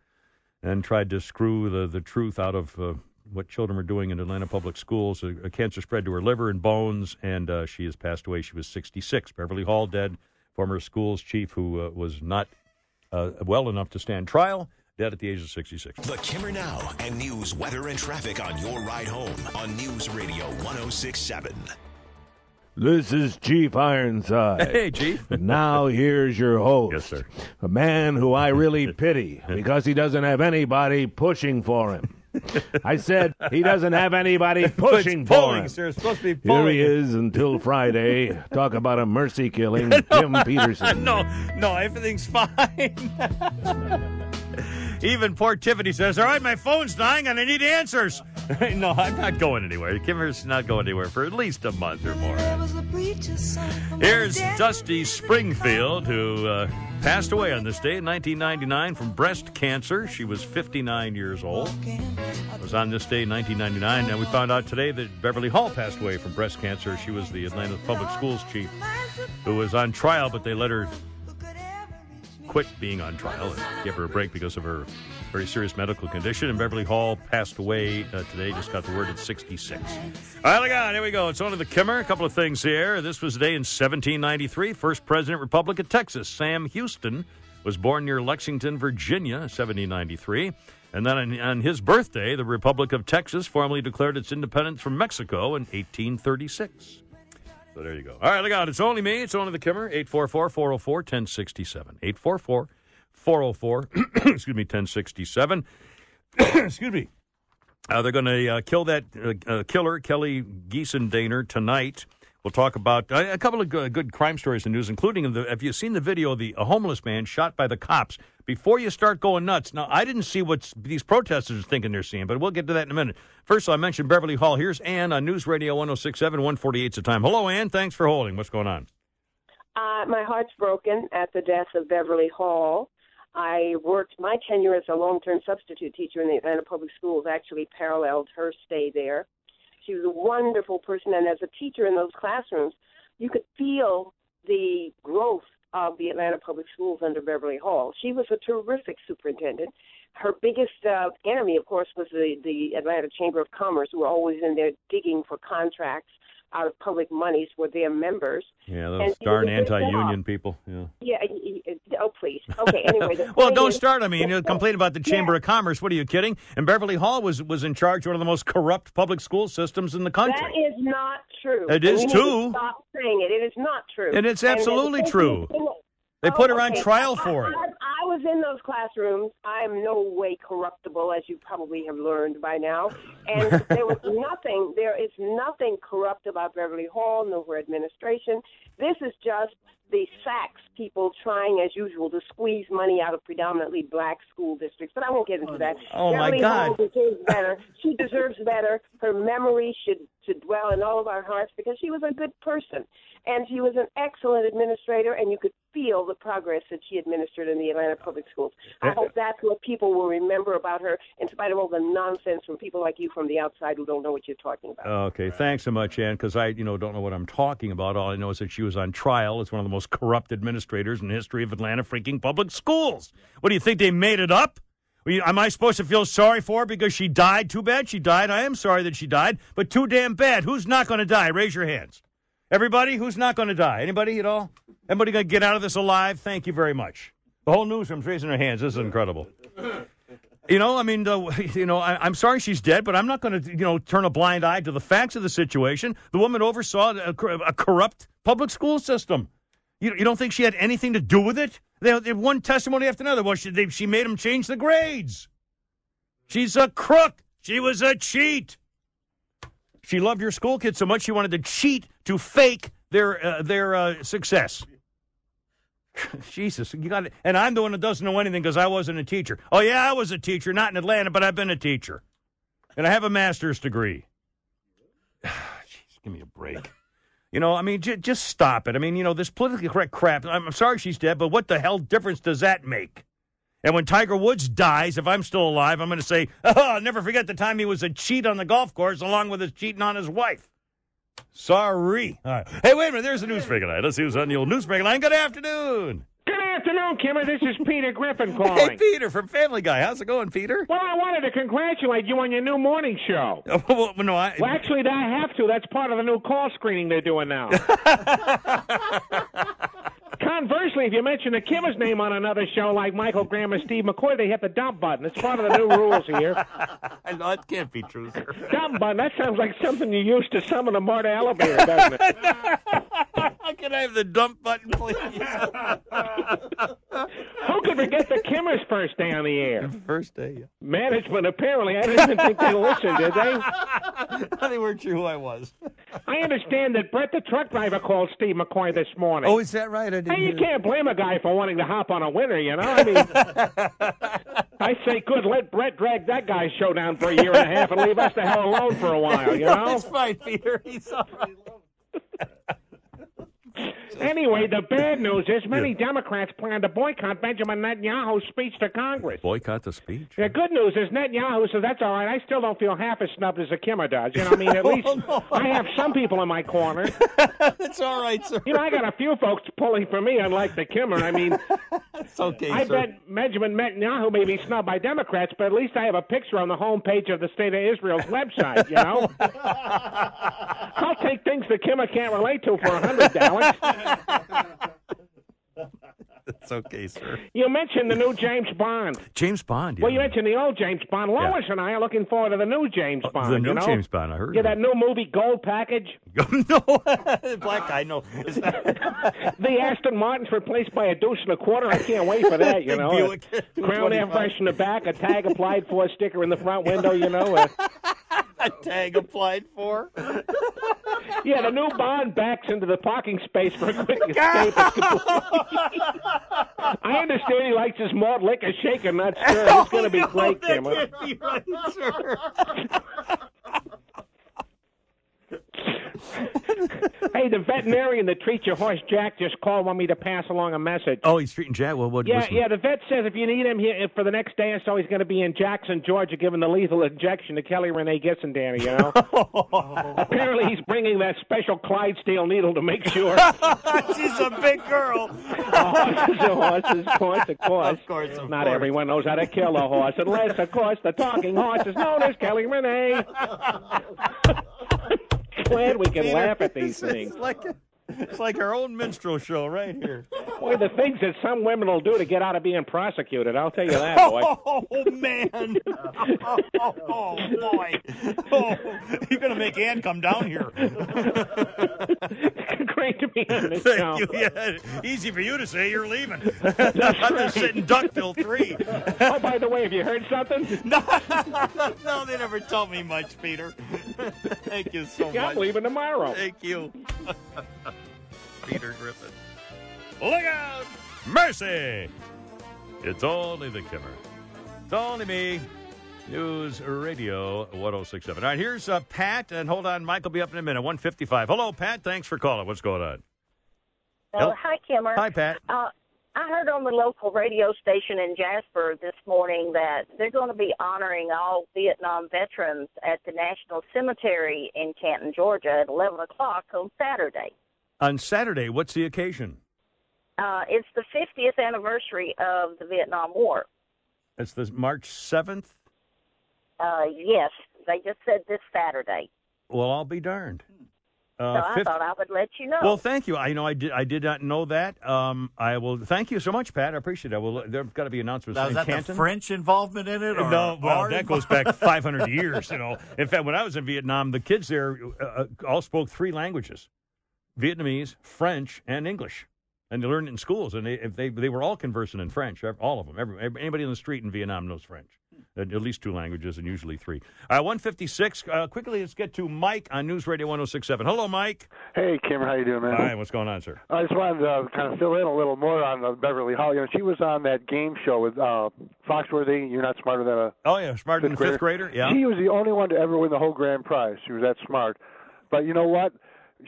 and tried to screw the, the truth out of uh, what children were doing in Atlanta public schools. A, a cancer spread to her liver and bones, and uh, she has passed away. She was 66. Beverly Hall dead, former schools chief who uh, was not uh, well enough to stand trial, dead at the age of 66. The Kimmer Now and news, weather, and traffic on your ride home on News Radio 1067. This is Chief Ironside. (laughs) Hey, Chief. Now here's your host. Yes, sir. A man who I really pity (laughs) because he doesn't have anybody pushing for him. (laughs) I said he doesn't have anybody (laughs) pushing It's for pulling, him. sir. It's supposed to be Here he is until (laughs) Friday. Talk about a mercy killing, Tim Peterson. no, no, everything's fine. Even poor Tiffany says, "All right, my phone's dying and I need answers." no, I'm not going anywhere. Kimmer's not going anywhere for at least a month or more. Here's Dusty Springfield, who uh, passed away on this day in 1999 from breast cancer. She was 59 years old. It was on this day in 1999, and we found out today that Beverly Hall passed away from breast cancer. She was the Atlanta Public Schools chief who was on trial, but they let her quit being on trial and give her a break because of her very serious medical condition. And Beverly Hall passed away uh, today. Just got the word at 66. All right, look out. Here we go. It's on to the Kimmer. A couple of things here. This was a day in 1793. First President, Republic of Texas, Sam Houston, was born near Lexington, Virginia, 1793. And then on, on his birthday, the Republic of Texas formally declared its independence from Mexico in 1836. So there you go. All right, look out. It's only me. It's only the Kimmer. 844 404 1067. 844 404, (coughs) excuse me, 1067. (coughs) excuse me. Uh, they're going to uh, kill that uh, uh, killer, Kelly Gissendaner, tonight. We'll talk about uh, a couple of good, good crime stories in the news, including the. Have you seen the video of the homeless man shot by the cops? Before you start going nuts, now I didn't see what these protesters are thinking they're seeing, but we'll get to that in a minute. First, I mentioned Beverly Hall. Here's Ann on News Radio 1067, 148 's the time. Hello, Ann. Thanks for holding. What's going on? Uh, my heart's broken at the death of Beverly Hall. I worked my tenure as a long-term substitute teacher in the Atlanta Public Schools. Actually, paralleled her stay there. She was a wonderful person, and as a teacher in those classrooms, you could feel the growth of the Atlanta Public Schools under Beverly Hall. She was a terrific superintendent. Her biggest uh, enemy, of course, was the the Atlanta Chamber of Commerce, who were always in there digging for contracts out of public monies for their members. Yeah, those she darn did a good job. anti-union people. Yeah. Yeah. Oh, please. Okay. Anyway. (laughs) Well, don't is- start. I mean, you complain about the Chamber of Commerce. What are you kidding? And Beverly Hall was was in charge of one of the most corrupt public school systems in the country. That is not true. It is And you need too. to Stop saying it. It is not true. And it's absolutely the true. They put her oh, on okay. trial I- for it. I, I was in those classrooms. I am no way corruptible, as you probably have learned by now. And (laughs) there was nothing. There is nothing corrupt about Beverly Hall, nor her administration. This is just the Sachs people trying, as usual, to squeeze money out of predominantly black school districts. But I won't get into that. Oh, my Beverly God. Hall deserves better. she deserves better. Her memory should should dwell in all of our hearts because she was a good person and she was an excellent administrator, and you could feel the progress that she administered in the Atlanta public schools. I hope that's what people will remember about her, in spite of all the nonsense from people like you from the outside who don't know what you're talking about. Okay, thanks so much, Ann, because I, you know, don't know what I'm talking about. All I know is that she was on trial as one of the most corrupt administrators in the history of Atlanta freaking public schools. What do you think they made it up? Am I supposed to feel sorry for her because she died? Too bad she died. I am sorry that she died, but too damn bad. Who's not going to die? Raise your hands. Everybody, who's not going to die? Anybody at all? Anybody going to get out of this alive? Thank you very much. The whole newsroom's raising their hands. This is incredible. You know, I mean, the, (laughs) you know, I, I'm sorry she's dead, but I'm not going to, you know, turn a blind eye to the facts of the situation. The woman oversaw a, a corrupt public school system. You, you don't think she had anything to do with it? They, they one testimony after another. Well, she, they, she made them change the grades. She's a crook. She was a cheat. She loved your school kids so much she wanted to cheat to fake their uh, their uh, success. (laughs) Jesus, you got it. And I'm the one that doesn't know anything because I wasn't a teacher. Oh yeah, I was a teacher, not in Atlanta, but I've been a teacher, and I have a master's degree. (sighs) Jeez, give me a break. You know, I mean, j- just stop it. I mean, you know, this politically correct crap. I'm, I'm sorry she's dead, but what the hell difference does that make? And when Tiger Woods dies, if I'm still alive, I'm going to say, (laughs) oh, I'll never forget the time he was a cheat on the golf course along with his cheating on his wife. Sorry. All right. Hey, wait a minute. There's a newsbreaker line. Let's see who's on the old newsbreaker line. Good afternoon. Good afternoon, Kimmer. This is Peter Griffin (laughs) calling. Hey, Peter from Family Guy. How's it going, Peter? Well, I wanted to congratulate you on your new morning show. (laughs) Oh, well, no, I. Well, actually, I have to. That's part of the new call screening they're doing now. Conversely, if you mention the Kimmer's name on another show like Michael Graham or Steve McCoy, they hit the dump button. It's part of the new rules here. (laughs) no, it can't be true, sir. Dump button. That sounds like something you used to summon a MARTA elevator, doesn't it? (laughs) Can I have the dump button, please? (laughs) Who could forget the Kimmer's first day on the air? First day. yeah. Management, apparently. I didn't even think they listened, did they? they weren't sure who I was. I understand that Brett the truck driver called Steve McCoy this morning. Oh, is that right? I didn't. Hey, you can't blame a guy for wanting to hop on a winner, you know? I mean, (laughs) I say, good, let Brett drag that guy's show down for a year and a half and leave us the hell alone for a while, you (laughs) know? It's fine, Peter. He's all right. (laughs) (laughs) Anyway, the bad news is many Democrats plan to boycott Benjamin Netanyahu's speech to Congress. Boycott the speech. The good news is Netanyahu says that's all right. I still don't feel half as snubbed as the Kimmer does. You know, I mean, at (laughs) oh, least I have some people in my corner. (laughs) That's all right, sir. You know, I got a few folks pulling for me, unlike the Kimmer. I mean, It's okay, I sir. bet Benjamin Netanyahu may be snubbed by Democrats, but at least I have a picture on the homepage of the State of Israel's website. You know, I'll take things the Kimmer can't relate to for a hundred dollars. It's okay, sir. You mentioned the new James Bond. James Bond. Well, you mentioned the old James Bond. Lois and I are looking forward to the new James Bond. Oh, the new you know? James Bond, I heard Yeah, that new movie Gold Package. (laughs) no, (laughs) black guy. No, Is that- (laughs) The Aston Martin's replaced by a deuce and a quarter. I can't wait for that. You know, Buick. Crown air fresh in the back, a tag applied for, a sticker in the front window. You know. A tag applied for. (laughs) yeah, the new Bond backs into the parking space for a quick (laughs) escape. I understand he likes his malt liquor shaken, not stirred. It's going to be (laughs) great, Kimmer. Hey, the veterinarian that treats your horse, Jack, just called. Want me to pass along a message. Oh, he's treating Jack. Well, what? Yeah, yeah. The vet says if you need him here for the next day or so, he's going to be in Jackson, Georgia, giving the lethal injection to Kelly Renee Gissendaner. You know. (laughs) Oh. Apparently, he's bringing that special Clydesdale needle to make sure. (laughs) She's a big girl. (laughs) horses are horses, of course, of course. Of course, of Not course. everyone knows how to kill a horse, unless, of course, the talking horse is known as Kelly Renee. Glad we can laugh at these things. Like, it's like our own minstrel show right here. Boy, the things that some women will do to get out of being prosecuted, I'll tell you that, boy. (laughs) Oh man! Oh, oh, boy! Oh, you're gonna make Ann come down here. (laughs) Great to be on this Thank show. you. Yeah, easy for you to say you're leaving. (laughs) I'm just sitting duck till three. oh, by the way, have you heard something? no, no, they never told me much, Peter. Thank you so Yeah, much. I'm leaving tomorrow. Thank you, Peter Griffin. Look out! Mercy! It's only the Kimmer. It's only me. News Radio 1067. All right, here's uh, Pat, and hold on, Mike will be up in a minute. 155. Hello, Pat. Thanks for calling. What's going on? Oh, Hello? hi, Kimmer. Hi, Pat. Uh, I heard on the local radio station in Jasper this morning that they're going to be honoring all Vietnam veterans at the National Cemetery in Canton, Georgia at 11 o'clock on Saturday. On Saturday, what's the occasion? Uh, it's the 50th anniversary of the Vietnam War. It's the March 7th? Uh, yes, they just said this Saturday. Well, I'll be darned. so Uh, I fifth- thought I would let you know. Well, thank you. I you know I did. I did not know that. Um, I will. Thank you so much, Pat. I appreciate it. Well, there've got to be announcements Now, in is that Canton. the French involvement in it? Or no, well, our that goes back (laughs) 500 years. You know, in fact, when I was in Vietnam, the kids there uh, uh, all spoke three languages: Vietnamese, French, and English, and they learned it in schools. And they if they they were all conversant in French. All of them. Every, anybody in the street in Vietnam knows French. At least two languages, and usually three. Uh, 156. Uh, quickly, let's get to Mike on News Radio 1067. Hello, Mike. Hey, Kimmer, how you doing, man? Hi, what's going on, sir? I just wanted to kind of fill in a little more on uh, Beverly Hall. You know, she was on that game show with uh, Foxworthy. You're not smarter than a Oh yeah, smarter than a fifth grader. Yeah. She was the only one to ever win the whole grand prize. She was that smart. But you know what?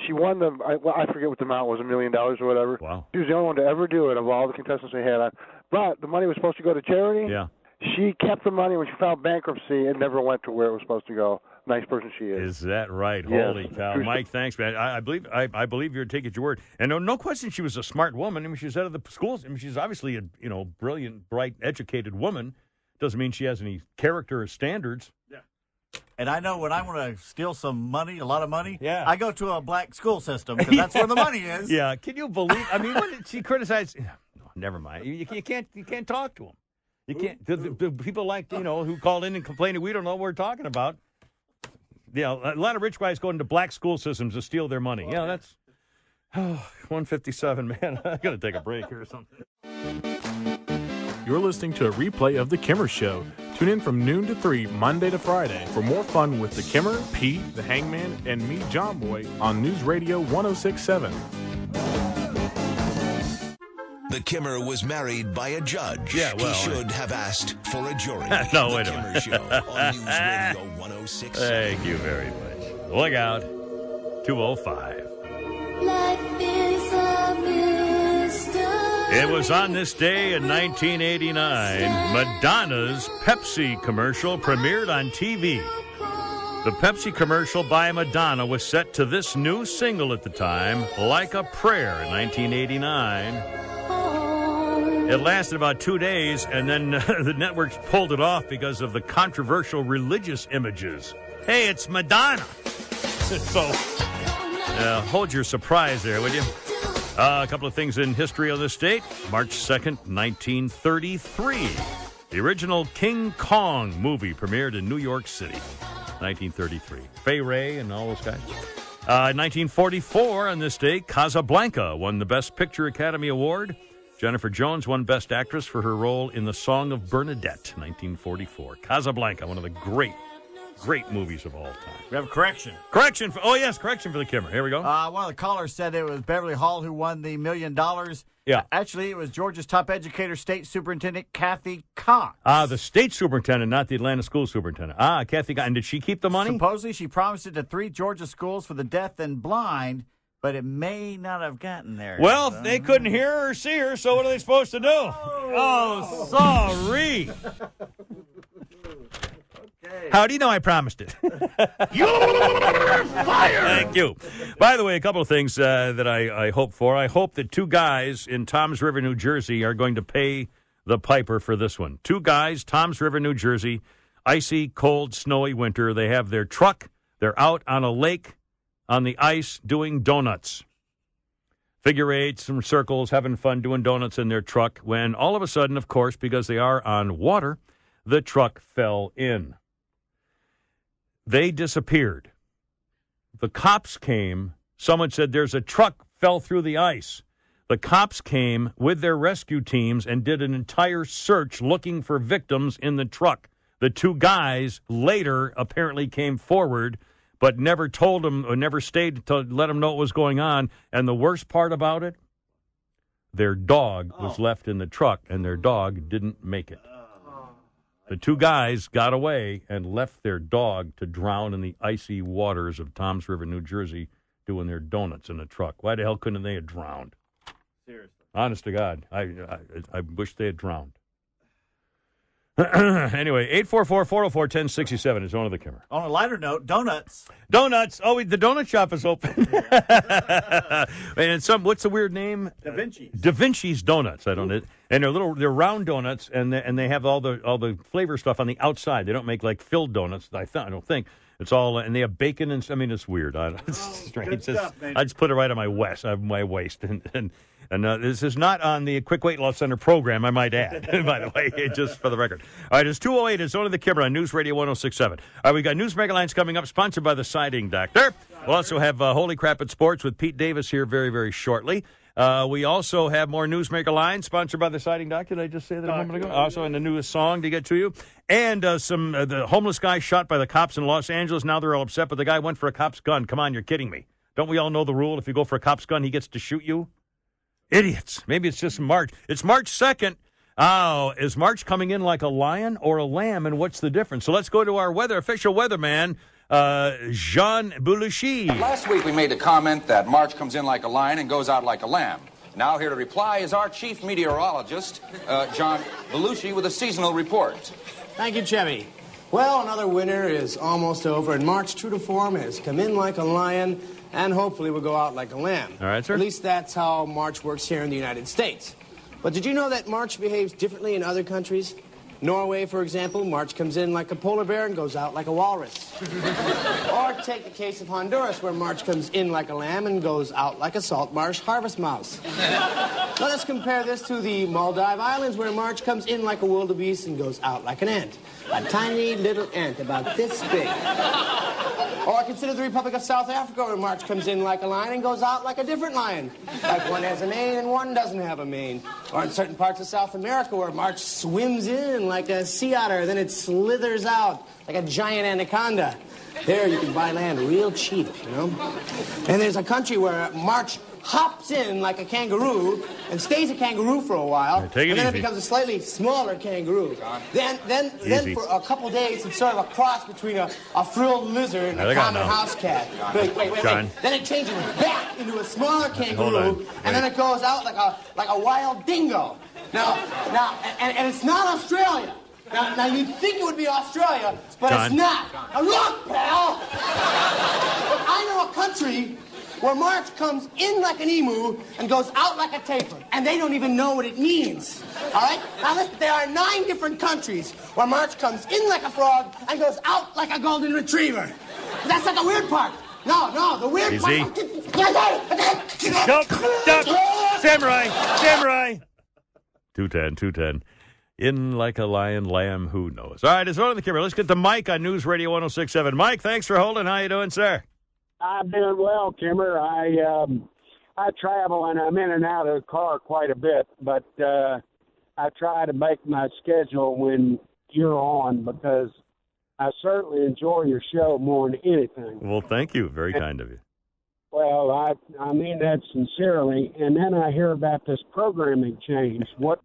She won the I, well, I forget what the amount was, a million dollars or whatever. Wow. She was the only one to ever do it of all the contestants they had on. But the money was supposed to go to charity. Yeah. She kept the money when she filed bankruptcy. It never went to where it was supposed to go. nice person she is. Is that right? Yes. Holy cow, True Mike! Thanks, man. I, I believe I, I believe you're taking your word. And no, no question, she was a smart woman. I mean, she's out of the schools. I mean, she's obviously a you know brilliant, bright, educated woman. Doesn't mean she has any character or standards. And I know when I want to steal some money, a lot of money, Yeah. I go to a black school system because that's where the money (laughs) is. Yeah, can you believe? I mean, what did she criticized, No, never mind. You, you can't you can't talk to them. You can't. The, the, the people like you know who called in and complained we don't know what we're talking about. Yeah, a lot of rich guys go into black school systems to steal their money. Yeah, that's (sighs) oh, 157, man. (laughs) I gotta take a break here or something. You're listening to a replay of The Kimmer Show. Tune in from noon to 3, Monday to Friday, for more fun with The Kimmer, Pete, The Hangman, and me, John Boy, on News Radio 1067. The Kimmer was married by a judge. Yeah, well, he should have asked for a jury. (laughs) no, the wait a Kimmer minute. Show on News Radio (laughs) 106. Thank you very much. Look out. 205. It was on this day in 1989, Madonna's Pepsi commercial premiered on TV. The Pepsi commercial by Madonna was set to this new single at the time, Like a Prayer, in 1989. It lasted about two days, and then (laughs) the networks pulled it off because of the controversial religious images. Hey, it's Madonna! (laughs) so, uh, hold your surprise there, would you? Uh, a couple of things in history on this date. March 2nd, 1933. The original King Kong movie premiered in New York City. 1933. Fay Wray and all those guys. Uh, 1944, on this day, Casablanca won the Best Picture Academy Award. Jennifer Jones won Best Actress for her role in The Song of Bernadette, 1944. Casablanca, one of the great, great movies of all time. We have a correction. Correction for, oh, yes, correction for the Kimmer. Here we go. Uh, one of the callers said it was Beverly Hall who won the million dollars. Yeah. Actually, it was Georgia's top educator, State Superintendent Kathy Cox. Ah, the state superintendent, not the Atlanta school superintendent. Ah, Kathy. And did she keep the money? Supposedly, she promised it to three Georgia schools for the deaf and blind, but it may not have gotten there. Well, they couldn't hear her or see her, so what are they supposed to do? Oh, sorry. (laughs) How do you know I promised it? (laughs) You're fired. Thank you. By the way, a couple of things uh, that I, I hope for. I hope that two guys in Toms River, New Jersey, are going to pay the piper for this one. Two guys, Toms River, New Jersey, icy, cold, snowy winter. They have their truck. They're out on a lake on the ice doing donuts figure eights, some circles, having fun doing donuts in their truck. When all of a sudden, of course, because they are on water, the truck fell in. They disappeared. The cops came. Someone said there's a truck fell through the ice. The cops came with their rescue teams and did an entire search looking for victims in the truck. The two guys later apparently came forward but never told them or never stayed to let them know what was going on. And the worst part about it, their dog was oh. left in the truck, and their dog didn't make it. The two guys got away and left their dog to drown in the icy waters of Toms River, New Jersey, doing their donuts in a truck. Why the hell couldn't they have drowned? Seriously. Honest to God, I I, I wish they had drowned. (clears throat) anyway, 844-404-1067 is one of the Kimmer. On a lighter note, donuts. Donuts. Oh, the donut shop is open. (laughs) and some, what's the weird name? Da Vinci. Da Vinci's Donuts. I don't know. And they're little, they're round donuts, and they, and they have all the all the flavor stuff on the outside. They don't make like filled donuts. I th- I don't think it's all, and they have bacon and. I mean, it's weird. I, (laughs) it's strange. It's just- stuff. I just put it right on my west, uh, my waist, (laughs) and and. And uh, this is not on the Quick Weight Loss Center program, I might add, (laughs) by the way, just for the record. All right, it's 208. It's only the Kimmer on News Radio 1067. All right, we got Newsmaker Lines coming up, sponsored by the Siding Doctor. We'll also have uh, Holy Crap at Sports with Pete Davis here very, very shortly. Uh, we also have more Newsmaker Lines, sponsored by the Siding Doctor. Did I just say that a moment ago? Also, and the newest song to get to you. And uh, some uh, the homeless guy shot by the cops in Los Angeles. Now they're all upset, but the guy went for a cop's gun. Come on, you're kidding me. Don't we all know the rule? If you go for a cop's gun, he gets to shoot you? Idiots. Maybe it's just March. It's March 2nd. Oh, is March coming in like a lion or a lamb, and what's the difference? So let's go to our weather official weatherman, uh, John Belushi. Last week we made a comment that March comes in like a lion and goes out like a lamb. Now here to reply is our chief meteorologist, uh, John Belushi, with a seasonal report. Thank you, Chevy. Well, another winter is almost over, and March, true to form, has come in like a lion and hopefully will go out like a lamb. All right, sir. At least that's how March works here in the United States. But did you know that March behaves differently in other countries? Norway, for example, March comes in like a polar bear and goes out like a walrus. (laughs) or take the case of Honduras, where March comes in like a lamb and goes out like a salt marsh harvest mouse. (laughs) Let us compare this to the Maldive Islands, where March comes in like a wildebeest and goes out like an ant. A tiny little ant about this big. Oh, or consider the Republic of South Africa, where March comes in like a lion and goes out like a different lion. Like one has a mane and one doesn't have a mane. Or in certain parts of South America, where March swims in like a sea otter, then it slithers out like a giant anaconda. There you can buy land real cheap, you know? And there's a country where March hops in like a kangaroo and stays a kangaroo for a while. right, take it and then easy. it becomes a slightly smaller kangaroo. Then, then, Easy. then for a couple days, it's sort of a cross between a, a frilled lizard and I a common know. house cat. Wait, wait, wait, John. wait. Then it changes back into a smaller kangaroo, on. and then it goes out like a like a wild dingo. Now, now, and, and it's not Australia. Now, now you'd think it would be Australia, but John. it's not. Now look, pal. I know a country where March comes in like an emu and goes out like a tapir, and they don't even know what it means. All right? Now listen, there are nine different countries where March comes in like a frog and goes out like a golden retriever. That's not the weird part. No, no, the weird Easy. part. Stop, stop. Samurai, samurai. 210, 210. In like a lion, lamb, who knows? All right, it's on the Kimmer. Let's get to Mike on News Radio 1067. Mike, thanks for holding. How you doing, sir? I'm doing well, Kimmer. I um, I travel and I'm in and out of the car quite a bit, but uh, I try to make my schedule when you're on because I certainly enjoy your show more than anything. Well, thank you. Very kind of you. Well, I I mean that sincerely. And then I hear about this programming change. What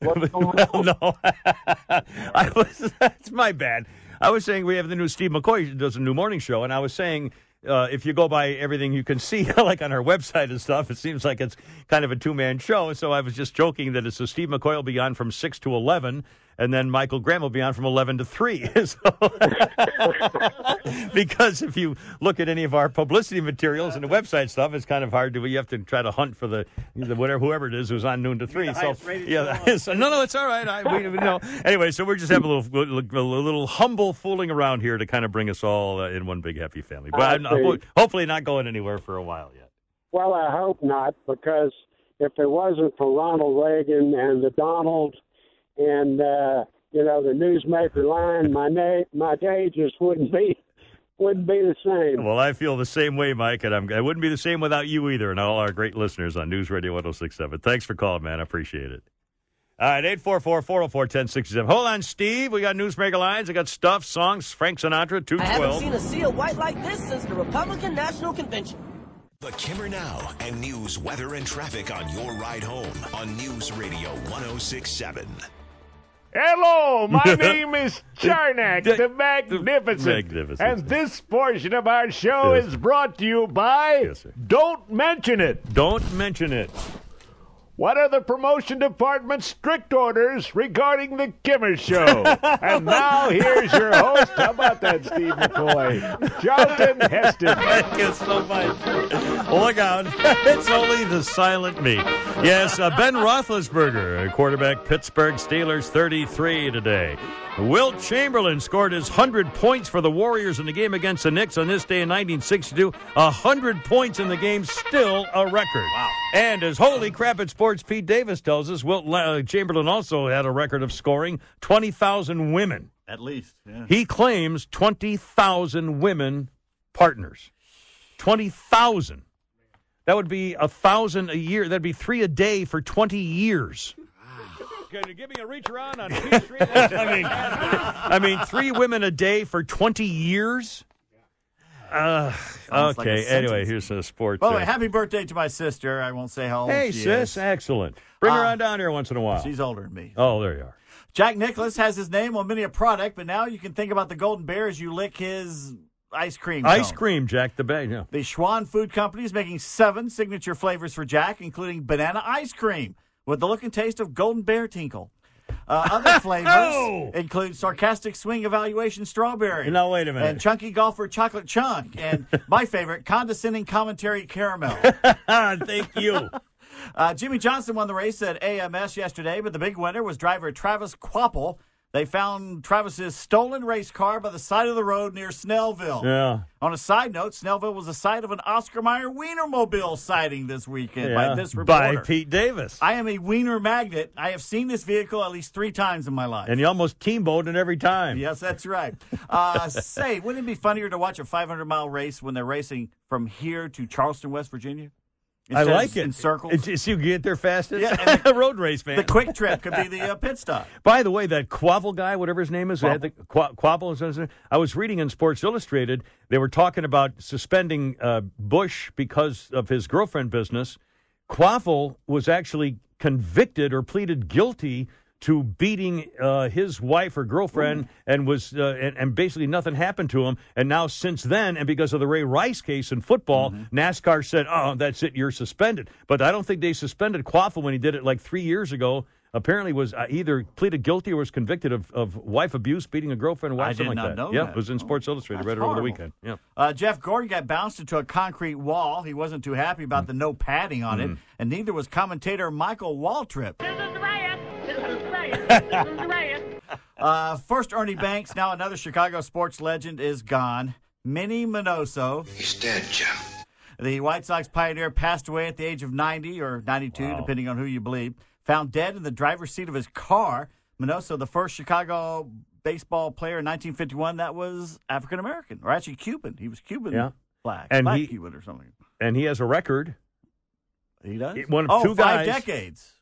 what's (laughs) going on? no, (laughs) I was. (laughs) That's my bad. I was saying we have the new Steve McCoy who does a new morning show, and I was saying uh, if you go by everything you can see, (laughs) like on our website and stuff, it seems like it's kind of a two man show. So I was just joking that it's a Steve McCoy will be on from six to eleven, and then Michael Graham will be on from eleven to three. (laughs) So- (laughs) because if you look at any of our publicity materials and the website stuff, it's kind of hard to. You have to try to hunt for the, the whatever whoever it is who's on noon to three. So yeah, (laughs) so, no, no, it's all right. I, we, no. Anyway, so we're just having a little, a little humble fooling around here to kind of bring us all uh, in one big happy family. But I I'm, hopefully not going anywhere for a while yet. Well, I hope not, because if it wasn't for Ronald Reagan and the Donald and uh, you know the newsmaker line, my na- my day just wouldn't be wouldn't be the same. Well, I feel the same way, Mike, and I'm, I wouldn't be the same without you either, and all our great listeners on News Radio 1067. Thanks for calling, man. I appreciate it. All right, 844 404 1067. Hold on, Steve. We got newsmaker lines. I got stuff, songs, Frank Sinatra, 212. I haven't seen a sea of white like this since the Republican National Convention. The Kimmer Now and news, weather, and traffic on your ride home on News Radio 1067. Hello, my (laughs) name is Carnac, the Magnificent. Magnificent. And this portion of our show Yes. is brought to you by Don't Mention It. Don't mention it. What are the promotion department's strict orders regarding the Kimmer Show? (laughs) and now here's your host. How about that, Steve McCoy? Charlton Heston. Thank you so much. Look (laughs) out. It's only the silent me. Yes, uh, Ben Roethlisberger, quarterback, Pittsburgh Steelers, 33 today. Wilt Chamberlain scored his 100 points for the Warriors in the game against the Knicks on this day in 1962. 100 points in the game, still a record. Wow. And as holy crap at sports, Pete Davis tells us, Wilt uh, Chamberlain also had a record of scoring 20,000 women. At least. Yeah. He claims 20,000 women partners. 20,000. That would be a thousand a year. That'd be three a day for 20 years. Can you give me a reach around on P Street? (laughs) I mean, I mean, three women a day for 20 years? Uh, Sounds like okay, anyway, here's a sports. By the uh, happy birthday to my sister. I won't say how old hey, she sis, is. excellent. Bring her Uh, on down here once in a while. She's older than me. Oh, there you are. Jack Nicklaus has his name on many a product, but now you can think about the Golden Bear as you lick his ice cream. Ice cone. cream, Jack the Bag. Yeah. The Schwan Food Company is making seven signature flavors for Jack, including banana ice cream with the look and taste of Golden Bear Tinkle. Uh, other (laughs) flavors Oh! include sarcastic swing evaluation strawberry. Now, wait a minute. And chunky golfer chocolate chunk. And (laughs) my favorite, condescending commentary caramel. (laughs) Thank you. Uh, Jimmie Johnson won the race at AMS yesterday, but the big winner was driver Travis Kvapil. They found Travis's stolen race car by the side of the road near Snellville. Yeah. On a side note, Snellville was the site of an Oscar Mayer Wienermobile sighting this weekend Yeah, by this reporter. by. Pete Davis. I am a Wiener magnet. I have seen this vehicle at least three times in my life. And you almost teamboated every time. Yes, that's right. Uh, say, wouldn't it be funnier to watch a 500 mile race when they're racing from here to Charleston, West Virginia? I like it. in circles. It's, it's you get there fastest. Yeah, (laughs) the road race fan. The quick trip could be the uh, pit stop. (laughs) By the way, that Kvapil guy, whatever his name is, had the, Qua- Kvapil is his name. I was reading in Sports Illustrated, they were talking about suspending uh, Busch because of his girlfriend business. Kvapil was actually convicted or pleaded guilty to beating uh, his wife or girlfriend, and was uh, and, and basically nothing happened to him. And now since then, and because of the Ray Rice case in football, NASCAR said, "Oh, that's it, you're suspended." But I don't think they suspended Kvapil when he did it like three years ago. Apparently, was uh, either pleaded guilty or was convicted of, of wife abuse, beating a girlfriend, wife, I something did like not that. know yeah, that. it was in Sports Illustrated. Read it over the weekend. Yeah. Uh, Jeff Gordon got bounced into a concrete wall. He wasn't too happy about the no padding on it, and neither was commentator Michael Waltrip. (laughs) Uh, first, Ernie Banks, now another Chicago sports legend, is gone. Minnie Minoso. He's dead, Jim. The White Sox pioneer passed away at the age of 90 or 92, depending on who you believe. Found dead in the driver's seat of his car. Minoso, the first Chicago baseball player in 1951 that was African American, or actually Cuban. He was Cuban Yeah. black, And black he- Cuban or something. And he has a record. He does. One of oh, two five guys. decades.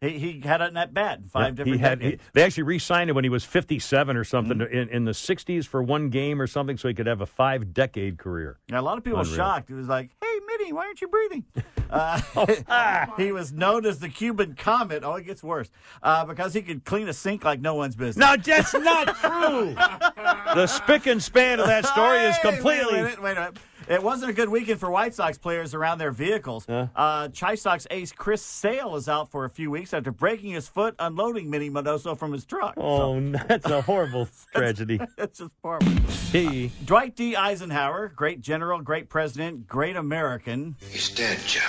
He he had it in that bat five Yeah, different he had, he- they actually re-signed him when he was 57 or something Mm-hmm. in, in the 60s for one game or something, so he could have a five-decade career. Now, a lot of people Unreal. shocked. It was like, "Hey, Minnie, why aren't you breathing?" (laughs) Uh, Oh, (laughs) he was known as the Cuban Comet. Oh, it gets worse uh, because he could clean a sink like no one's business. No, that's not true. (laughs) the spick and span of that story is completely. Wait a minute, wait a minute. It wasn't a good weekend for White Sox players around their vehicles. Uh, Chi Sox ace Chris Sale is out for a few weeks after breaking his foot unloading Minnie Minoso from his truck. Oh, that's a horrible (laughs) tragedy. (laughs) That's just horrible. He. Dwight D. Eisenhower, great general, great president, great American. He's dead, Jim.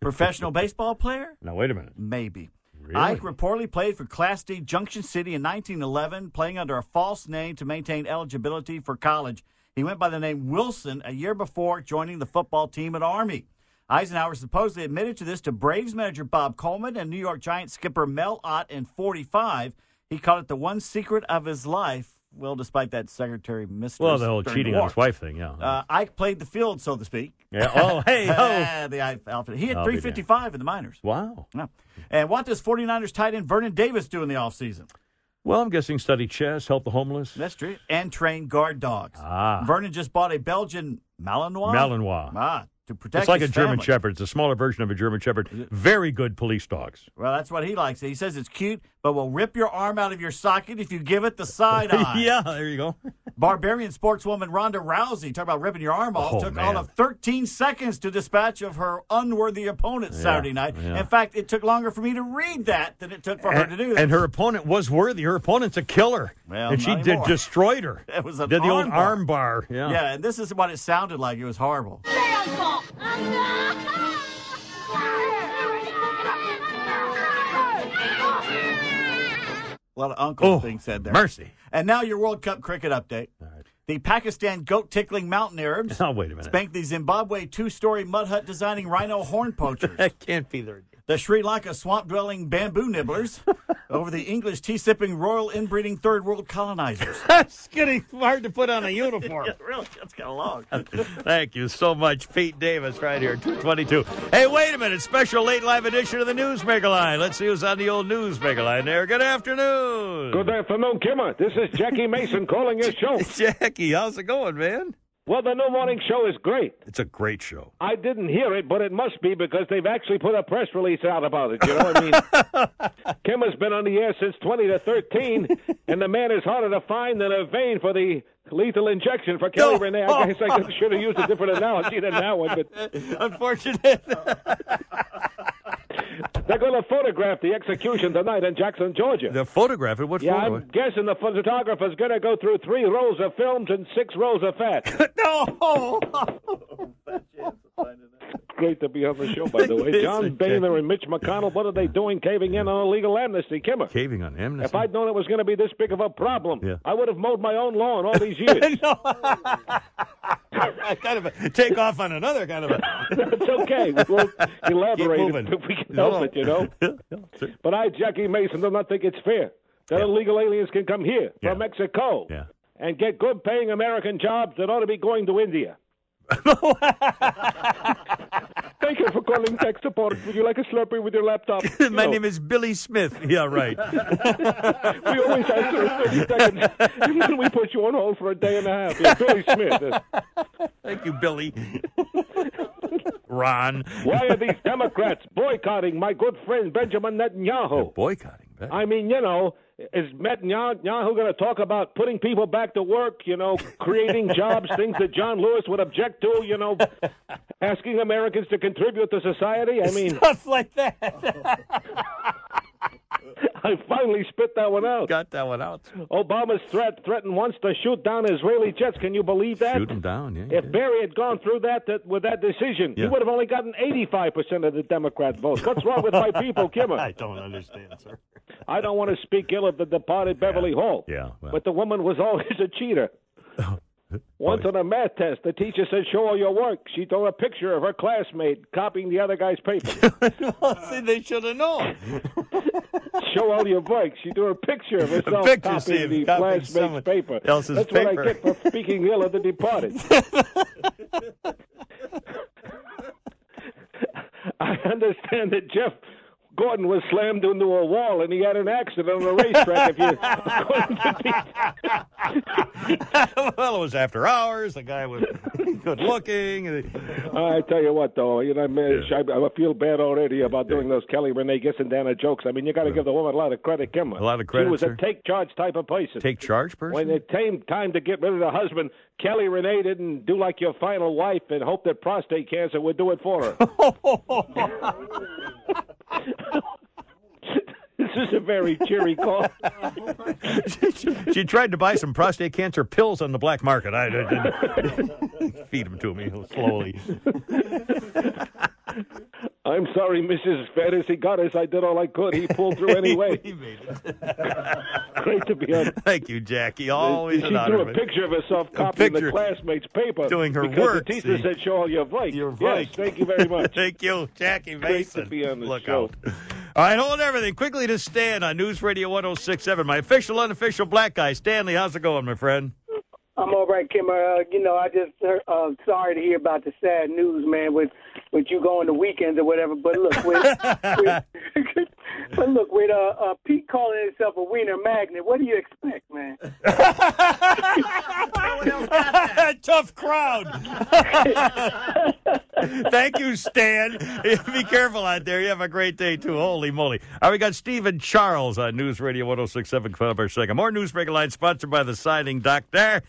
Professional baseball player? Now, wait a minute. Maybe. Really? Ike reportedly played for Class D Junction City in 1911, playing under a false name to maintain eligibility for college. He went by the name Wilson a year before joining the football team at Army. Eisenhower supposedly admitted to this to Braves manager Bob Coleman and New York Giants skipper Mel Ott in 45. He called it the one secret of his life. Well, despite that secretary mistress. Well, the whole cheating war. on his wife thing, yeah. Uh, Ike played the field, so to speak. Yeah. Oh, (laughs) hey, ho. the Ike outfit. He had I'll 355 in the minors. wow. Yeah. And what does 49ers tight end Vernon Davis do in the offseason? Well, I'm guessing study chess, help the homeless. That's true. And train guard dogs. Ah. Vernon just bought a Belgian Malinois. Malinois. Ah, to protect It's like a his German. Shepherd. It's a smaller version of a German Shepherd. Very good police dogs. Well, that's what he likes. He says it's cute, but will rip your arm out of your socket if you give it the (laughs) side eye. yeah, there you go. (laughs) Barbarian sportswoman Ronda Rousey, talk about ripping your arm off, Oh, took man. all of 13 seconds to dispatch of her unworthy opponent Yeah, Saturday night. yeah. In fact, it took longer for me to read that than it took for her to do that. And her opponent was worthy. Her opponent's a killer. Well, and she not did anymore. destroyed her. (laughs) It was an did the old arm bar. arm bar. Yeah. yeah, and this is what it sounded like. It was horrible. A lot of uncle Oh, being said there. mercy. And now your World Cup cricket update. The Pakistan goat tickling mountain Arabs (laughs) Oh, wait a minute. spanked the Zimbabwe two story mud hut designing rhino horn poachers. (laughs) That can't be there. the Sri Lanka swamp dwelling bamboo nibblers (laughs) over the English tea sipping royal inbreeding third world colonizers. (laughs) That's getting hard to put on a uniform. (laughs) really, that's kind of long. (laughs) Thank you so much, Pete Davis, right here, 222. Hey, wait a minute. Special late live edition of the Newsmaker Line. Let's see who's on the old Newsmaker Line there. Good afternoon. Good afternoon, Kimmer. This is Jackie Mason calling your show. Jackie, how's it going, man? Well, the new morning show is great. It's a great show. I didn't hear it, but it must be because they've actually put a press release out about it. You know what I mean? (laughs) Kim has been on the air since 20 to 13, and the man is harder to find than a vein for the lethal injection for Kelly Renee. I guess I (laughs) should have used a different analogy than that one, but Unfortunate. (laughs) They're going to photograph the execution tonight in Jackson, Georgia. The photograph it. What yeah, photo? I'm guessing the photographer's going to go through three rolls of films and six rolls of fat. (laughs) no. (laughs) Oh, Great to be on the show, by the way. (laughs) John. Boehner and Mitch McConnell, what are they doing caving in on illegal amnesty? Kimmer. Caving on amnesty. If I'd known it was going to be this big of a problem, Yeah. I would have mowed my own lawn all these years. (laughs) (laughs) kind of a, take off on another kind of a. That's okay. We'll elaborate if we can help no. it, you know. But I, Jackie Mason, do not think it's fair that illegal aliens can come here from Mexico Yeah. and get good paying American jobs that ought to be going to India. (laughs) Thank you for calling tech support. Would you like a Slurpee with your laptop? (laughs) My name is Billy Smith. (laughs) Yeah, right. We always answer in 30 seconds, and then we put you on hold for a day and a half. Yeah, Billy Smith. Thank you, Billy. Ron. Why are these Democrats boycotting my good friend Benjamin Netanyahu? boycotting. I mean, you know, is Netanyahu going to talk about putting people back to work? You know, creating (laughs) jobs, things that John Lewis would object to. You know, asking Americans to contribute to society. I (laughs) mean, Stuff like that. (laughs) (laughs) I finally spit that one out. Got that one out. Obama's threat threatened once to shoot down Israeli jets. Can you believe that? Shoot them down. Yeah. If Barry had gone through that, that with that decision, he would have only gotten 85% of the Democrat votes. What's wrong with my people, (laughs) Kimmer? I don't understand, sir. I don't want to speak ill of the departed Beverly Hall. Yeah. Well. But the woman was always a cheater. Oh. Once on a math test, the teacher said, Show all your work. She threw a picture of her classmate copying the other guy's paper. (laughs) See, they should have known. (laughs) Show all your work. She threw a picture of (laughs) herself picture, copying if the copying classmate's paper. else's That's paper. what I get for speaking ill of the departed. I understand that Jeff Gordon was slammed into a wall and he had an accident on a racetrack. if you, (laughs) well, it was after hours. The guy was good looking. I tell you what, though, you know, I, I feel bad already about doing those Kelly Renee Gissendaner jokes. I mean, you got to give the woman a lot of credit, Kimmer. A lot of credit, She was sir. a take charge type of person. Take charge person? When it came time to get rid of the husband, Kelly Renee didn't do like your final wife and hope that prostate cancer would do it for her. (laughs) this is a very cheery call. (laughs) she tried to buy some prostate cancer pills on the black market. I, (laughs) feed them to me slowly. (laughs) I'm sorry, Mrs. Fantasy Goddess. I did all I could. He pulled through (laughs) anyway. He made (laughs) Great to be on. Thank you, Jackie. Always she an honor. drew a picture of herself copying the classmate's paper. Doing her because work, The teacher see. said, show all your work. Your Yes, thank you very much. Thank you, Jackie Mason. Great to be on the Look show. out. All right, hold everything. Quickly to Stan on News Radio 1067. My official, unofficial black guy. Stanley, how's it going, my friend? I'm all right, Kim. Uh, you know, I just uh, sorry to hear about the sad news, man, with with you going to weekends or whatever. But look, with, with (laughs) (laughs) but look, with uh, uh, Pete calling himself a wiener magnet, what do you expect, man? (laughs) Tough crowd. (laughs) Thank you, Stan. Be careful out there. You have a great day, too. Holy moly. All right, we got Stephen Charles on News Radio 1067, coming up our second. More Newsmaker Line sponsored by the Siding Doctor.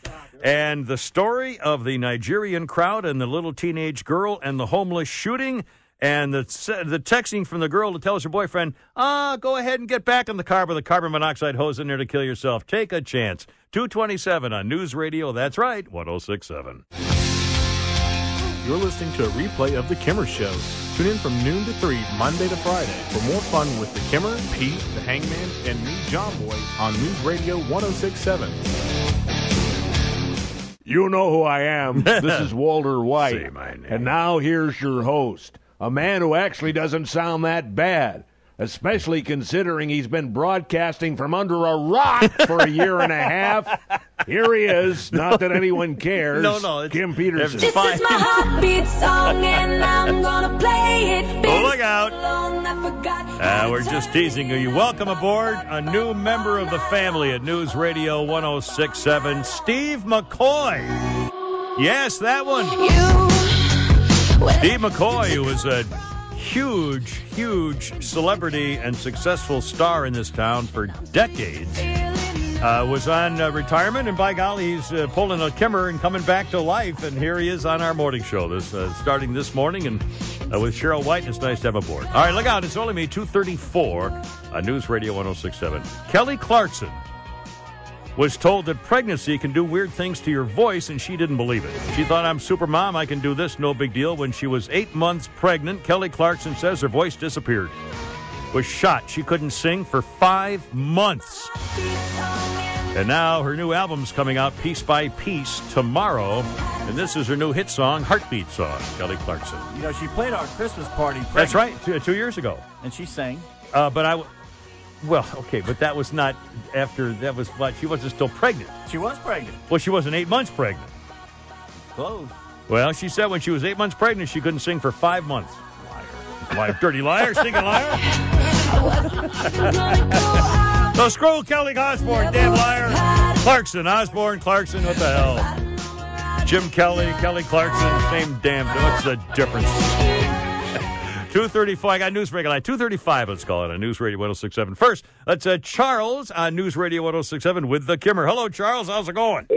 And the story of the Nigerian crowd and the little teenage girl and the homeless shooting. And the the texting from the girl to tell her boyfriend, ah, go ahead and get back in the car with a carbon monoxide hose in there to kill yourself. Take a chance. 227 on News Radio. That's right, 1067. You're listening to a replay of The Kimmer Show. Tune in from noon to 3, Monday to Friday, for more fun with The Kimmer, Pete, The Hangman, and me, John Boy, on News Radio 1067. You know who I am. (laughs) This is Walter White. Say my name. And now here's your host, a man who actually doesn't sound that bad, especially considering he's been broadcasting from under a rock for a year and a half. Here he is. (laughs) Not that anyone cares. No, no, it's- Kim Peterson. it's fine. This is my heartbeat song, and I'm gonna play it. Oh, look out. Long I forgot Uh, we're just teasing you. Welcome aboard a new member of the family at News Radio 1067, Steve McCoy. Yes, that one. Steve McCoy, who was a huge, huge celebrity and successful star in this town for decades. uh, was on uh, retirement, and by golly, he's uh, pulling a Kimmer and coming back to life. And here he is on our morning show, this uh, starting this morning, and uh, with Cheryl White. It's nice to have aboard. All right, look out! It's only me, two thirty-four on News Radio one zero six seven. Kelly Clarkson was told that pregnancy can do weird things to your voice, and she didn't believe it. She thought, I'm super mom, I can do this, no big deal. When she was eight months pregnant, Kelly Clarkson says her voice disappeared. Was shot. She couldn't sing for five months. And now her new album's coming out piece by piece tomorrow. And this is her new hit song, Heartbeat Song, Kelly Clarkson. You know, she played our Christmas party. That's right, two, two years ago. And she sang. Uh, but I, w- well, okay, but that was not after, that was what, she wasn't still pregnant. She was pregnant. Well, she wasn't eight months pregnant. Close. Well, she said when she was eight months pregnant, she couldn't sing for five months. Liar. Liar. Dirty liar, stinking liar. so screw Kelly Osbourne, damn liar. Clarkson, Osbourne, Clarkson, what the hell? Jim Kelly, Kelly Clarkson, same damn. What's the difference? 235. I got news line. 235, let's call it on News Radio 1067. First, let's uh, Charles on News Radio 1067 with the Kimmer. Hello, Charles. How's it going?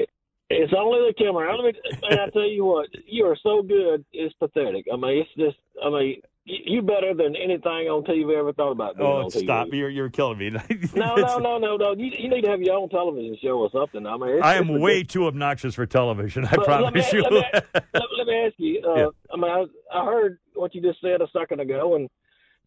It's only the Kimmer. Let me, I tell you what, you are so good. It's pathetic. I mean, it's just. I mean, you better than anything on TV ever thought about. Oh, on TV. stop. You're, you're killing me. (laughs) No, no, no, no, no. You, you need to have your own television show or something. I mean, it's, I am way too obnoxious for television. I But let promise me- you. Let me, (laughs) let, let me ask you. Uh, Yeah. I mean, I, I heard what you just said a second ago, and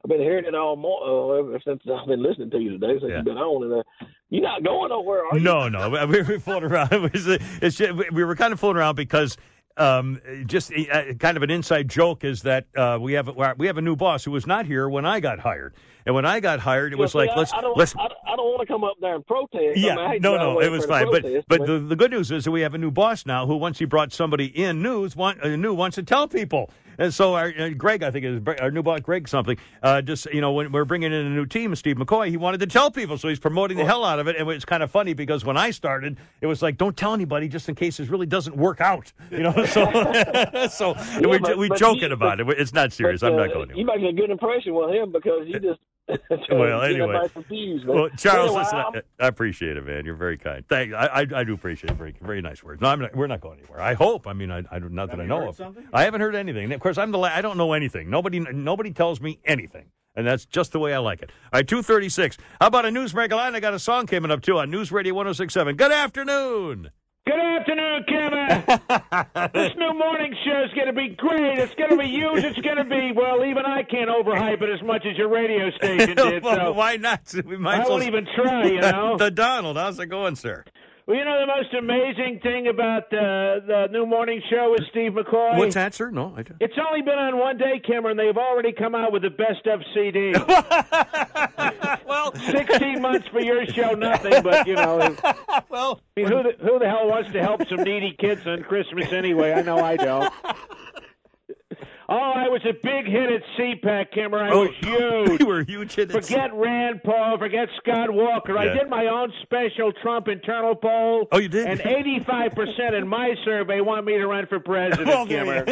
I've been hearing it all more uh, ever since I've been listening to you today. Since Yeah. you've been on, and uh, you're not going nowhere, are you? No, no, we were floating around. (laughs) It was, it's we were kind of floating around because um, just uh, kind of an inside joke is that uh, we have we have a new boss who was not here when I got hired, and when I got hired, it was see, like I, let's I don't, let's I, I don't want to come up there and protest. Yeah, I mean, no, no, it was fine. But but the, the good news is that we have a new boss now who, once he brought somebody in news, want, uh, new wants to tell people. And so our uh, Greg, I think is our new boss, Greg something. Uh, just you know, when we're bringing in a new team, Steve McCoy, he wanted to tell people, so he's promoting the hell out of it. And it's kind of funny because when I started, it was like, don't tell anybody, just in case this really doesn't work out. You know, (laughs) so (laughs) so Yeah, we but- we but joking you- about it. It's not serious. but, I'm uh, not going. To. You make a good impression with him because you just. (laughs) Well, anyway. everybody confused, man. Well, Charles, Anyway, listen, I'm- I, I appreciate it, man. You're very kind. Thank, I, I, I do appreciate it. Very, very nice words. No, I'm not, we're not going anywhere. I hope. I mean, I, I do- not that I know heard of. something? I haven't heard anything. And of course, I'm the. La- I don't know anything. Nobody, nobody tells me anything, and that's just the way I like it. All right, two thirty six. How about a news break line? I got a song coming up too on News Radio 106.7. Good afternoon. Good afternoon, Kimmer. (laughs) this new morning show is going to be great. It's going to be huge. It's going to be well. Even I can't overhype it as much as your radio station (laughs) did. Well, So why not? We might I won't even try. You (laughs) know. the Donald. How's it going, sir? Well, you know the most amazing thing about uh, the new morning show with Steve McCoy. What's that, sir? No, I don't. It's only been on one day, Kimmer, and they've already come out with the best of CD. (laughs) well, 16 months for your show, nothing, but, you know. (laughs) well, I mean, who the, who the hell wants to help some needy kids on Christmas anyway? I know I don't. Oh, I was a big hit at CPAC, Kimmer. I Oh, was (laughs) huge. you (laughs) were huge hit at Forget Rand Paul. Forget Scott Walker. I did my own special Trump internal poll. Oh, you did? And 85% in my survey want me to run for (laughs) president, Well, Kimmer.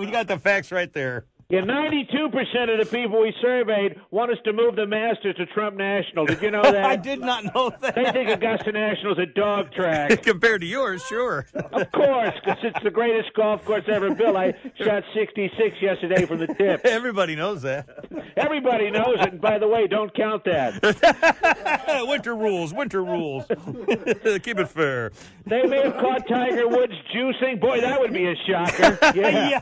we got the facts right there. Yeah, 92% of the people we surveyed want us to move the Masters to Trump National. Did you know (laughs) that? I did not know that. They think Augusta National's a dog track. (laughs) Compared to yours, sure. Of course, because it's the greatest golf course ever built. I shot 66 yesterday from the tip. (laughs) Everybody knows that. Everybody knows it. And by the way, don't count that. winter rules, winter rules. Keep it fair. They may have caught Tiger Woods juicing. Boy, that would be a shocker. Yeah.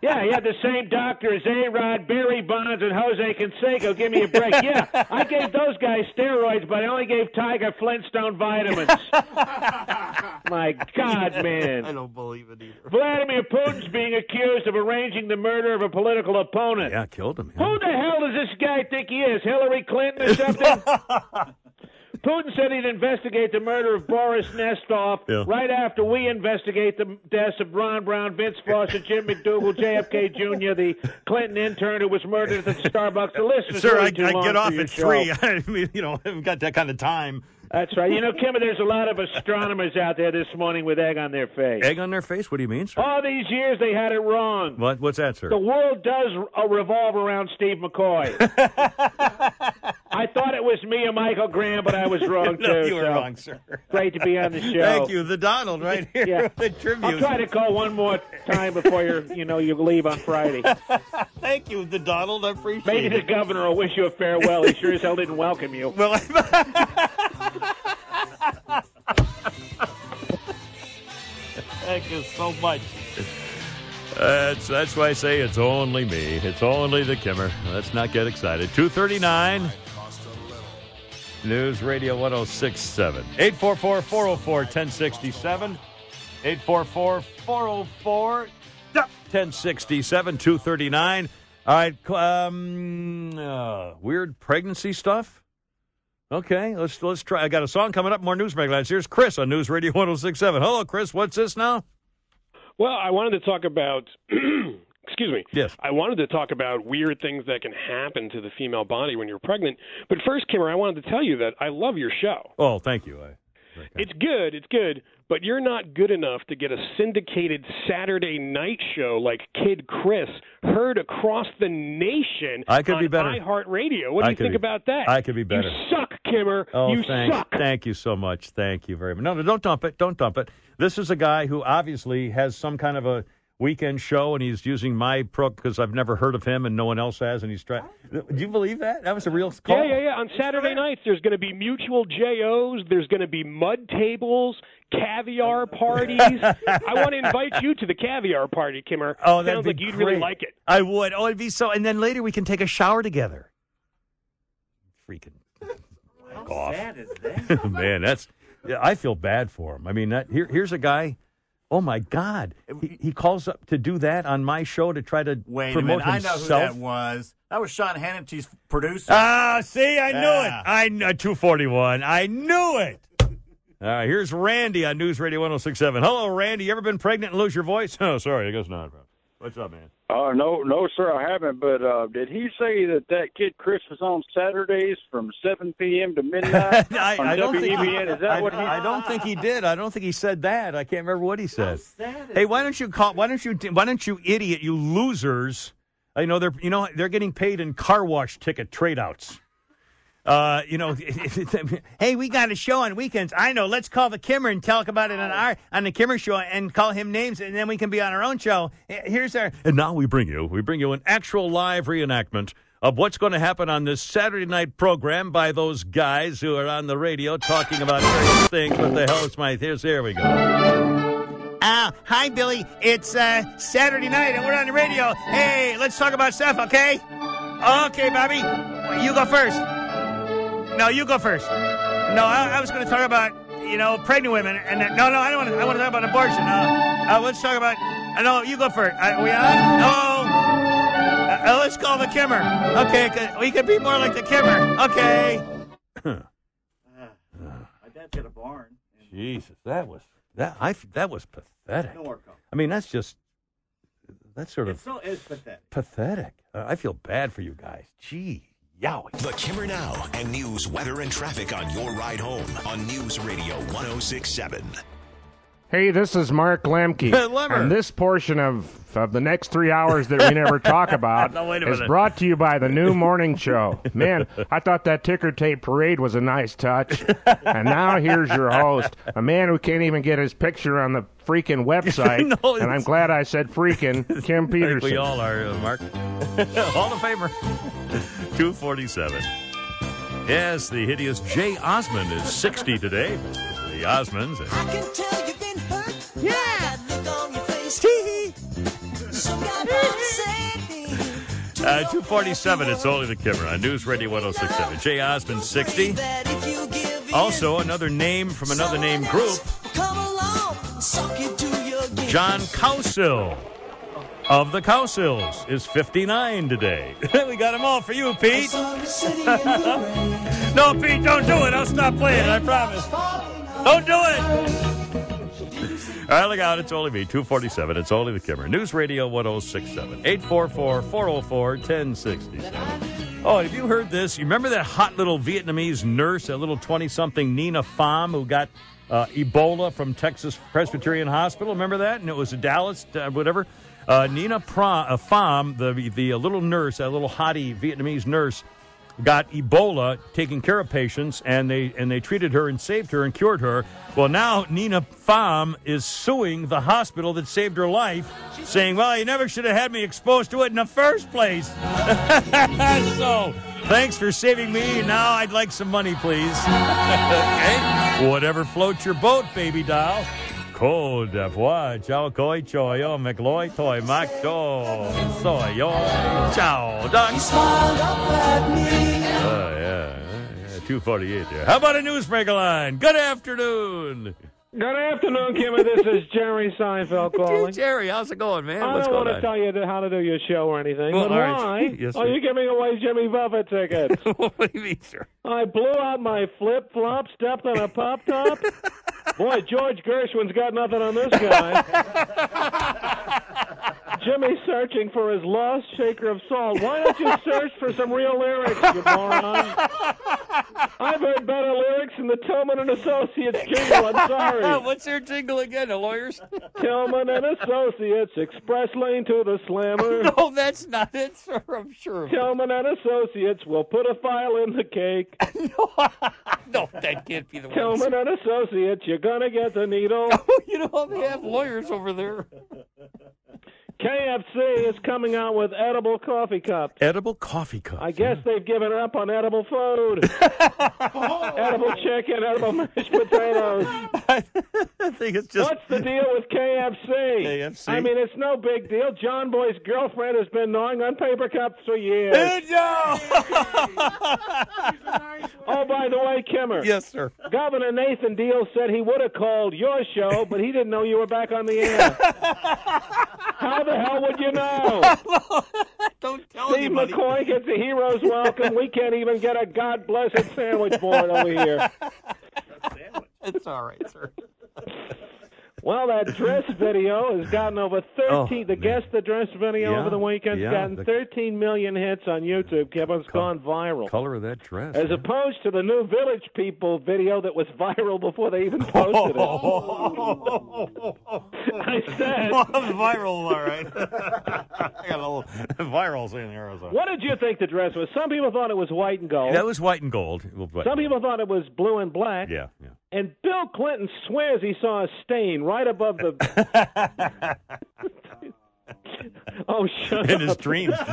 Yeah, he had the same doctor as A-Rod, Barry Bonds, and Jose Canseco. Give me a break. (laughs) Yeah, I gave those guys steroids, but I only gave Tiger Flintstone vitamins. (laughs) My God, man. I don't believe it either. Vladimir Putin's being accused of arranging the murder of a political opponent. Yeah, killed him. Who the hell does this guy think he is? Hillary Clinton or something? (laughs) Putin said he'd investigate the murder of Boris Nemtsov Yeah. right after we investigate the deaths of Ron Brown, Vince Foster, Jim McDougal, JFK Jr., the Clinton intern who was murdered at the Starbucks. The list is Sir, I, I get off at three. (laughs) I mean, you know, I haven't got that kind of time. That's right. You know, Kim, there's a lot of astronomers out there this morning with egg on their face. Egg on their face? What do you mean, sir? All these years they had it wrong. What? What's that, sir? The world does uh, revolve around Steve McCoy. (laughs) I thought it was me and Michael Graham, but I was wrong (laughs) No, too. you were so wrong, sir. Great to be on the (laughs) show. Thank you, the Donald, right (laughs) here. Yeah. The tribute. I'll try to call one more time before you you know you leave on Friday. Thank you, the Donald. I appreciate it. Maybe the governor will wish you a farewell. He sure as hell didn't welcome you. Well, Thank you so much. That's that's why I say it's only me. It's only the Kimmer. Let's not get excited. Two thirty nine. News Radio 1067. 844 404 1067. 844 404 1067. 239. All right. Um, uh, weird pregnancy stuff? Okay, let's let's try. I got a song coming up. More news headlines. Here's Chris on News Radio 1067. Hello, Chris. What's this now? Well, I wanted to talk about. (clears throat) excuse me. Yes. I wanted to talk about weird things that can happen to the female body when you're pregnant. But first, Kimmer, I wanted to tell you that I love your show. Oh, thank you. I, It's good, it's good, but you're not good enough to get a syndicated Saturday night show like Kid Chris heard across the nation I could on be better. iHeartRadio. What do I you think be- about that? I could be better. You suck, Kimmer. Oh, you thank, suck. thank you so much. Thank you very much. No, no, don't dump it. Don't dump it. This is a guy who obviously has some kind of a weekend show, and he's using my pro because I've never heard of him, and no one else has, and he's trying. Oh. Do you believe that? That was a real call. Yeah, yeah, yeah. On Saturday nights, there's going to be mutual JOs. There's going to be mud tables, caviar (laughs) parties. I want to invite you to the caviar party, Kimmer. Oh, that'd sounds be like you'd really like it. I would. Oh, it'd be so. And then later we can take a shower together. Freaking. How off. sad is that? (laughs) Man, that's. Yeah, I feel bad for him. I mean, that, here, here's a guy. Oh my God! He, he calls up to do that on my show to try to Wait a promote minute. I know who that was. That was Sean Hannity's producer. Ah, see, I knew it. I kn- 241. I knew it. All right, here's Randy on News Radio 1067. Hello, Randy. You ever been pregnant and lose your voice? (laughs) Oh, sorry, I guess not. Bro. What's up, man? Uh, no, no, sir, I haven't. But uh, did he say that that kid Chris was on Saturdays from 7 p.m. to midnight (laughs) I, on I don't think he, Is that I, what he? I don't think he did. I don't think he said that. I can't remember what he said. Hey, why don't you call? Why don't you? Why don't you idiot? You losers! I know they're. You know they're getting paid in car wash ticket trade outs. Uh, you know, (laughs) hey, we got a show on weekends. I know. Let's call the Kimmer and talk about it on our on the Kimmer show and call him names, and then we can be on our own show. Here's our. And now we bring you, we bring you an actual live reenactment of what's going to happen on this Saturday night program by those guys who are on the radio talking about various things. What the hell is my? Here's there we go. Uh, hi, Billy. It's uh, Saturday night, and we're on the radio. Hey, let's talk about stuff, okay? Okay, Bobby. You go first. No, you go first. No, I, I was going to talk about, you know, pregnant women. And then, no, no, I don't want to. I want to talk about abortion. Uh, uh, let's talk about. Uh, no, you go first. Uh, we on? Hello. Uh, uh, let's call the Kimmer. Okay, we could be more like the Kimmer. Okay. My dad's got a barn. Jesus, that was that. I that was pathetic. No more coffee. I mean, that's just that's sort of It's so it's pathetic. pathetic. Uh, I feel bad for you guys. Gee, yowie. The Kimmer Now and news, weather, and traffic on your ride home on News Radio 1067. Hey, this is Mark Lemke. (laughs) And this portion of, of the next three hours that we never talk (laughs) about No, is minute. brought to you by the new morning show. (laughs) Man, I thought that ticker tape parade was a nice touch. And now here's your host, a man who can't even get his picture on the freaking website. No, and I'm glad I said freaking Kim I think Peterson. we all are, uh, Mark. Hall of Famer. 247. Yes, the hideous Jay Osmond is 60 today. The Osmonds. I can tell you've been hurt. Yeah. Uh, 247, it's only the Kimmer on News Radio 1067. Jay Osmond, 60. That if you give Also, another name from another name group. John Cowsill of the Cowsills is 59 today. (laughs) we got them all for you, Pete. (laughs) No, Pete, don't do it. I'll stop playing, I promise. Don't do it. All right, look out. It's only me, 247. It's only the Kimmer. News Radio 1067. 844 404 1067. Oh, have you heard this? You remember that hot little Vietnamese nurse, that little 20 something Nina Pham, who got uh, Ebola from Texas Presbyterian Hospital? Remember that? And it was a Dallas, uh, whatever. Uh, Nina uh, Pham, the, the uh, little nurse, that little hottie Vietnamese nurse, got Ebola, taking care of patients, and they and they treated her and saved her and cured her. Well, now Nina Pham is suing the hospital that saved her life, saying, "Well, you never should have had me exposed to it in the first place." (laughs) so, thanks for saving me. Now I'd like some money, please. (laughs) okay, whatever floats your boat, baby doll. Cold d'avoine, ciao koi choyo, McLoy toy mac do, soy yo, ciao, doc. Oh, yeah, yeah, 248 there. How about a newsmaker line? Good afternoon. Good afternoon, Kimmy. This is Jerry Seinfeld (laughs) calling. Jerry, how's it going, man? I What's don't going want to on? tell you how to do your show or anything, Well, but all right. why (laughs) Yes, are sir. you giving away Jimmy Buffett tickets? (laughs) what do you mean, sir? I blew out my flip flop, stepped on a pop top. Boy, George Gershwin's got nothing on this guy. Jimmy's searching for his lost shaker of salt. Why don't you (laughs) search for some real lyrics, you moron? I've heard better lyrics than the Tillman and Associates jingle. I'm sorry. (laughs) What's their jingle again, the lawyers? (laughs) Tillman and Associates, express lane to the slammer. no, that's not it, sir. I'm sure. of. Tillman and Associates will put a file in the cake. No, that can't be the one. Tillman and Associates, you're gonna get the needle. Oh, you know they have lawyers over there. KFC is coming out with edible coffee cups. Edible coffee cups. I guess they've given up on edible food. (laughs) (laughs) edible chicken, edible mashed potatoes. (laughs) I think it's just. What's the deal with KFC? KFC? I mean, it's no big deal. John Boy's girlfriend has been gnawing on paper cups for years. oh, by the way, Kimmer. Yes, sir. Governor Nathan Deal said he would have called your show, but he didn't know you were back on the air. How the hell would you know? (laughs) Don't tell Steve anybody. McCoy gets a hero's welcome. We can't even get a God blessed sandwich board over here. (laughs) It's all right, sir. (laughs) Well, that (laughs) dress video has gotten over 13. the guest the dress video Yeah, over the weekend's yeah, gotten the- 13 million hits on YouTube. Kevin's gone viral. Color of that dress. As opposed to the new Village People video that was viral before they even posted it. (laughs) I said. viral, all right. (laughs) I got a little virals in there. So. What did you think the dress was? Some people thought it was white and gold. That was white and gold. Some people thought it was blue and black. Yeah, yeah. And Bill Clinton swears he saw a stain right above the. (laughs) oh, shut In up. his dreams. (laughs)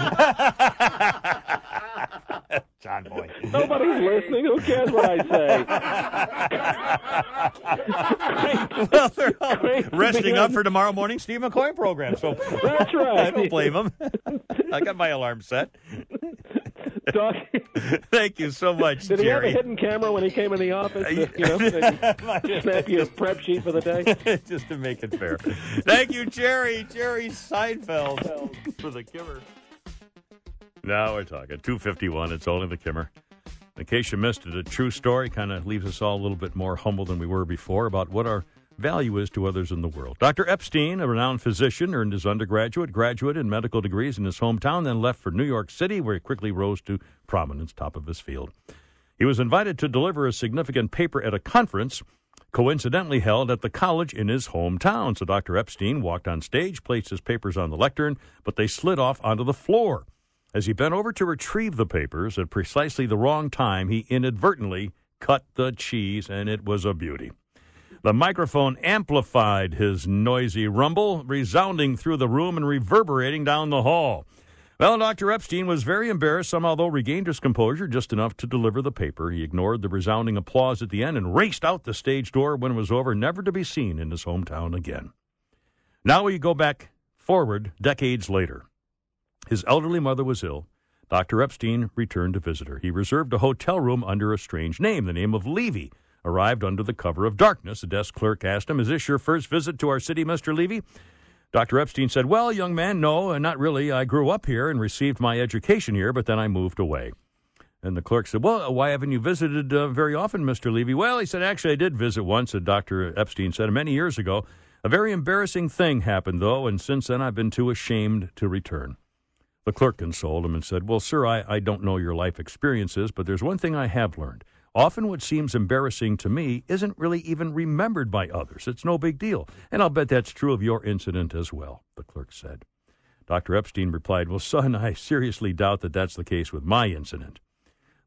John Boy. Nobody's listening. Who cares what I say? (laughs) well, they're all resting up for tomorrow morning Steve McCoy program. So That's right. I don't blame him. I got my alarm set. Doc, (laughs) Thank you so much, did he have a hidden camera when he came in the office? To, you know, to snap you his prep sheet for the day. (laughs) Just to make it fair. Thank you, Jerry. Jerry Seinfeld for the Kimmer. Now we're talking. 251. It's only the Kimmer. In case you missed it, a true story kind of leaves us all a little bit more humble than we were before about what our value is to others in the world. Dr. Epstein, a renowned physician, earned his undergraduate, graduate, and medical degrees in his hometown, then left for New York City, where he quickly rose to prominence, top of his field. He was invited to deliver a significant paper at a conference coincidentally held at the college in his hometown. So Dr. Epstein walked on stage, placed his papers on the lectern, but they slid off onto the floor. As he bent over to retrieve the papers at precisely the wrong time, he inadvertently cut the cheese, and it was a beauty. The microphone amplified his noisy rumble, resounding through the room and reverberating down the hall. Well, Dr. Epstein was very embarrassed, somehow, though, regained his composure just enough to deliver the paper. He ignored the resounding applause at the end and raced out the stage door when it was over, never to be seen in his hometown again. Now we go back forward decades later. His elderly mother was ill. Dr. Epstein returned to visit her. He reserved a hotel room under a strange name, the name of Levy. Arrived under the cover of darkness. A desk clerk asked him, Is this your first visit to our city, Mr. Levy? Dr. Epstein said, Well, young man, no, uh, not really. I grew up here and received my education here, but then I moved away. And the clerk said, Well, why haven't you visited uh, very often, Mr. Levy? Well, he said, Actually, I did visit once, and Dr. Epstein said, many years ago. A very embarrassing thing happened, though, and since then I've been too ashamed to return. The clerk consoled him and said, Well, sir, I, I don't know your life experiences, but there's one thing I have learned. Often what seems embarrassing to me isn't really even remembered by others. It's no big deal. And I'll bet that's true of your incident as well, the clerk said. Dr. Epstein replied, Well, son, I seriously doubt that that's the case with my incident.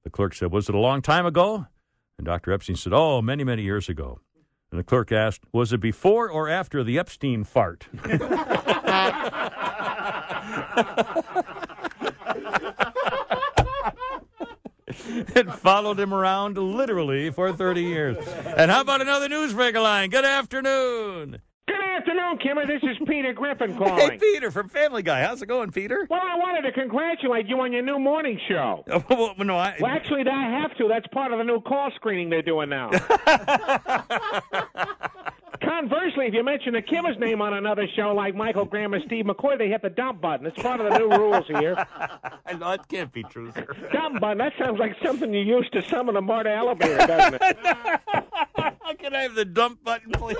The clerk said, Was it a long time ago? And Dr. Epstein said, Oh, many, many years ago. And the clerk asked, Was it before or after the Epstein fart? (laughs) (laughs) (laughs) it followed him around literally for 30 years. And how about another newsmaker line? Good afternoon. Good afternoon, Kimmer. This is Peter Griffin (laughs) calling. Hey, Peter from Family Guy. How's it going, Peter? Well, I wanted to congratulate you on your new morning show. (laughs) Oh, well, no, I, Well, actually, I have to. That's part of the new call screening they're doing now. Conversely, if you mention a Kimmer's name on another show like Michael Graham or Steve McCoy, they hit the dump button. It's part of the new rules here. (laughs) no, it can't be true, sir. Dump button. That sounds like something you used to summon a motor elevator, doesn't it? (laughs) Can I have the dump button, please?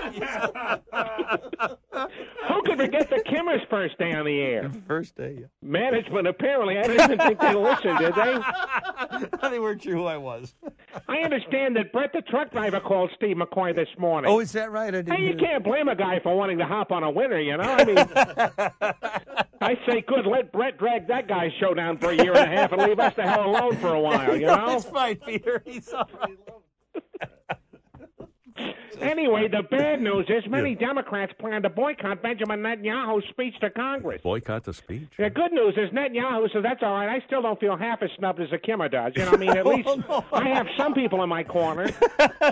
Who could forget the Kimmer's first day on the air? First day. Management, apparently. I didn't even think they listened, did they? (laughs) they weren't sure who I was. I understand that Brett the truck driver called Steve McCoy this morning. Oh, is that right? I didn't Hey, you hear- can't blame a guy for wanting to hop on a winner, you know? I mean, I say, good, let Brett drag that guy's show down for a year and a half and leave us the hell alone for a while, you (laughs) know? It's fine, Peter. He's already (laughs) Anyway, the bad news is many Democrats plan to boycott Benjamin Netanyahu's speech to Congress. boycott the speech. The good news is Netanyahu says that's all right. I still don't feel half as snubbed as a Kimmer does. You know, I mean, at (laughs) oh, least I have some people in my corner. (laughs)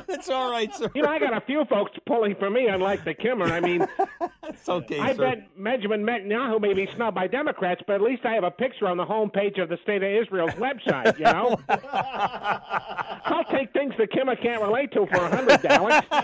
It's all right, sir. You know, I got a few folks pulling for me, unlike the Kimmer. I mean, (laughs) It's okay, I sir. bet Benjamin Netanyahu may be snubbed by Democrats, but at least I have a picture on the homepage of the State of Israel's website, you know? I'll take things that Kimmer can't relate to for a hundred dollars.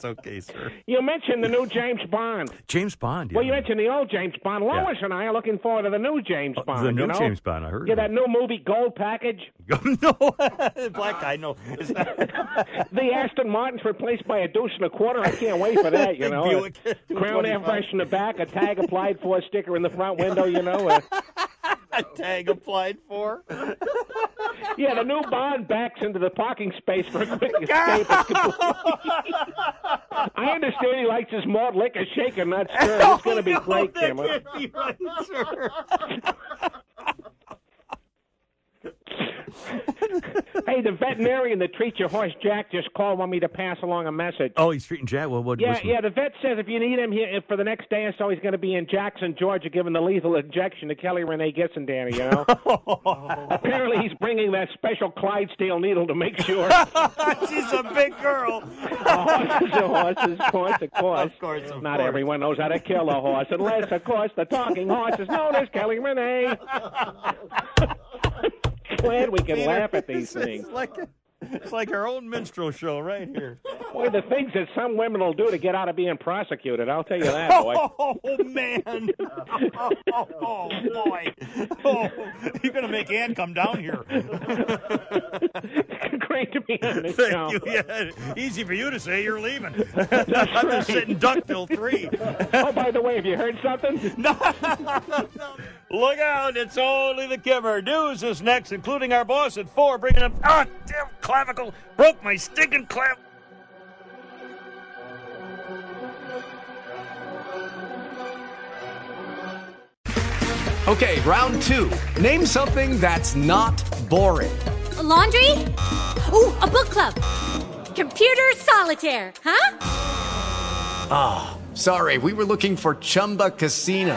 It's okay, sir. You mentioned the new James Bond. James Bond. Yeah. Well, you mentioned the old James Bond. Lois and I are looking forward to the new James Bond. the new you know? James Bond, I heard Yeah, that new movie Gold Package. (laughs) no, (laughs) black guy. No, Is that- (laughs) the Aston Martin's replaced by a deuce and a quarter. I can't wait for that. You know, Buick, crown air 225. fresh in the back, a tag applied for, a sticker in the front window. You know. Uh, a tag applied for. yeah, the new Bond backs into the parking space for a quick escape. I understand he likes his malt liquor shaken, not stirred. (laughs) It's going to be great, that can't be right, sir. (laughs) Hey, the veterinarian that treats your horse, Jack, just called. Want me to pass along a message. Oh, he's treating Jack. Well, what? Yeah, what's- yeah. The vet says if you need him here for the next day or so, he's going to be in Jackson, Georgia, giving the lethal injection to Kelly Renee Gibson, Danny. You know. (laughs) Oh. Apparently, he's bringing that special Clydesdale needle to make sure. (laughs) She's a big girl. horses are horses, of course, of course. Of course, of Not course. everyone knows how to kill a horse, unless, of course, the talking horse is known as Kelly Renee. (laughs) Glad we can Peter, laugh at (laughs) these things. It's like, it's like our own minstrel show right here. Boy, the things that some women will do to get out of being prosecuted, I'll tell you that, boy. (laughs) Oh man! Oh, (laughs) oh, boy! Oh, you're gonna make Ann come down here. Great to be on this Thank show. you. Yeah, easy for you to say. You're leaving. I'm just sitting duck till three. Oh, by the way, have you heard something? Look out! It's only the Kimmer. News is next, including our boss at four, bringing up. Ah, damn clavicle! Broke my stinking clav. Okay, round two. Name something that's not boring. A laundry? Ooh, a book club. Computer solitaire, huh? Ah, sorry, we were looking for Chumba Casino.